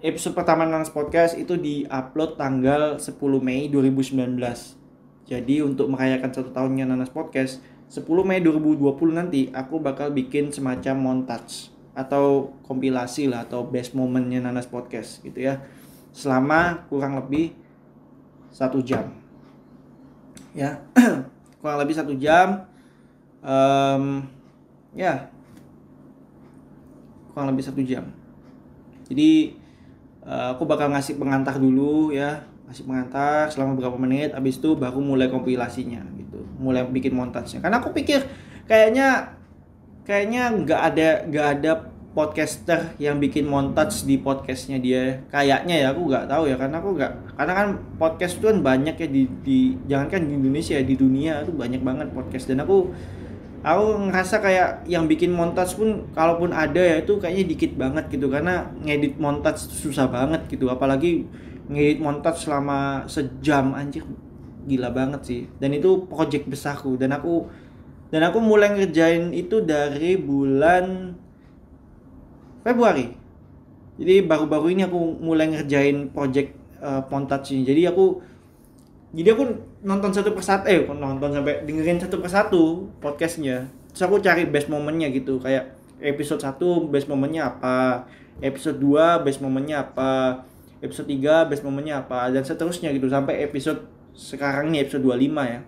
episode pertama Nanas Podcast itu diupload tanggal 10 Mei 2019 jadi untuk merayakan satu tahunnya Nanas Podcast, 10 Mei 2020 nanti aku bakal bikin semacam montage atau kompilasi lah atau best momennya Nanas Podcast gitu ya. Selama kurang lebih satu jam. Ya, kurang lebih satu jam. Um, ya, kurang lebih satu jam. Jadi uh, aku bakal ngasih pengantar dulu ya masih mengantar selama beberapa menit habis itu baru mulai kompilasinya gitu. Mulai bikin montasnya karena aku pikir kayaknya kayaknya nggak ada nggak ada podcaster yang bikin montage di podcastnya dia. Kayaknya ya aku nggak tahu ya. Karena aku nggak karena kan podcast itu kan banyak ya di, di jangankan di Indonesia ya di dunia itu banyak banget podcast. Dan aku aku ngerasa kayak yang bikin montage pun kalaupun ada ya itu kayaknya dikit banget gitu. Karena ngedit montage susah banget gitu. Apalagi ngedit montage selama sejam anjir. Gila banget sih. Dan itu project besarku. Dan aku dan aku mulai ngerjain itu dari bulan Februari. Jadi baru-baru ini aku mulai ngerjain project uh, montage ini. Jadi aku jadi aku nonton satu persatu eh nonton sampai dengerin satu persatu podcastnya. Terus aku cari best momennya gitu. Kayak episode 1 best momennya apa? Episode 2 best momennya apa episode 3 best momennya apa dan seterusnya gitu sampai episode sekarang nih episode 25 ya.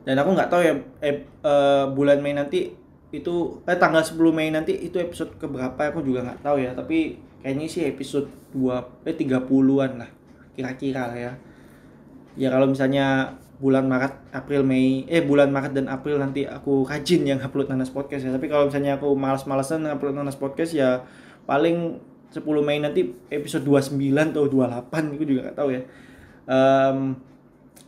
Dan aku nggak tahu ya eh, eh, bulan Mei nanti itu eh tanggal 10 Mei nanti itu episode keberapa aku juga nggak tahu ya. Tapi kayaknya sih episode 2 eh 30-an lah kira-kira lah ya. Ya kalau misalnya bulan Maret, April, Mei, eh bulan Maret dan April nanti aku rajin yang upload Nanas Podcast ya. Tapi kalau misalnya aku malas-malasan upload Nanas Podcast ya paling 10 Mei nanti episode 29 atau 28 itu juga gak tahu ya. Um,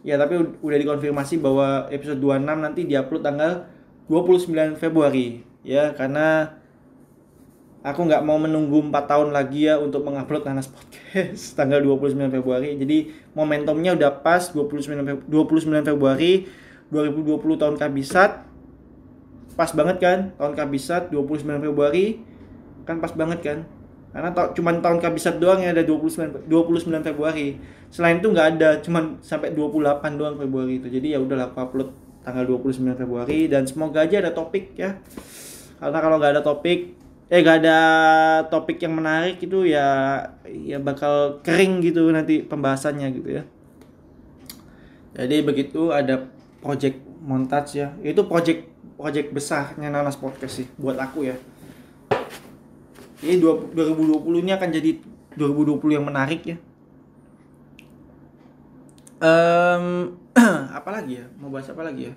ya tapi udah dikonfirmasi bahwa episode 26 nanti diupload tanggal 29 Februari ya karena aku nggak mau menunggu 4 tahun lagi ya untuk mengupload Nanas Podcast tanggal 29 Februari. Jadi momentumnya udah pas 29 Februari, 29 Februari 2020 tahun kabisat. Pas banget kan? Tahun kabisat 29 Februari kan pas banget kan? Karena ta cuman tahun kabisat doang yang ada 29 29 Februari. Selain itu nggak ada, cuman sampai 28 doang Februari itu. Jadi ya udahlah aku upload tanggal 29 Februari dan semoga aja ada topik ya. Karena kalau nggak ada topik eh gak ada topik yang menarik itu ya ya bakal kering gitu nanti pembahasannya gitu ya jadi begitu ada project montage ya itu project project besarnya Nanas Podcast sih buat aku ya ini 2020 ini akan jadi 2020 yang menarik ya. Um, apa lagi ya? Mau bahas apa lagi ya?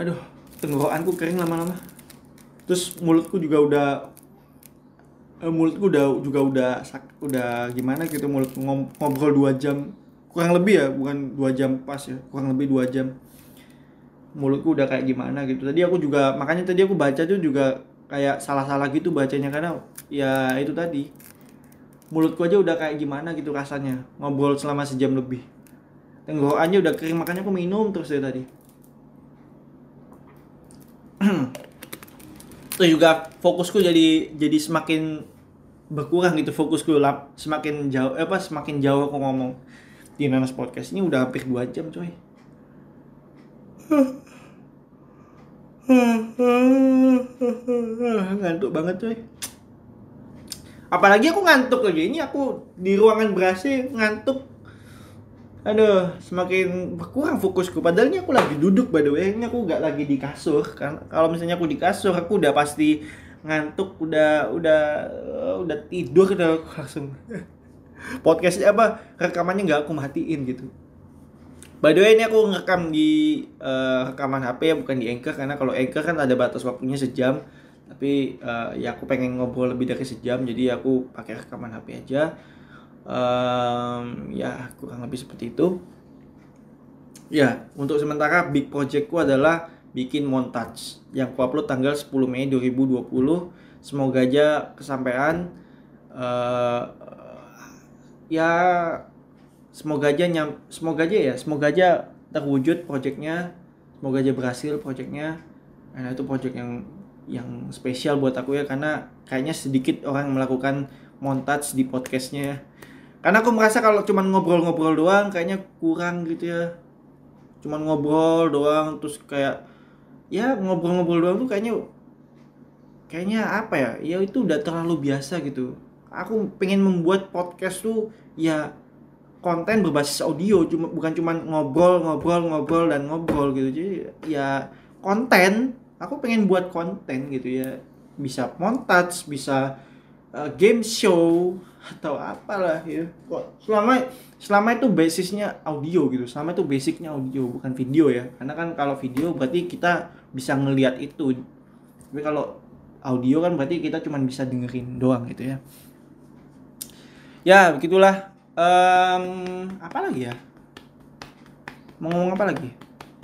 Aduh tenggorokanku kering lama-lama. Terus mulutku juga udah eh, mulutku udah juga udah udah gimana gitu mulut ngobrol dua jam. Kurang lebih ya bukan dua jam pas ya kurang lebih dua jam. Mulutku udah kayak gimana gitu. Tadi aku juga makanya tadi aku baca tuh juga kayak salah-salah gitu bacanya karena ya itu tadi. Mulutku aja udah kayak gimana gitu rasanya ngobrol selama sejam lebih. Tenggorokannya udah kering makanya aku minum terus dari tadi. Itu juga fokusku jadi jadi semakin berkurang gitu fokusku lap, semakin jauh eh, apa semakin jauh aku ngomong. Di Nanas Podcast ini udah hampir dua jam coy ngantuk banget coy. Apalagi aku ngantuk lagi. Ini aku di ruangan berasi ngantuk. Aduh semakin berkurang fokusku. Padahal ini aku lagi duduk by the way. Ini aku nggak lagi di kasur. Kan kalau misalnya aku di kasur aku udah pasti ngantuk udah udah udah tidur udah langsung. Podcastnya apa? Rekamannya nggak aku matiin gitu by the way ini aku ngerekam di uh, rekaman HP ya bukan di Anchor karena kalau Anchor kan ada batas waktunya sejam. Tapi uh, ya aku pengen ngobrol lebih dari sejam jadi aku pakai rekaman HP aja. Um, ya kurang lebih seperti itu. Ya untuk sementara big projectku adalah bikin montage yang ku upload tanggal 10 Mei 2020 semoga aja kesampaian uh, ya semoga aja nyam, semoga aja ya semoga aja terwujud projectnya semoga aja berhasil projectnya. Karena itu project yang yang spesial buat aku ya karena kayaknya sedikit orang melakukan montage di podcastnya. Karena aku merasa kalau cuman ngobrol-ngobrol doang kayaknya kurang gitu ya. Cuman ngobrol doang terus kayak ya ngobrol-ngobrol doang tuh kayaknya kayaknya apa ya ya itu udah terlalu biasa gitu. Aku pengen membuat podcast tuh ya konten berbasis audio cuma bukan cuman ngobrol ngobrol ngobrol dan ngobrol gitu. Jadi ya konten aku pengen buat konten gitu ya. Bisa montage bisa uh, game show atau apalah ya. Kok selama selama itu basisnya audio gitu. Selama itu basicnya audio bukan video ya. Karena kan kalau video berarti kita bisa ngelihat itu. Tapi kalau audio kan berarti kita cuma bisa dengerin doang gitu ya. Ya begitulah um, apa lagi ya? Mau ngomong apa lagi?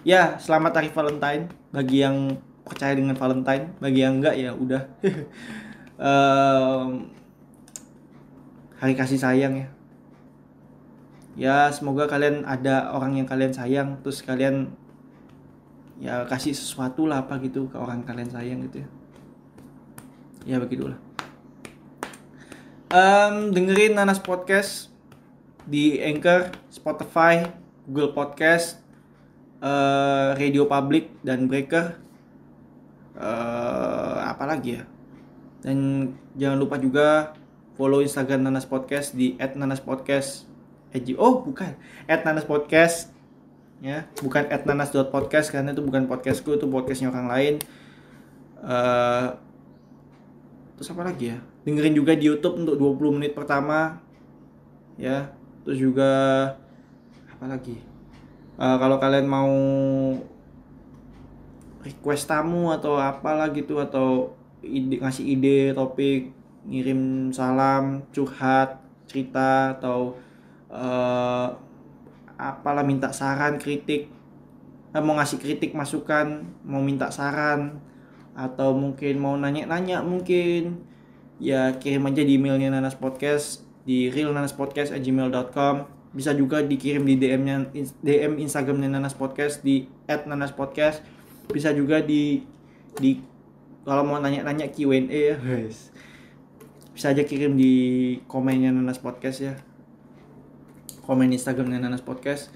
Ya selamat hari Valentine. Bagi yang percaya dengan Valentine bagi yang enggak ya udah. Um, hari kasih sayang ya. Ya semoga kalian ada orang yang kalian sayang terus kalian ya kasih sesuatu lah apa gitu ke orang kalian sayang gitu ya. Ya begitulah. Um, dengerin Nanas Podcast di Anchor, Spotify, Google Podcast, uh, Radio Public dan Breaker. Uh, apa lagi ya? Dan jangan lupa juga follow Instagram Nanas Podcast di @nanaspodcast. Oh, bukan. @nanaspodcast ya, bukan @nanas.podcast karena itu bukan podcastku, itu podcastnya orang lain. Uh, terus apa lagi ya? Dengerin juga di YouTube untuk 20 menit pertama. Ya, terus juga apa lagi? Uh, kalau kalian mau request tamu atau apalah gitu atau ide, ngasih ide topik ngirim salam curhat cerita atau uh, apalah minta saran kritik eh, mau ngasih kritik masukan mau minta saran atau mungkin mau nanya-nanya mungkin ya kirim aja di emailnya nanas podcast di realnanaspodcast@gmail.com bisa juga dikirim di DM-nya DM Instagramnya Nanas Podcast di @nanaspodcast bisa juga di di kalau mau nanya-nanya Q&A ya. Guys bisa aja kirim di komennya Nanas Podcast ya. Komen Instagramnya Nanas Podcast.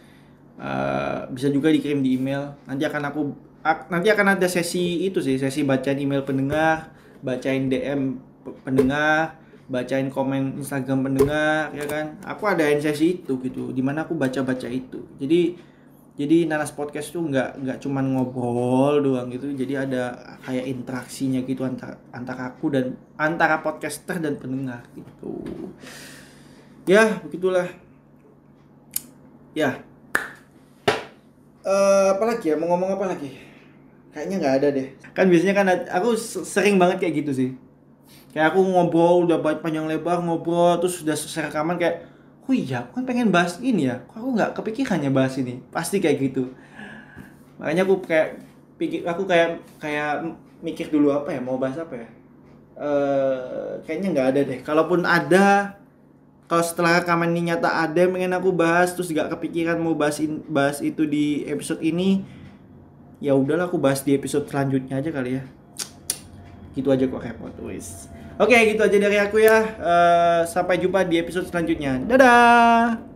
Uh, bisa juga dikirim di email. Nanti akan aku nanti akan ada sesi itu sih sesi bacain email pendengar bacain DM pendengar bacain komen Instagram pendengar ya kan? Aku ada sesi itu gitu di mana aku baca baca itu. Jadi jadi nanas podcast tuh nggak nggak cuman ngobrol doang gitu. Jadi ada kayak interaksinya gitu antara antara aku dan antara podcaster dan pendengar gitu. Ya begitulah. Ya. Uh, apa lagi ya? Mau ngomong apa lagi? Kayaknya nggak ada deh. Kan biasanya kan aku sering banget kayak gitu sih kayak aku ngobrol udah panjang lebar ngobrol terus sudah selesai rekaman kayak oh iya aku kan pengen bahas ini ya kok aku nggak kepikirannya bahas ini? Pasti kayak gitu. Makanya aku kayak pikir aku kayak kayak mikir dulu apa ya mau bahas apa ya? Uh, kayaknya nggak ada deh. Kalaupun ada kalau setelah rekaman ini nyata ada yang pengen aku bahas terus nggak kepikiran mau bahas in, bahas itu di episode ini ya udahlah aku bahas di episode selanjutnya aja kali ya. Gitu aja kok repot wis Oke, gitu aja dari aku ya. Uh, sampai jumpa di episode selanjutnya. Dadah.